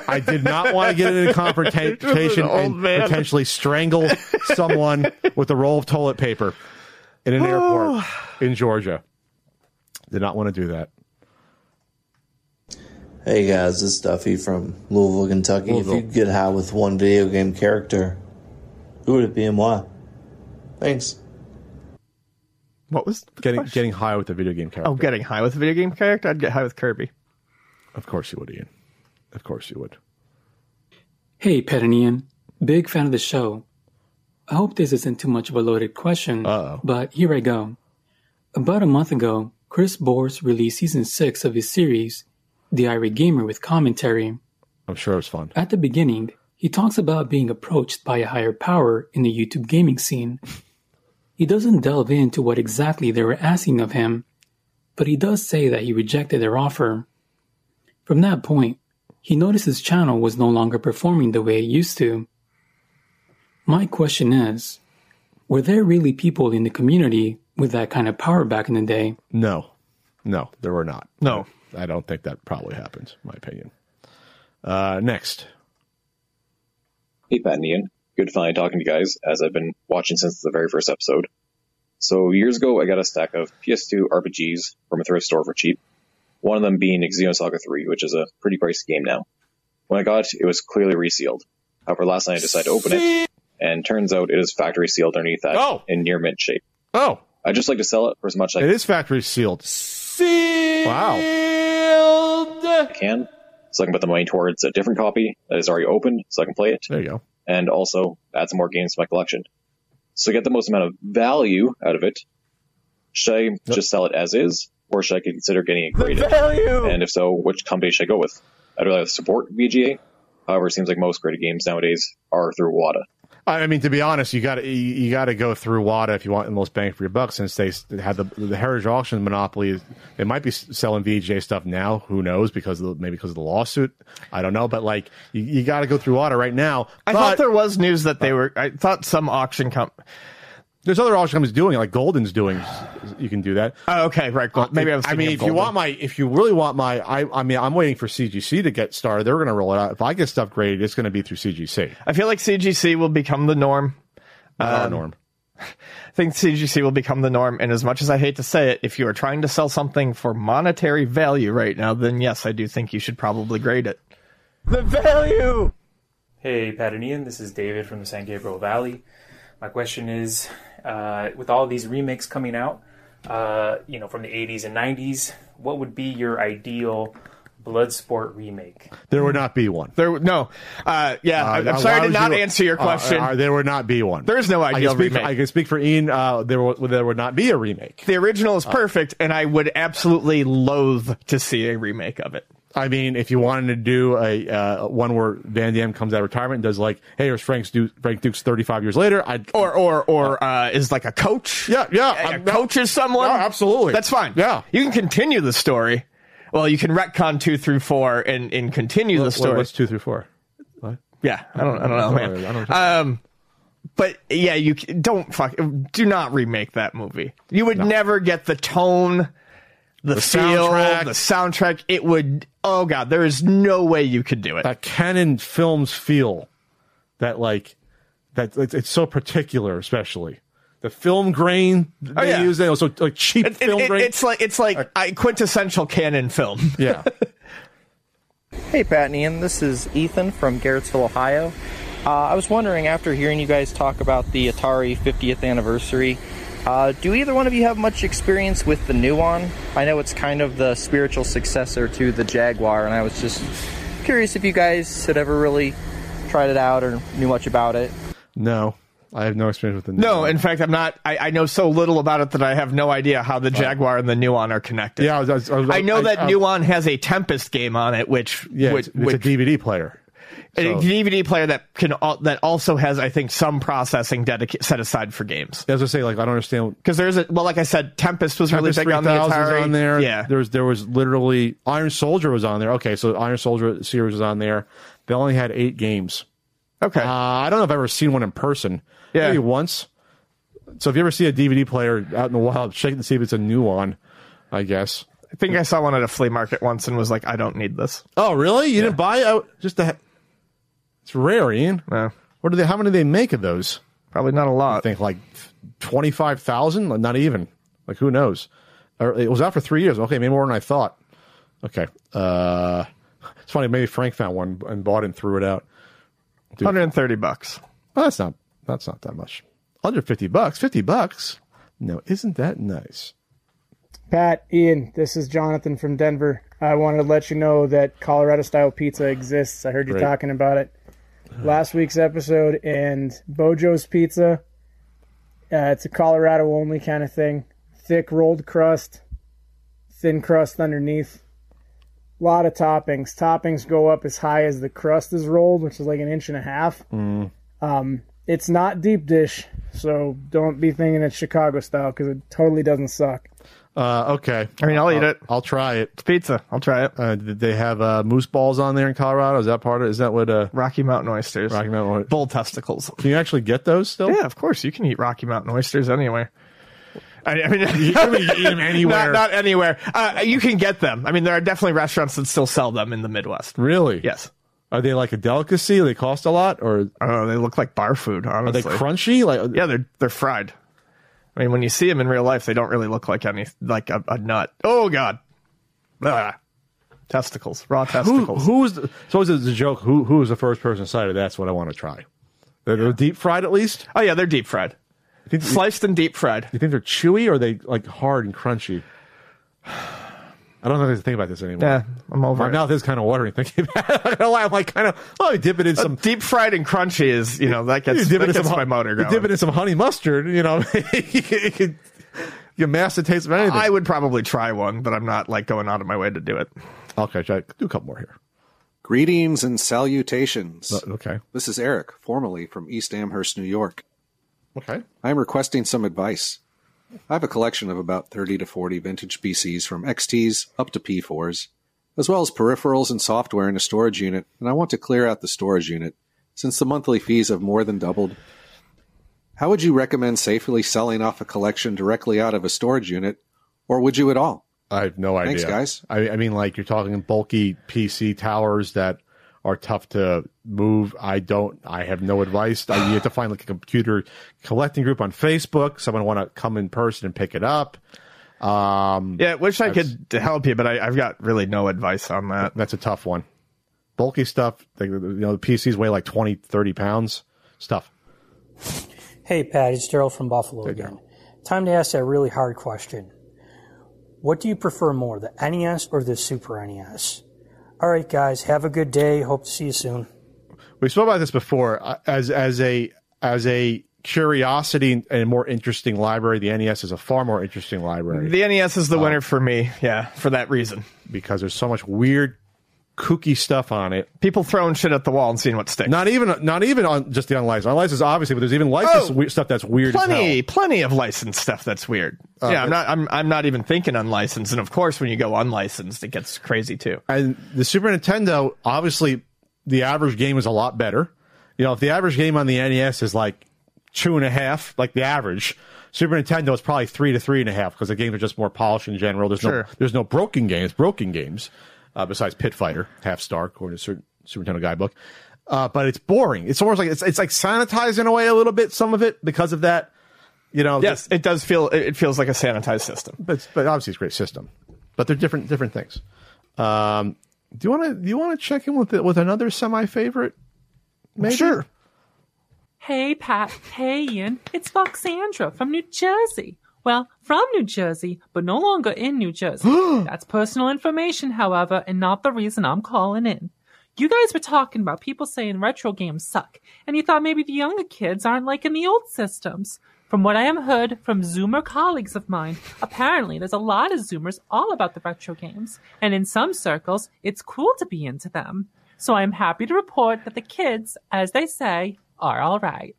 I did not want to get into confrontation Old and man. potentially strangle someone with a roll of toilet paper in an airport in Georgia. Did not want to do that. Hey guys, this is Duffy from Louisville, Kentucky. Louisville. If you could get high with one video game character, who would it be and why? Thanks. What was the Getting question? getting high with a video game oh, character. Oh, getting high with a video game character? I'd get high with Kirby. Of course you would, Ian. Of course you would. Hey, Pat and Ian. Big fan of the show. I hope this isn't too much of a loaded question, Uh-oh. but here I go. About a month ago, Chris Bores released season 6 of his series, The Irate Gamer with commentary. I'm sure it was fun. At the beginning, he talks about being approached by a higher power in the YouTube gaming scene. He doesn't delve into what exactly they were asking of him, but he does say that he rejected their offer. From that point, he noticed his channel was no longer performing the way it used to. My question is were there really people in the community with that kind of power back in the day? No, no, there were not. No. I don't think that probably happens. My opinion. Uh, next, Hey, Pat and Ian. Good finally talking to you guys, as I've been watching since the very first episode. So, years ago, I got a stack of PS2 RPGs from a thrift store for cheap. One of them being Xenosaga 3, which is a pretty pricey game now. When I got it, it was clearly resealed. However, last night I decided to open it, and turns out it is factory sealed underneath that Oh. in near mint shape. oh, I'd just like to sell it for as much as it is factory sealed. Sealed. Wow. I can, so I can put the money towards a different copy that is already opened, so I can play it. There you go. and also add some more games to my collection. So to get the most amount of value out of it, should I just sell it as is, or should I consider getting it graded? Value! And if so, which company should I go with? I'd rather support VGA. However, it seems like most graded games nowadays are through WATA. I mean, to be honest, you got you, you got to go through WATA if you want the most bang for your buck. Since they had the the Heritage Auction monopoly, they might be selling VJ stuff now. Who knows? Because of the, maybe because of the lawsuit. I don't know. But like, you, you got to go through WATA right now. I But thought there was news that they were. I thought some auction comp. There's other auction companies doing it, like Goldin's doing. You can do that. Oh, okay, right. Well, maybe I was. I mean, if you want my, if you really want my, I, I mean, I'm waiting for CGC to get started. They're going to roll it out. If I get stuff graded, it's going to be through CGC. I feel like CGC will become the norm. Not Um, norm. I think CGC will become the norm. And as much as I hate to say it, if you are trying to sell something for monetary value right now, then yes, I do think you should probably grade it. The value. Hey, Pat and Ian, this is David from the San Gabriel Valley. My question is, uh, with all these remakes coming out, uh, you know, from the 80s and 90s, what would be your ideal Bloodsport remake? There would not be one. There, no, uh, yeah. Uh, I'm why sorry to not you- answer your uh, question. uh, there would not be one. There's no I can ideal speak For, remake. I can speak for Ian. Uh, there, would, there would not be a remake. the original is perfect, and I would absolutely loathe to see a remake of it. I mean, if you wanted to do a uh, one where Van Damme comes out of retirement and does like, hey, here's Frank's Du- Frank Dux 35 years later, I'd Or, or, or uh, is like a coach. yeah, yeah, A- a I'm- coaches someone. No, absolutely. That's fine. Yeah. you can continue the story. Well, you can retcon two through four and, and continue the story. What's two through four? What? Yeah, I don't, I don't know, man. I don't know. Um, but yeah, you don't fuck. Do not remake that movie. You would never get the tone, the, The feel, soundtrack. the soundtrack. It would. Oh god, there is no way you could do it. that Cannon films feel that like that it's, it's so particular, especially the film grain they Oh, yeah. use. They also like cheap It- it- film it- grain. it's like it's like a quintessential Cannon film. yeah. Hey, Pat and Ian. This is Ethan from Garrettsville, Ohio. Uh, I was wondering, after hearing you guys talk about the Atari 50th anniversary, Uh, do either one of you have much experience with the Nuon? I know it's kind of the spiritual successor to the Jaguar, and I was just curious if you guys had ever really tried it out or knew much about it. No, I have no experience with the. Nuon. No, in fact, I'm not. I, I know so little about it that I have no idea how the Jaguar and the Nuon are connected. Yeah, I, was, I, was, I, was, I know I- that I- Nuon has a Tempest game on it, which Yeah, which, it's, it's which a DVD player. A So- DVD player that can al- that also has, I think, some processing dedica- set aside for games. As I say, like I don't understand. Because there's a well, like I said, Tempest was really Tempest big on the 3000 Atari. on there. Yeah, there was there was literally Iron Soldier was on there. Okay, so Iron Soldier series was on there. They only had eight games. Okay, uh, I don't know if I've ever seen one in person. Yeah. maybe once. So if you ever see a DVD player out in the wild, check and see if it's a Nuon. I guess. I think I saw one at a flea market once and was like, I don't need this. Oh, really? You didn't buy it? Just to It's rare, Ian. No, What do they? How many do they make of those? probably not a lot. I think like twenty five thousand. Not even. Like who knows? Or it was out for three years. Okay, maybe more than I thought. Okay. Uh, it's funny. Maybe Frank found one and bought it and threw it out. 130 bucks. Well, that's not. That's not that much. Under fifty bucks. Fifty bucks. No, isn't that nice? Pat, Ian, this is Jonathan from Denver. I wanted to let you know that Colorado style pizza exists. I heard you Great. talking about it last week's episode, and Beau Jo's Pizza. Uh, it's a Colorado only kind of thing. Thick rolled crust, thin crust underneath. A lot of toppings. Toppings go up as high as the crust is rolled, which is like an inch and a half. Mm. Um, it's not deep dish, so don't be thinking it's Chicago style because it totally doesn't suck. Uh, okay. I mean, I'll eat it. I'll try it. It's pizza. I'll try it. Uh, did they have uh, moose balls on there in Colorado? Is that part of? Is that what? Uh, Rocky Mountain oysters. Rocky Mountain. oysters. Bull testicles. Can you actually get those still? Yeah, of course. You can eat Rocky Mountain oysters anywhere. I, I mean, You can eat them anywhere. Not, not anywhere. Uh, you can get them. I mean, there are definitely restaurants that still sell them in the Midwest. Really? Yes. Are they like a delicacy? They cost a lot, or I don't know. They look like bar food. are they crunchy? Like Yeah, they're they're fried. I mean, when you see them in real life, they don't really look like any like a, a nut. Oh God, ah. testicles, raw testicles. who was the, so is a joke? Who who was the first person cited? That's what I want to try. They're, they're deep fried at least. Oh yeah, they're deep fried, You think, sliced and deep fried. you think they're chewy or are they like hard and crunchy? I don't know if I think about this anymore. Yeah, I'm over My it. mouth is kind of watering thinking about it. I'm not gonna lie, I'm like kind of oh, you dip it in some deep fried and crunchy is you know that you gets, dip that it in gets some my hu- motor you dip it in some honey mustard. You know, you can, you can, you mask the taste of anything. I would probably try one, but I'm not like going out of my way to do it. okay, try, do a couple more here. Greetings and salutations. Uh, okay, This is Eric, formerly from East Amherst, New York. okay. I am requesting some advice. I have a collection of about 30 to 40 vintage PCs from XTs up to P4s, as well as peripherals and software in a storage unit, and I want to clear out the storage unit since the monthly fees have more than doubled. How would you recommend safely selling off a collection directly out of a storage unit, or would you at all? I have no idea. Thanks, guys. I, I mean, like you're talking bulky PC towers that are tough to move. I don't. I have no advice. I, you have to find like a computer collecting group on Facebook. Someone want to come in person and pick it up. Um, Yeah, wish I That's- could help you, but I, I've got really no advice on that. that's a tough one. Bulky stuff. Like, you know, the PCs weigh like 20, 30 pounds. Stuff. Hey, Pat, it's Daryl from Buffalo again. Time to ask that really hard question. What do you prefer more, the NES or the Super NES? All right, guys, have a good day. Hope to see you soon. We spoke about this before. Uh, As as a as a curiosity and a more interesting library, the NES is a far more interesting library. The NES is the winner for me. Yeah, for that reason. because there's so much weird, kooky stuff on it. People throwing shit at the wall and seeing what sticks. Not even, not even on just the unlicensed. Unlicensed, obviously, but there's even licensed Oh, stuff that's weird. as plenty, plenty of licensed stuff that's weird. Uh, yeah, I'm not. I'm. I'm not even thinking unlicensed. And of course, when you go unlicensed, it gets crazy too. And the Super Nintendo, obviously, the average game is a lot better. You know, if the average game on the NES is like two and a half, like the average, Super Nintendo is probably three to three and a half because the games are just more polished in general. There's no, there's no broken games, broken games, uh, besides Pit Fighter, half star according to Super, Super Nintendo guidebook. Uh, but it's boring. It's almost like it's it's like sanitized in a way a little bit. Some of it because of that. You know, Yes, it does feel. It it feels like a sanitized system. but but obviously it's a great system. But they're different different things. Um, do you want to do you want to check in with it with another semi favorite? Maybe? Sure. Hey, Pat. Hey, Ian. It's Foxandra from New Jersey. Well, from New Jersey, but no longer in New Jersey. That's personal information, however, and not the reason I'm calling in. You guys were talking about people saying retro games suck, and you thought maybe the younger kids aren't liking the old systems. From what I have heard from Zoomer colleagues of mine, apparently there's a lot of Zoomers all about the retro games, and in some circles, it's cool to be into them. So I am happy to report that the kids, as they say, are alright.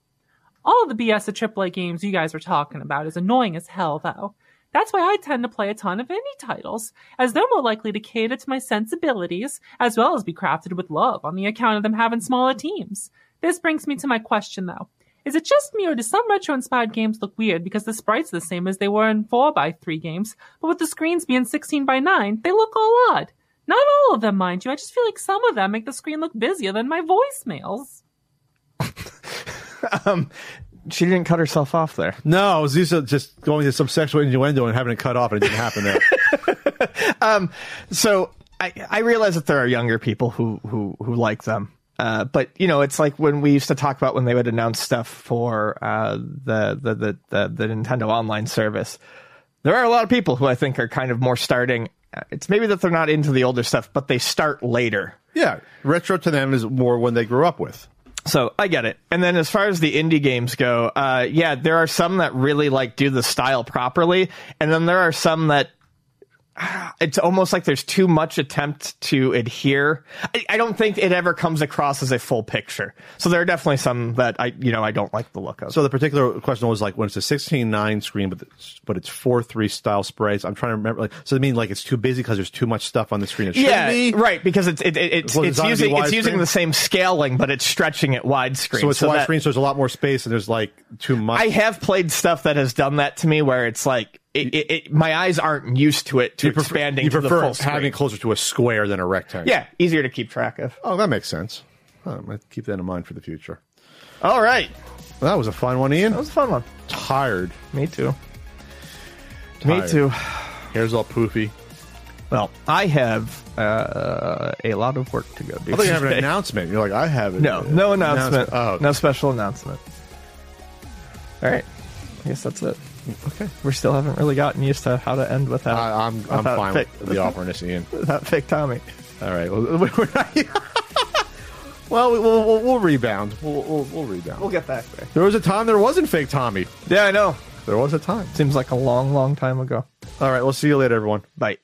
All of the BS of AAA games you guys were talking about is annoying as hell, though. That's why I tend to play a ton of indie titles, as they're more likely to cater to my sensibilities, as well as be crafted with love on the account of them having smaller teams. This brings me to my question, though. Is it just me, or do some retro-inspired games look weird because the sprites are the same as they were in 4x3 games, but with the screens being 16x9, they look all odd? Not all of them, mind you. I just feel like some of them make the screen look busier than my voicemails. um, she didn't cut herself off there. No, it was Lisa just going to some sexual innuendo and having it cut off, and it didn't happen there. um, so I, I realize that there are younger people who who who like them. Uh, but you know, it's like when we used to talk about when they would announce stuff for uh, the, the, the the the Nintendo Online service. There are a lot of people who I think are kind of more starting. uh, It's maybe that they're not into the older stuff, but they start later. yeah, retro to them is more when they grew up with. So I get it. And then as far as the indie games go, uh, yeah, there are some that really like do the style properly, and then there are some that it's almost like there's too much attempt to adhere. I, I don't think it ever comes across as a full picture. So there are definitely some that I, you know, I don't like the look of. So the particular question was like when it's a 16:9 screen, but it's, but it's four three style sprites. I'm trying to remember. Like, so I mean, like it's too busy because there's too much stuff on the screen. Yeah, be. right. Because it's it, it, it's it it's designed to be using it's using the same scaling, but it's stretching it widescreen. So it's that- widescreen, so there's a lot more space, and there's like too much. I have played stuff that has done that to me, where it's like it, it, it, my eyes aren't used to it to you prefer, expanding you to the prefer screen. having it closer to a square than a rectangle. Yeah, easier to keep track of. Oh, that makes sense. I'm gonna keep that in mind for the future. All right. Well, that was a fun one, Ian. That was a fun one. Tired. Me too. Me too. Hair's all poofy. Well, I have uh, a lot of work to go do. I thought you have an announcement. You're like, I have it. No, no announcement. Oh, No special announcement. All right. I guess that's it. Okay. We still haven't really gotten used to how to end without. I, I'm I'm fine fake, with the awkwardness, Ian. Without fake Tommy. All right. Well, we're not, well we'll, we'll, we'll rebound. We'll, we'll, we'll rebound. We'll get back there. There was a time there wasn't fake Tommy. Yeah, I know. There was a time. Seems like a long, long time ago. All right. We'll see you later, everyone. Bye.